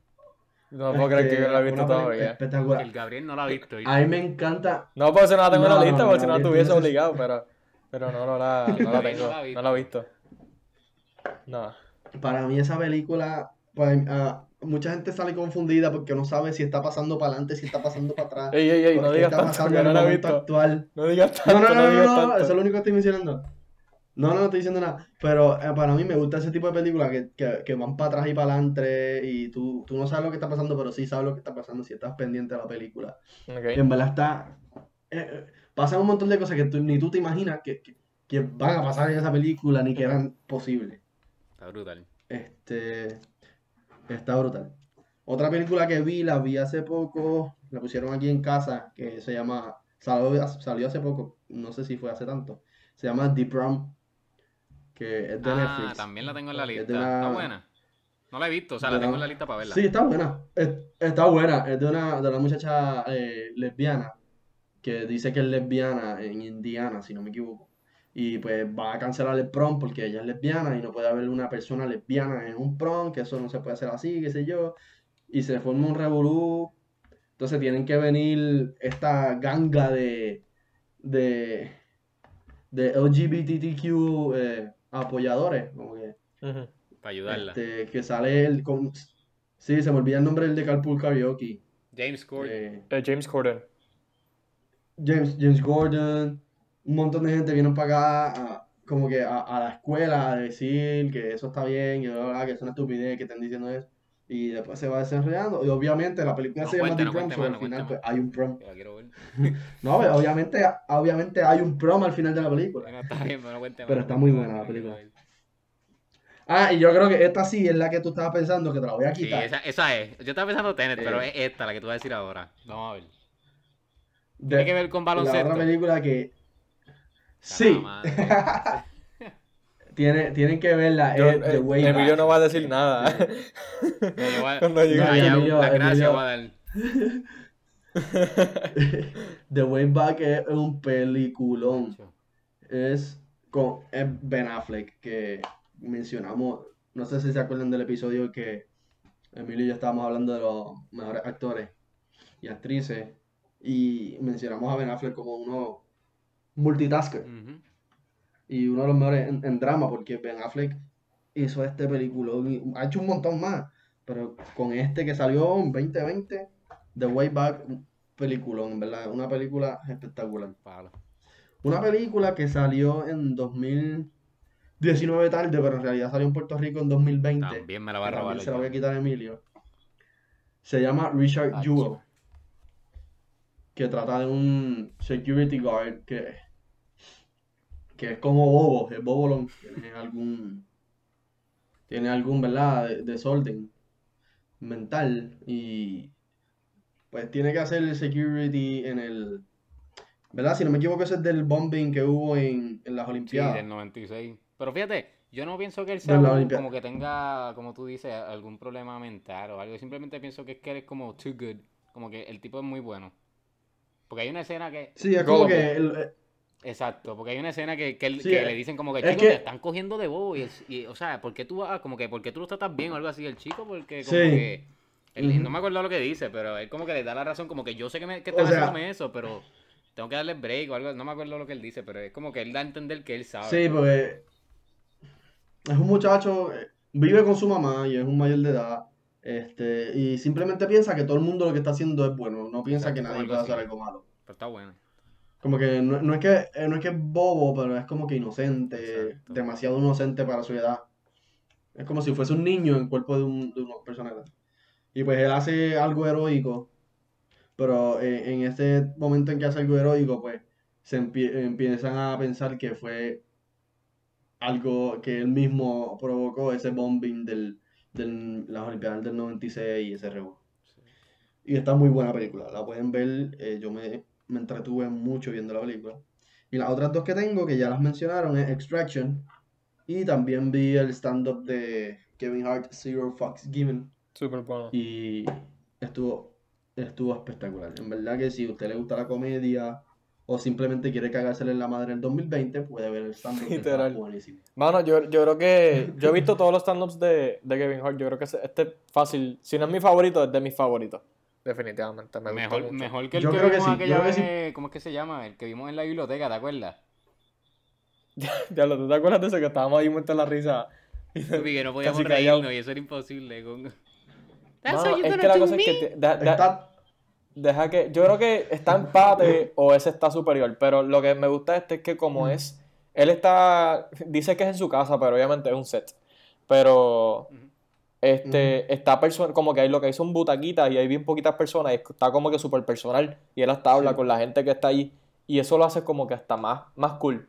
No puedo creer que yo no la he visto todavía. Espectacular. El Gabriel no la ha visto. ¿viste? A mí me encanta. No, por si no la tengo en la lista, no, por si no la tuviese obligado, pero, pero no, no la, no la tengo. no la ha visto. No la he visto. No. Para mí esa película, pues, ah, mucha gente sale confundida porque no sabe si está pasando para adelante, si está pasando para atrás. Ey, ey, ey, no digas está tanto pasando que en no el la he visto. actual. No digas No, tanto, no, no, no, digas no, no, tanto. eso es lo único que estoy mencionando. No, no, no estoy diciendo nada. Pero eh, para mí me gusta ese tipo de películas que, que, que van para atrás y para adelante y tú, tú no sabes lo que está pasando, pero sí sabes lo que está pasando si estás pendiente de la película. Y en verdad está... eh, pasan un montón de cosas que tú- ni tú te imaginas que, que, que van a pasar en esa película ni que eran posibles. Está brutal. Este... Está brutal. Otra película que vi, la vi hace poco, la pusieron aquí en casa, que se llama... Salió, salió hace poco, no sé si fue hace tanto. Se llama The Prom, que es de Ah, Netflix. también la tengo en la Es de lista. una- Está buena. No la he visto, o sea, la tengo en la lista para verla. Sí, está buena. Es- está buena. Es de una, de una muchacha eh, lesbiana que dice que es lesbiana en Indiana, si no me equivoco. Y pues va a cancelar el prom porque ella es lesbiana y no puede haber una persona lesbiana en un prom, que eso no se puede hacer así, qué sé yo. Y se forma un revolú. Entonces tienen que venir esta ganga de, de, de LGBTQ eh, apoyadores, como que. Para ayudarla. este, que sale el con... Sí, se me olvida el nombre del de Carpool Karaoke. James Corden. Eh, Eh, James Corden. James, James Gordon, un montón de gente vienen para acá a- como que a, a la escuela a decir que eso está bien, bla, que es una estupidez que están diciendo eso. Y después se va desenrollando. Y obviamente la película No se llama The no Prom, más, al final pues, hay un prom. Que la quiero ver. No, pero obviamente, obviamente hay un prom al final de la película. Bueno, está bien, pero no cuente más. Pero está muy buena la película. Ah, y yo creo que esta sí es la que tú estabas pensando que te la voy a Sí, quitar. esa, esa es. Yo estaba pensando Tenet, pero es esta la que tú vas a decir ahora. Vamos a ver. De- Tiene que ver con la otra baloncesto. película que... Sí, tiene, tienen que verla. Yo- The eh, Way Emilio Back. no va a decir nada. No, Cuando llegue. Ya, Emilio, la gracia Emilio. voy a dar. The Way Back es un peliculón. Es con es Ben Affleck, que mencionamos, no sé si se acuerdan del episodio que Emilio y yo estábamos hablando de los mejores actores. y actrices. Y mencionamos a Ben Affleck como uno multitasker. Y uno de los mejores en, en drama, porque Ben Affleck hizo este película. Ha hecho un montón más. Pero con este que salió en 2020, The Way Back, peliculón, en verdad. Una película espectacular. Una película que salió en 2019 tarde, pero en realidad salió en Puerto Rico en 2020. También me la va a robar. se la voy a quitar a Emilio. Se llama Richard Jewell. Que trata de un security guard que, que es como bobo, es bobolón. Tiene algún, tiene algún, ¿verdad? de- desorden mental y pues tiene que hacer el security en el, ¿verdad? Si no me equivoco, ese es del bombing que hubo en, en las Sí, Olimpiadas. del 96. Pero fíjate, yo no pienso que él sea un- como que tenga, como tú dices, algún problema mental o algo. Simplemente pienso que es que él es como too good. Como que el tipo es muy bueno. Porque hay una escena que... Sí, es como que el- eh, Exacto, porque hay una escena que, que, él- Sí, que eh, le dicen como que, es chico, que- te están cogiendo de bobo. Y, o sea, ¿por qué tú, ah, como que, ¿por qué tú lo tratas bien o algo así? El chico, porque como Sí. que... él-. No me acuerdo lo que dice, pero él como que le da la razón, como que yo sé que, me, que están O sea- haciéndome eso, pero tengo que darle break o algo. No me acuerdo lo que él dice, pero es como que él da a entender que él sabe. Sí, porque es un muchacho, eh, vive con su mamá y es un mayor de edad, este, y simplemente piensa que todo el mundo lo que está haciendo es bueno, no piensa Exacto, que nadie puede hacer algo malo. Pero está bueno. Como que no, no es que eh, no es que es bobo, pero es como que inocente, Exacto. demasiado inocente para su edad. Es como si fuese un niño en cuerpo de, un, de una persona grande. Y pues él hace algo heroico, pero eh, en este momento en que hace algo heroico, pues se empie- empiezan a pensar que fue algo que él mismo provocó, ese bombing del, del, las Olimpiadas del 96 y ese revuelo. Y está muy buena película, la pueden ver, eh, yo me, me entretuve mucho viendo la película. Y las otras dos que tengo, que ya las mencionaron, es Extraction, y también vi el stand-up de Kevin Hart, Zero Fucks Given, Súper bueno. y estuvo, estuvo espectacular. En verdad que si a usted le gusta la comedia, o simplemente quiere cagársele en la madre en el 2020, puede ver el stand-up, Literal. buenísimo. Mano, yo, yo creo que. Yo he visto todos los stand-ups de, de Kevin Hart. Yo creo que este fácil. Si no es mi favorito, es de mis favoritos. Definitivamente. Me gusta Mejor, mucho. mejor que el Yo que creo que vimos sí, yo aquella que vez, ¿cómo es que se llama? El que vimos en la biblioteca, ¿te acuerdas? Diablo, ¿tú te acuerdas de eso? Que estábamos ahí muertos en la risa. Papi, que no podíamos reírnos y eso era imposible. Con... Mano, es que la cosa es que. te- da- da- Está, Deja que. Yo creo que está empate o ese está superior. Pero lo que me gusta de este es que, Mm. como es. Él está. Dice que es en su casa, pero obviamente es un set. Pero. Este, está perso- como que hay lo que hay son butaquitas y hay bien poquitas personas y está como que súper personal y él hasta habla Sí. con la gente que está ahí y eso lo hace como que hasta más, más cool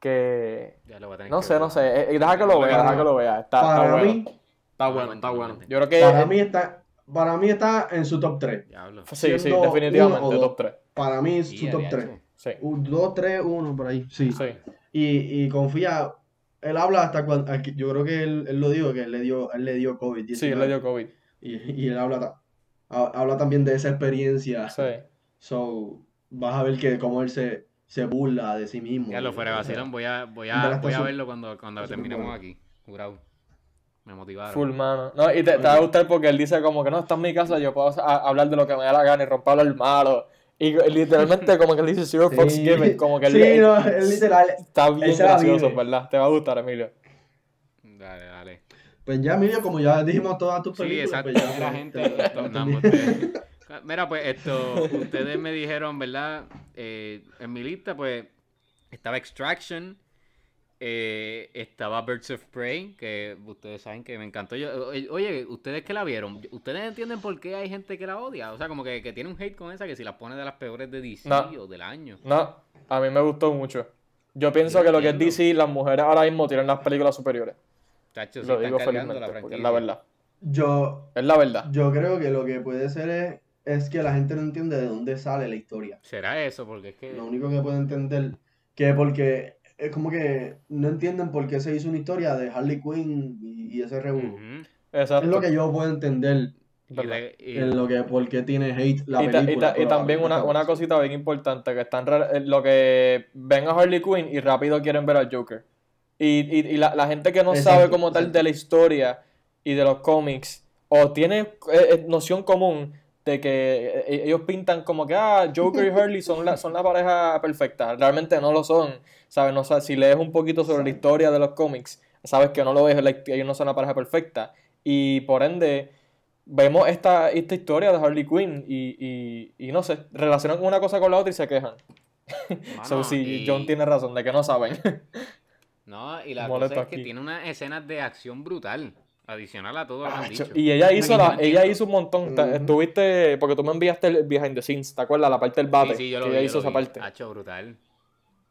que Ya lo voy a tener no que sé, ver. no sé, eh, eh, deja que lo vea, deja que lo vea, está, bueno, mí, está bueno, está bueno. Yo creo que para mí está, para mí está en su top 3. Diablo. sí, sí, definitivamente uno o dos. top 3. Para mí es su top había 3. hecho. Sí. 2, 3, 1 por ahí. Sí. Sí. Y, y confía, él habla hasta cuando, yo creo que él, él lo dijo, que él le dio, él le dio COVID. Sí, él le dio COVID. Y, y él habla, habla también de esa experiencia. Sí. So, vas a ver que cómo él se, se burla de sí mismo. Ya lo fuera vacilón, voy a, voy a, voy a verlo cuando, cuando terminemos aquí. Jurado. Me motivaron. Full mano. No, y te, te va a gustar porque él dice como que no, esta es mi casa, yo puedo a- hablar de lo que me da la gana y romperlo al malo. Y literalmente como que él dice Zero Sí. Fox Given, como que él, Sí, no, él literal. está bien la gracioso, vive. ¿verdad? Te va a gustar, Emilio. Dale, dale. Pues ya, Emilio, como ya dijimos todas tus Sí, películas, exacto. pues ya, Mira, pues, gente, esto, no, Mira, pues esto, ustedes me dijeron, ¿verdad? Eh, en mi lista, pues, estaba Extraction, eh, estaba Birds of Prey, que ustedes saben que me encantó. Yo, oye, oye, ustedes que la vieron, ¿ustedes entienden por qué hay gente que la odia? O sea, como que, que tiene un hate con esa, que si la pone de las peores de DC No. o del año. No, a mí me gustó mucho. Yo pienso Yo que lo que es entiendo. DC, las mujeres ahora mismo tienen las películas superiores. Chacho, Lo digo felizmente, la porque es la verdad. Yo, Es la verdad. yo creo que lo que puede ser es, es que la gente no entiende de dónde sale la historia. ¿Será eso? Porque es que... Lo único que puede entender que porque es como que no entienden por qué se hizo una historia de Harley Quinn y, y ese revuelo. Exacto. Es lo que yo puedo entender Y y- en lo que por qué tiene hate la Y, ta- y película. ta- y la también una, una cosita bien importante, que están eh, lo que ven a Harley Quinn y rápido quieren ver al Joker. Y, y, y la, la gente que no Exacto, sabe como tal exacto. de la historia y de los cómics, o tiene eh, eh, noción común, de que eh, ellos pintan como que, ah, Joker y Harley son la, son la pareja perfecta. Realmente no lo son, ¿sabes? No, sa- si lees un poquito sobre la historia de los cómics, sabes que no lo es, la- ellos no son la pareja perfecta. Y por ende, vemos esta, esta historia de Harley Quinn y, y, y no sé, relacionan una cosa con la otra y se quejan. so, Mano, sí, y- John tiene razón de que no saben. No, y la Molesto cosa es que aquí. tiene unas escenas de acción brutal. Adicional a todo lo que han Acho, dicho. Y ella hizo Yo no la, ella hizo un montón. Estuviste, porque tú me enviaste el behind the scenes, ¿te acuerdas? La parte del bate. Sí, sí, yo lo que vi, ella yo hizo lo esa vi. parte. Hacho, brutal.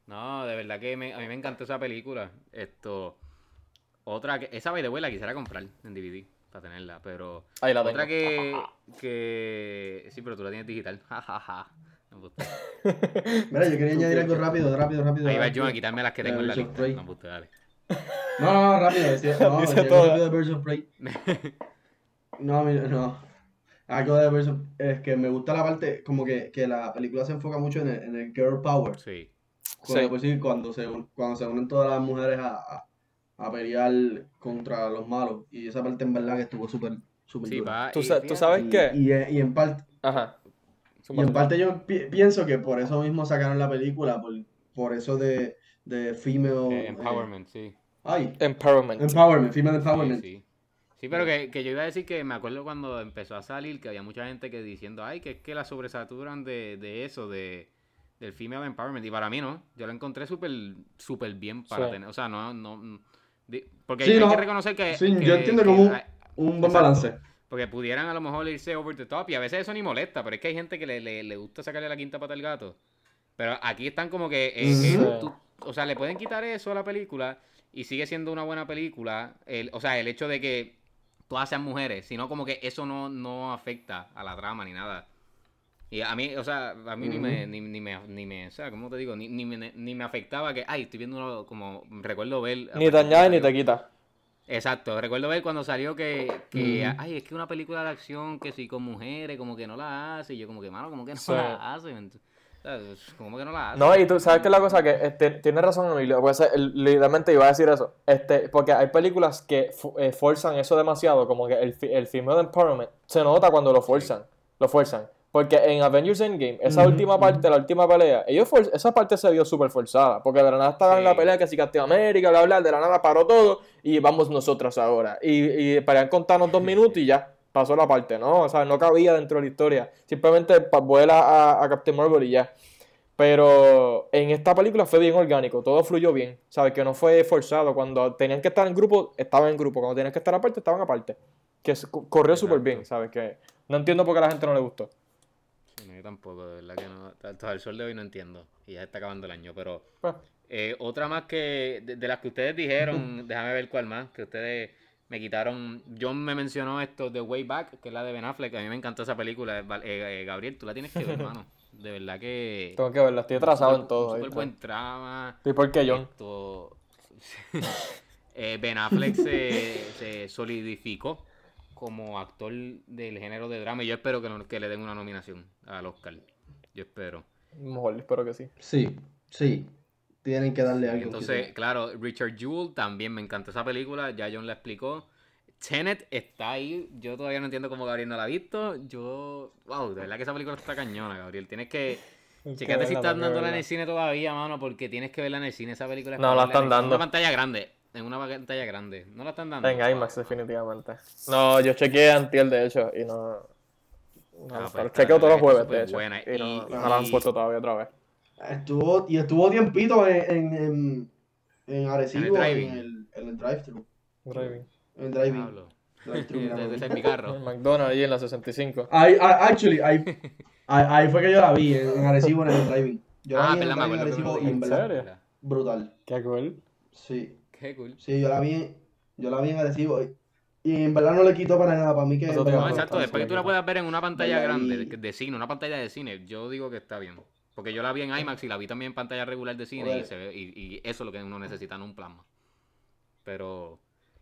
No, de verdad que me- a mí me encantó esa película. Esto. Otra que. Esa by the way la quisiera comprar en DVD para tenerla, pero. Ahí la tengo. Otra que. que. Sí, pero tú la tienes digital. Jajaja. Me gusta. Mira, yo quería añadir algo rápido, rápido, rápido. Ahí va. John a quitarme las que tengo en la lista. No, me gusta, dale. No, no, no, rápido. Decía, no, Dice todo. rápido de Birds of Prey. No, mira, no. Algo de Birds of Es que me gusta la parte, como que, que la película se enfoca mucho en el, en el girl power. Sí. Cuando, Sí. pues sí, cuando, se, un- cuando se unen todas las mujeres a, a, a pelear contra los malos. Y esa parte en verdad que estuvo súper, súper Sí, dura. va. ¿Tú, sabes Y, qué? y, y en parte, Ajá. y en parte yo pi- pienso que por eso mismo sacaron la película, por, por eso de, de female... eh, eh, empowerment, sí. ay, Empowerment. empowerment, female empowerment. sí. Sí, pero que, que yo iba a decir que me acuerdo cuando empezó a salir que había mucha gente que diciendo, ay, que es que la sobresaturan de, de eso, de del female empowerment. Y para mí no, yo lo encontré súper súper bien para Sí. tener, o sea, no, no, porque Sí, hay no. que reconocer que, Sí, que- yo entiendo que como un, buen Exacto. balance. porque pudieran a lo mejor irse over the top y a veces eso ni molesta, pero es que hay gente que le, le, le gusta sacarle la quinta pata al gato. Pero aquí están como que, eh, tú- o sea, le pueden quitar eso a la película y sigue siendo una buena película. El, o sea, el hecho de que todas sean mujeres, sino como que eso no, no afecta a la trama ni nada. Y a mí, o sea, a mí ni, me, ni, ni me, ni me, o sea, ¿cómo te digo? Ni, ni, me, ni me afectaba que, ay, estoy viendo uno, como, recuerdo ver... Ni te añade ni te quita. Exacto, recuerdo ver cuando salió que, que ay, es que una película de acción que sí con mujeres, como que no la hace, y yo como que, mano, como que no Sí. la hace, o sea, como que no la hace. No, y tú sabes que la cosa que este, tiene razón Emilio, pues, literalmente iba a decir eso, este, porque hay películas que eh, forzan eso demasiado, como que el, el female empowerment se nota cuando lo forzan, lo fuerzan, porque en Avengers Endgame, esa última parte, la última pelea, ellos esa parte se vio súper forzada, porque de la nada estaban en la Sí. pelea que si Captain América, bla, bla, de la nada paró todo y vamos nosotras ahora, y, y para contarnos dos minutos y ya. Pasó la parte, ¿no? O sea, no cabía dentro de la historia. Simplemente vuela a, a Captain Marvel y ya. Pero en esta película fue bien orgánico, todo fluyó bien, ¿sabes? Que no fue forzado. Cuando tenían que estar en grupo, estaban en grupo. Cuando tenían que estar aparte, estaban aparte. Que corrió súper bien, ¿sabes? Que no entiendo por qué a la gente no le gustó. Sí, no, yo tampoco, de verdad que no, hasta el sol de hoy no entiendo, y ya está acabando el año, pero Pues, eh, otra más que, de, de las que ustedes dijeron, déjame ver cuál más, que ustedes me quitaron, John me mencionó esto de Way Back, que es la de Ben Affleck, a mí me encantó esa película, eh, eh, Gabriel, tú la tienes que ver, hermano, de verdad que... tengo que verla, estoy atrasado en todo. súper buen trama. Estoy por qué, John. Esto- eh, ben Affleck se, se solidificó como actor del género de drama y yo espero que, lo- que le den una nominación al Oscar. Yo espero. Mejor, espero que sí. Sí, sí. Tienen que darle algo. entonces, claro, Richard Jewell también me encantó esa película, ya John la explicó. Tenet está ahí, yo todavía no entiendo cómo Gabriel no la ha visto. Yo, wow, de verdad que esa película está cañona, Gabriel. Tienes que, Checate si están dándola en el cine todavía, mano, porque tienes que verla en el cine. Esa película No, la están dando. En una pantalla grande. En una pantalla grande. ¿No la están dando? En IMAX, definitivamente. No, yo chequeé antier, de hecho, y no... no Ah, pues chequeo todos los jueves, de hecho. buena. Y no, Y- no la han puesto todavía otra vez. Estuvo, y estuvo tiempito en, en, en, en Arecibo, en el, en el drive-thru. Driving. En el mira, Ese mira. es mi carro. En McDonald's ahí en la 65. Ahí, ah, actually, ahí, ahí, fue que yo la vi, en, en Arecibo, en el drive-in. Yo la Ah, vi en el Arecibo y en ¿En verdad, serio? Brutal. Qué cool. Sí, Qué cool. sí, yo la vi, yo la vi en Arecibo y, y en verdad no le quito para nada, para mí que... No, exacto. está Después que tú la puedas ver en una pantalla grande de cine, una pantalla de cine, yo digo que está bien. Porque yo la vi en IMAX y la vi también en pantalla regular de cine y, se ve, y, y eso es lo que uno necesita, no un plasma. Pero...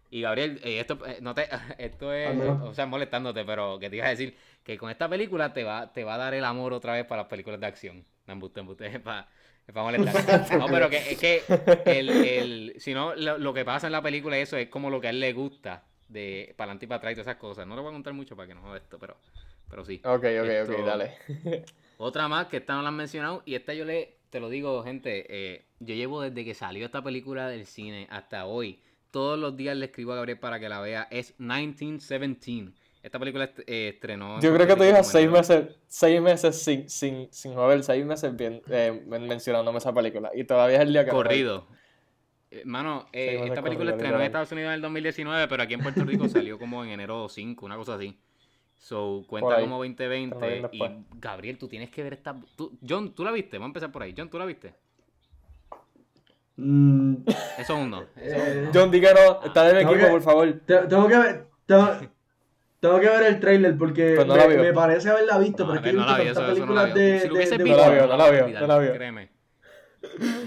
Y Gabriel, esto, eh, no te, esto es, o sea, molestándote, pero que te iba a decir que con esta película te va, te va a dar el amor otra vez para las películas de acción. No, embuste, embuste, es para molestar. No, pero que es que el, el, si no, lo, lo que pasa en la película eso es como lo que a él le gusta de para adelante y para atrás y todas esas cosas. No le voy a contar mucho para que no joda esto, pero, pero sí. Ok, ok, Esto- ok, dale. Otra más que esta no la han mencionado y esta yo le, te lo digo, gente, eh, yo llevo desde que salió esta película del cine hasta hoy, todos los días le escribo a Gabriel para que la vea, es 1917. Esta película est- eh, estrenó... en Yo creo que tú como seis meses, seis meses sin, sin, sin joder, seis meses bien, eh, men- mencionándome esa película. Y todavía es el día que. Corrido. Mano, Sí, meses esta película corrido, estrenó en. Estados Unidos en el 2019, pero aquí en Puerto Rico salió como en enero 5, una cosa así. So, cuenta como Estrenó bien 2020. Y. Gabriel, tú tienes que ver esta. tú- John, ¿tú la viste? Vamos a empezar por ahí. John, ¿tú la viste? Mm, Eso es uno. Eso eh, uno. John, di que no, está en el equipo, que- por favor. te- tengo que ver. Tengo, tengo que ver el trailer porque Pues no me, parece haberla visto, No, pero es que no la tantas eso- eso no la películas de, Si lo de- hubiese de- visto, No la vio, no la olvidar, no la vio. Créeme.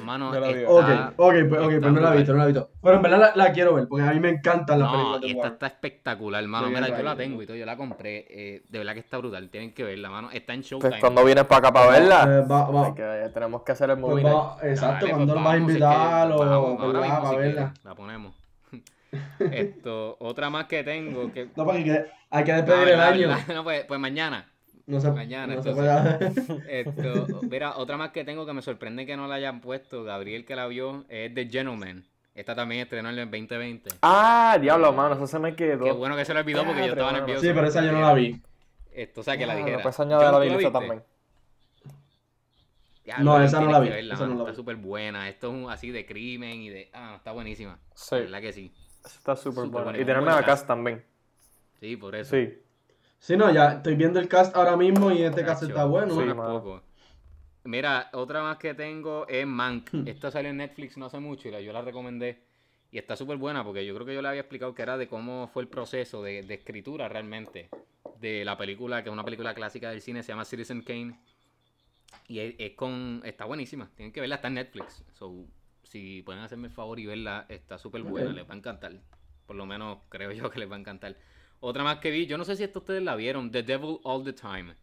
Mano, No la. Ok, está- ok, pues, ok, pues no la he visto, no la he visto. Pero en verdad la, la quiero ver, porque a mí me encantan las No, películas y de esta Warner. está espectacular, mano. Yo Mira, yo la tengo y todo, yo la compré. eh, de verdad que está brutal. Tienen que verla, mano. Está en Pues Showtime. cuando vienes para acá para verla, Eh, va- va- hay que- tenemos que hacer el pues movie va- exacto, Dale, cuando pues nos vas a invitar o para si verla. la ponemos. Esto, otra más que tengo que No, porque hay que- despedir el año. No, pues, pues mañana. No se, Mañana, no entonces. Esto, mira, otra más que tengo que me sorprende que no la hayan puesto, Gabriel que la vio, es The Gentleman. Esta también estrenó en el 2020. Ah, diablo, mano, eso se me quedó. Qué bueno que se lo olvidó porque yo estaba nervioso. Sí, pero esa yo no la vi. Esto, o sea, que la Ah, dijera. Pues añadir a John, la ¿tú la lista viste? también. Ya, No, esa no la vi, verla, esa no la Está vi. súper buena. Esto es un, así de crimen y de... Ah, está buenísima. Sí, La verdad que sí. está súper bueno, Y Megacast cast. también. Sí, por eso. Sí. Sí, no, ya estoy viendo el cast ahora mismo y este cast está bueno. Sí, poco. Mira, otra más que tengo es Mank. Hmm. Esta salió en Netflix no hace mucho y la- yo la recomendé. Y está súper buena porque yo creo que yo le había explicado que era de cómo fue el proceso de, de escritura realmente de la película, que es una película clásica del cine, se llama Citizen Kane. Y es, es con. Está buenísima. Tienen que verla, está en Netflix. So, si pueden hacerme el favor y verla, está súper buena, les va a encantar. Por lo menos creo yo que les va a encantar. Otra más que vi, yo no sé si esto ustedes la vieron, The Devil All the Time.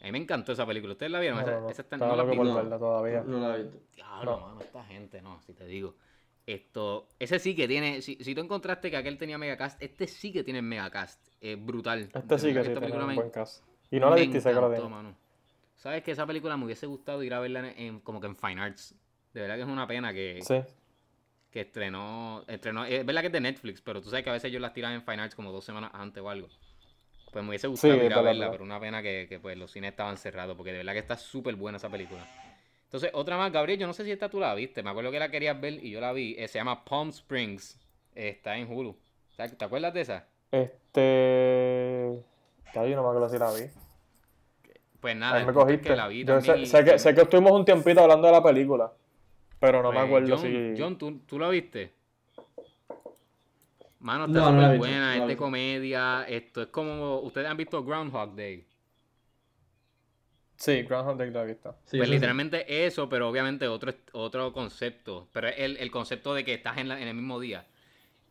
A mí me encantó esa película. ¿Ustedes la vieron? No, esa, no, no. esa está- no la vi. No. verla todavía. No la he visto. Diablo, No. mano, esta gente, no, si te digo. Esto, ese sí que tiene, si, si tú encontraste que aquel tenía Megacast, este sí que tiene Megacast. Es brutal. Este sí que sí esta tiene película un me- buen cast. Y no la viste sé que mano. ¿Sabes que esa película me hubiese gustado ir a verla en, en- como que en Fine Arts? De verdad que es una pena que, Sí. Que estrenó, estrenó, es verdad que es de Netflix, pero tú sabes que a veces ellos las tiran en Fine Arts como dos semanas antes o algo. Pues me hubiese gustado Sí, ir a verla, pero una pena que, que, pues los cines estaban cerrados, porque de verdad que está súper buena esa película. Entonces, otra más, Gabriel, yo no sé si esta tú la viste, me acuerdo que la querías ver y yo la vi, eh, se llama Palm Springs, eh, está en Hulu. ¿Te acuerdas de esa? Este. Ya yo no me acuerdo si la vi. Pues nada, me es cogiste. que la vi Yo sé, sé que, sé que estuvimos un tiempito hablando de la película. Pero no pues, me acuerdo John, si. John, ¿tú, ¿tú lo viste? Mano, está súper buena, es de comedia. Esto es como. Ustedes han visto Groundhog Day. Sí, Groundhog Day lo he visto. Sí, pues literalmente eso, pero obviamente otro, otro concepto. Pero el, el concepto de que estás en, la, en el mismo día.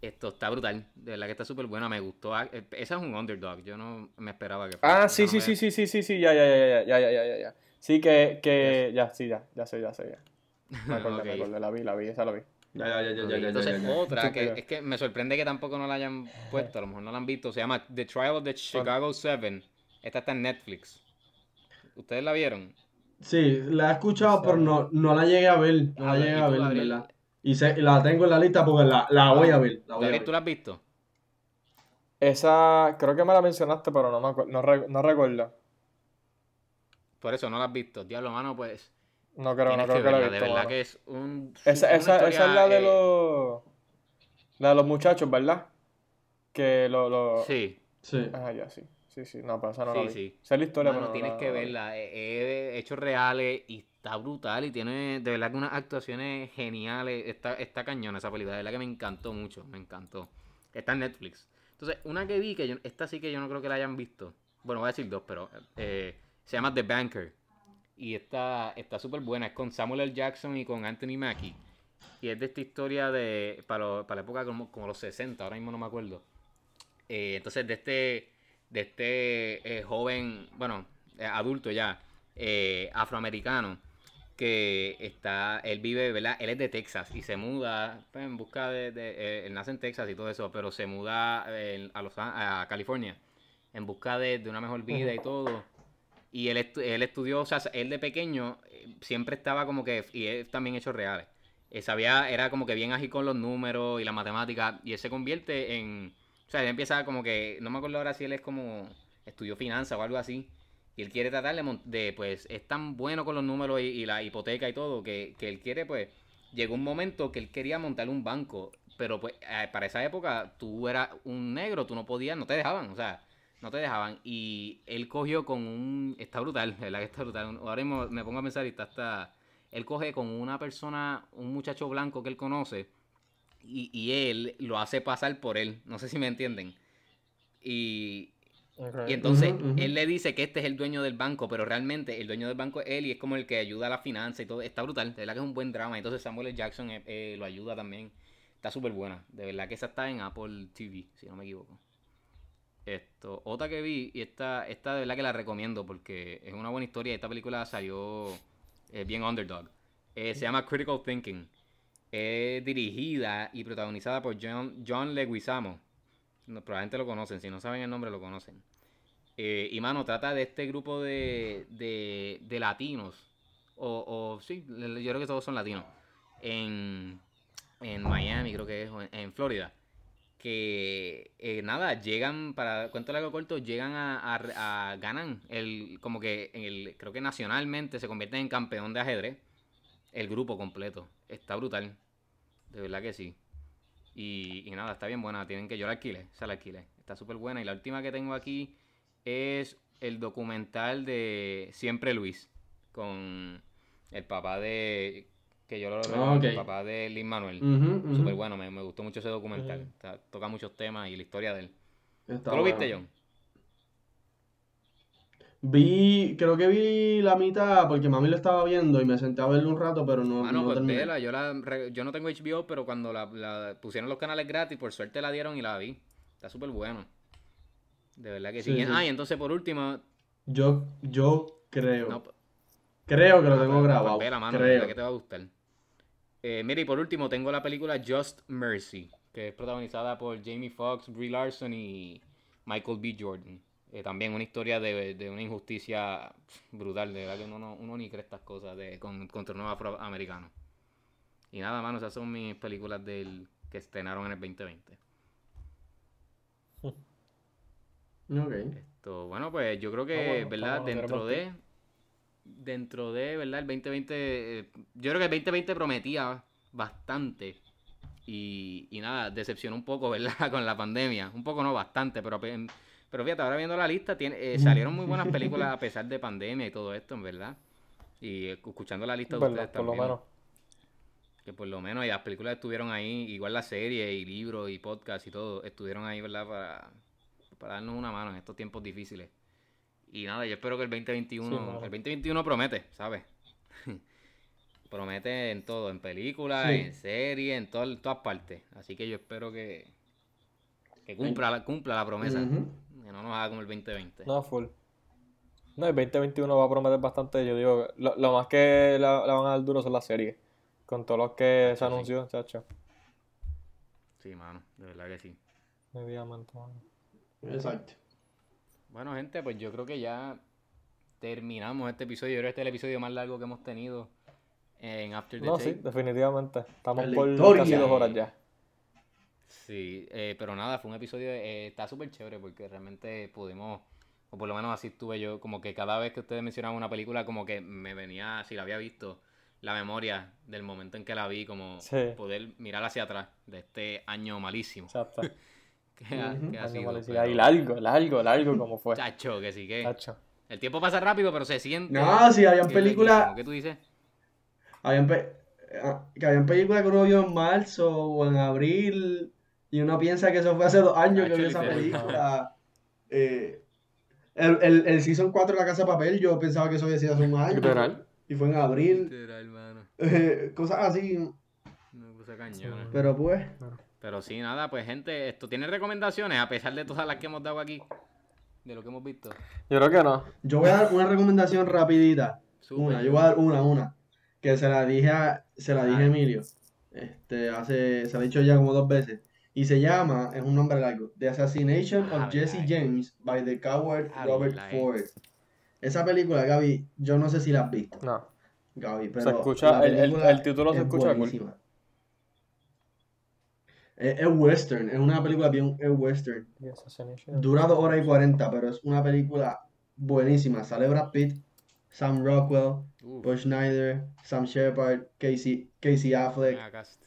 Esto está brutal. De verdad que está súper buena. Me gustó. Ah, e, esa es un underdog. Yo no me esperaba que fuera. Ah, sí, sí, sí, sí, sí, sí, sí. Ya, ya, ya, ya, ya, ya, ya, ya. Sí, que, que... Ya, sí, ya, ya sé, ya sé, ya. Me acordé, me acordé, la vi, la vi, esa la vi. Ya, ya, ya, ya, Ok, ya, ya, Entonces, ya, ya. otra que es que me sorprende que tampoco no la hayan puesto. A lo mejor no la han visto. Se llama The Trial of the Chicago Seven. Esta está en Netflix. ¿Ustedes la vieron? Sí, la he escuchado, pero no, no la llegué a ver. No la Ah, llegué ¿y a ver, verdad. Y sé- la tengo en la lista porque la, la voy a ver. La voy a Gabriel, ver. ¿tú la has visto? Esa, creo que me la mencionaste, pero no me acuerdo, no, no recuerdo. Por eso no la has visto. Diablo, mano, pues. No creo, no creo que que la he verla. De visto, verdad mano. que es un. Esa, esa, esa es la de eh, los, la de los muchachos, ¿verdad? Que lo, lo... Sí. Sí. Ah, ya, sí. Sí, sí, no, pero esa no Sí, la vi. sí. Sé la historia, Mano, pero no tienes la- que no verla. Es de hechos reales y está brutal y tiene de verdad que unas actuaciones geniales. Está, está cañona esa película. De verdad que me encantó mucho. Me encantó. Está en Netflix. Entonces, una que vi, que yo, esta sí que yo no creo que la hayan visto. Bueno, voy a decir dos, pero eh, se llama The Banker. Y está está súper buena. Es con Samuel L. Jackson y con Anthony Mackie. Y es de esta historia de. Para, lo- para la época como, como los 60, ahora mismo no me acuerdo. Eh, entonces, de este. De este eh, joven, bueno, eh, adulto ya, afroamericano, que está, él vive, ¿verdad? Él es de Texas y se muda pues, en busca de, él nace en Texas y todo eso, pero se muda a, a California en busca de, de una mejor vida y todo. Y él, estu- él estudió, o sea, él de pequeño eh, siempre estaba como que, y él también hechos reales. Eh, sabía, era como que bien ágil con los números y la matemática, y él se convierte en, o sea, él empieza como que, no me acuerdo ahora si él es como, estudió finanzas o algo así, y él quiere tratar de, pues, es tan bueno con los números y, y la hipoteca y todo, que, que él quiere, pues, llegó un momento que él quería montar un banco, pero pues eh, para esa época tú eras un negro, tú no podías, no te dejaban, o sea, no te dejaban. Y él cogió con un, está brutal, ¿verdad que está brutal? Ahora mismo me pongo a pensar y está, está, él coge con una persona, un muchacho blanco que él conoce, y, y él lo hace pasar por él, no sé si me entienden. Y, y entonces él le dice que este es el dueño del banco, pero realmente el dueño del banco es él y es como el que ayuda a la finanza y todo. Está brutal, de verdad que es un buen drama. Entonces Samuel L. Jackson eh, eh, lo ayuda también. Está súper buena. De verdad que esa está en Apple TV, si no me equivoco. Esto, otra que vi, y esta, esta de verdad que la recomiendo porque es una buena historia. Esta película salió eh, bien underdog. Eh, se llama Critical Thinking. Es dirigida y protagonizada por John, John Leguizamo. No, probablemente lo conocen, si no saben el nombre lo conocen. Eh, y mano, trata de este grupo de, de, de latinos. O, o sí, yo creo que todos son latinos. En, en Miami, creo que es, o en, en Florida. Que eh, nada, llegan, para cuento largo corto, llegan a, a, ganan el, como que el, creo que nacionalmente se convierten en campeón de ajedrez. El grupo completo. Está brutal. De verdad que sí. Y, nada, está bien buena. Tienen que yo la alquilé. Está súper buena. Y la última que tengo aquí es el documental de Siempre Luis. Con el papá de. Que yo lo Ah, ok. El papá de Lin Manuel. Ujú. Súper bueno. Me, me gustó mucho ese documental. Está- toca muchos temas y la historia de él. Está ¿Tú lo viste. John? Vi, creo que vi la mitad porque mami lo estaba viendo y me senté a verlo un rato, pero no, Ah, no, no pues terminé. vela. Yo, la, yo no tengo HBO, pero cuando la, la pusieron los canales gratis, por suerte la dieron y la vi. Está súper bueno. De verdad que sí. Sí. Ah, y entonces por último. Yo, yo creo, No, pues, creo que lo Ah, tengo pues, grabado, pues vela, mano, creo. que te va a gustar. Eh, mira, y por último tengo la película Just Mercy, que es protagonizada por Jamie Foxx, Brie Larson y Michael B. Jordan. Eh, también una historia de, de una injusticia brutal, de verdad que uno, no- uno ni cree estas cosas de, con, contra un afroamericano. Y nada, mano, esas son mis películas del que estrenaron en el 2020. Ok. Esto, bueno, pues yo creo que, Ah, bueno, ¿verdad? dentro de, dentro de, ¿verdad? El 2020, eh, yo creo que el 2020 prometía bastante y, y nada, decepcionó un poco, ¿verdad? Con la pandemia, un poco no, bastante, pero, pe- pero fíjate, ahora viendo la lista, tiene, eh, salieron muy buenas películas a pesar de pandemia y todo esto, en verdad. Y escuchando la lista de ustedes Por lo también, menos. que por lo menos y las películas estuvieron ahí, igual las series y libros y podcasts y todo, estuvieron ahí, ¿verdad? Para, para darnos una mano en estos tiempos difíciles. Y nada, yo espero que el 2021, Sí, mano. el 2021 promete, ¿sabes? promete en todo, en películas, Sí. en series, en, todo- en todas partes. Así que yo espero que, que cumpla, la, cumpla la promesa, que no nos haga como el 2020. No, full. No, el 2021 va a prometer bastante. Yo digo, lo, lo más que la, la van a dar duro son las series. Con todos los que se sí. anunció, chacho. Sí, mano, de verdad que sí. Definitivamente, mano. Exacto. Bueno, gente, pues yo creo que ya terminamos este episodio. Yo creo que este es el episodio más largo que hemos tenido en After the No, Tape. sí, definitivamente. Estamos la por historia. casi dos horas ya. Sí, eh, pero nada, fue un episodio, eh, está súper chévere porque realmente pudimos, o por lo menos así estuve yo, como que cada vez que ustedes mencionaban una película, como que me venía, si la había visto, la memoria del momento en que la vi, como Sí. poder mirar hacia atrás de este año malísimo Exacto. que ha, Ujú. que ha sido. pero- Y largo, largo, largo como fue. Chacho, que sí que. Chacho. El tiempo pasa rápido, pero se siente. No, sí, habían películas. ¿Qué tú dices? habían pe- ah, que habían películas que uno vio en marzo o en abril y uno piensa que eso fue hace dos años que Chacho, vio esa película. Eh, el, el, el Season 4 de La Casa de Papel, yo pensaba que eso había sido hace un año. Literal. Y fue en abril. Literal, mano. Eh, cosas así. Una cosa cañona. Pero pues, Pero sí, nada, pues gente, esto tiene recomendaciones a pesar de todas las que hemos dado aquí, de lo que hemos visto. Yo creo que no. yo voy a dar una recomendación rapidita. Una, yo voy a dar una, una. Que se la dije a, se la dije a Dale. Emilio. Este, hace, se la he dicho ya como dos veces. Y se llama, es un nombre largo, The Assassination Ah, of Jesse. James by the Coward Ah, Robert Ford. Esa película, Gaby, yo no sé si la has visto, No. Gaby, pero Se escucha- la el- el- película el título se es escucha cool. Es, es western, es una película bien es western. Dura 2 horas y 40, pero es una película buenísima. Sale Brad Pitt, Sam Rockwell, Uf, Bush Schneider, Sam Shepard, Casey, Casey Affleck. cast.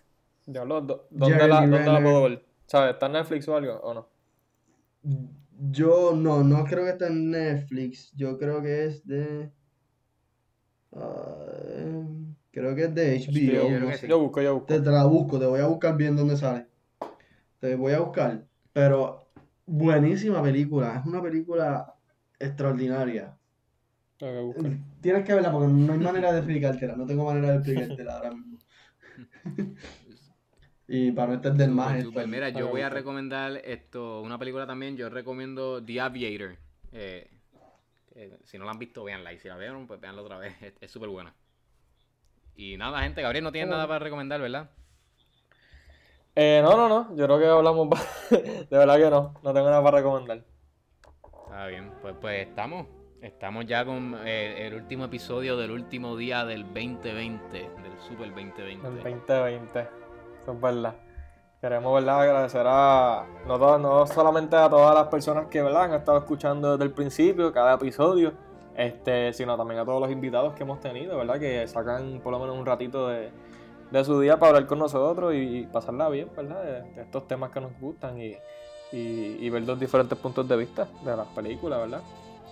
Diablo, ¿dó- ¿dónde, la, ¿dónde la puedo ver? ¿Sabes? ¿Está en Netflix o algo o no? Yo no, no creo que esté en Netflix. Yo creo que es de. ah, creo que es de HBO. No. Yo busco, yo busco. Te, te la busco, te voy a buscar bien dónde sale. Te voy a buscar. Pero buenísima película. Es una película extraordinaria. Que. Tienes que verla porque no hay manera de explicártela. No tengo manera de explicártela ahora mismo. y para no extender más Súper, esto. súper. Mira, yo voy a recomendar esto, una película también. Yo recomiendo The Aviator. Eh, que si no la han visto, véanla. Y si la vieron, pues véanla otra vez. Es- Es súper buena. Y nada, gente, Gabriel no tiene nada para recomendar, ¿verdad? Eh, no, no, no. Yo creo que hablamos. de verdad que no. No tengo nada para recomendar. Está bien, pues, pues estamos. Estamos ya con eh, el último episodio del último día del 2020, del Super 2020. El 2020. Eso es verdad. Queremos, ¿verdad? Agradecer a. No, no solamente a todas las personas que, ¿verdad? Han estado escuchando desde el principio, cada episodio. Este, sino también a todos los invitados que hemos tenido, ¿verdad? Que sacan por lo menos un ratito de, de su día para hablar con nosotros y, pasarla bien, ¿verdad? De, de estos temas que nos gustan y, y, y ver los diferentes puntos de vista de las películas, ¿verdad?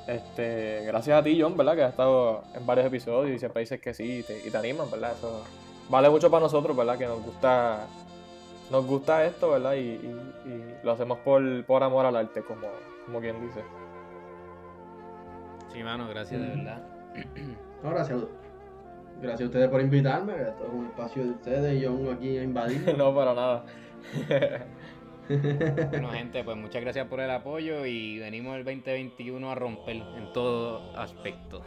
Este, gracias a ti, John, ¿verdad? Que has estado en varios episodios y siempre dices que sí y te, y te animan, ¿verdad? Eso vale mucho para nosotros, ¿verdad? Que nos gusta nos gusta esto, ¿verdad? Y, y- y lo hacemos por, por amor al arte, como, como quien dice. Sí, mano, gracias de verdad. No, gracias. Gracias a ustedes por invitarme. Esto es un espacio de ustedes y yo vengo aquí a invadir. no, para nada. Bueno, gente, pues muchas gracias por el apoyo y venimos el 2021 a romper en todo aspecto.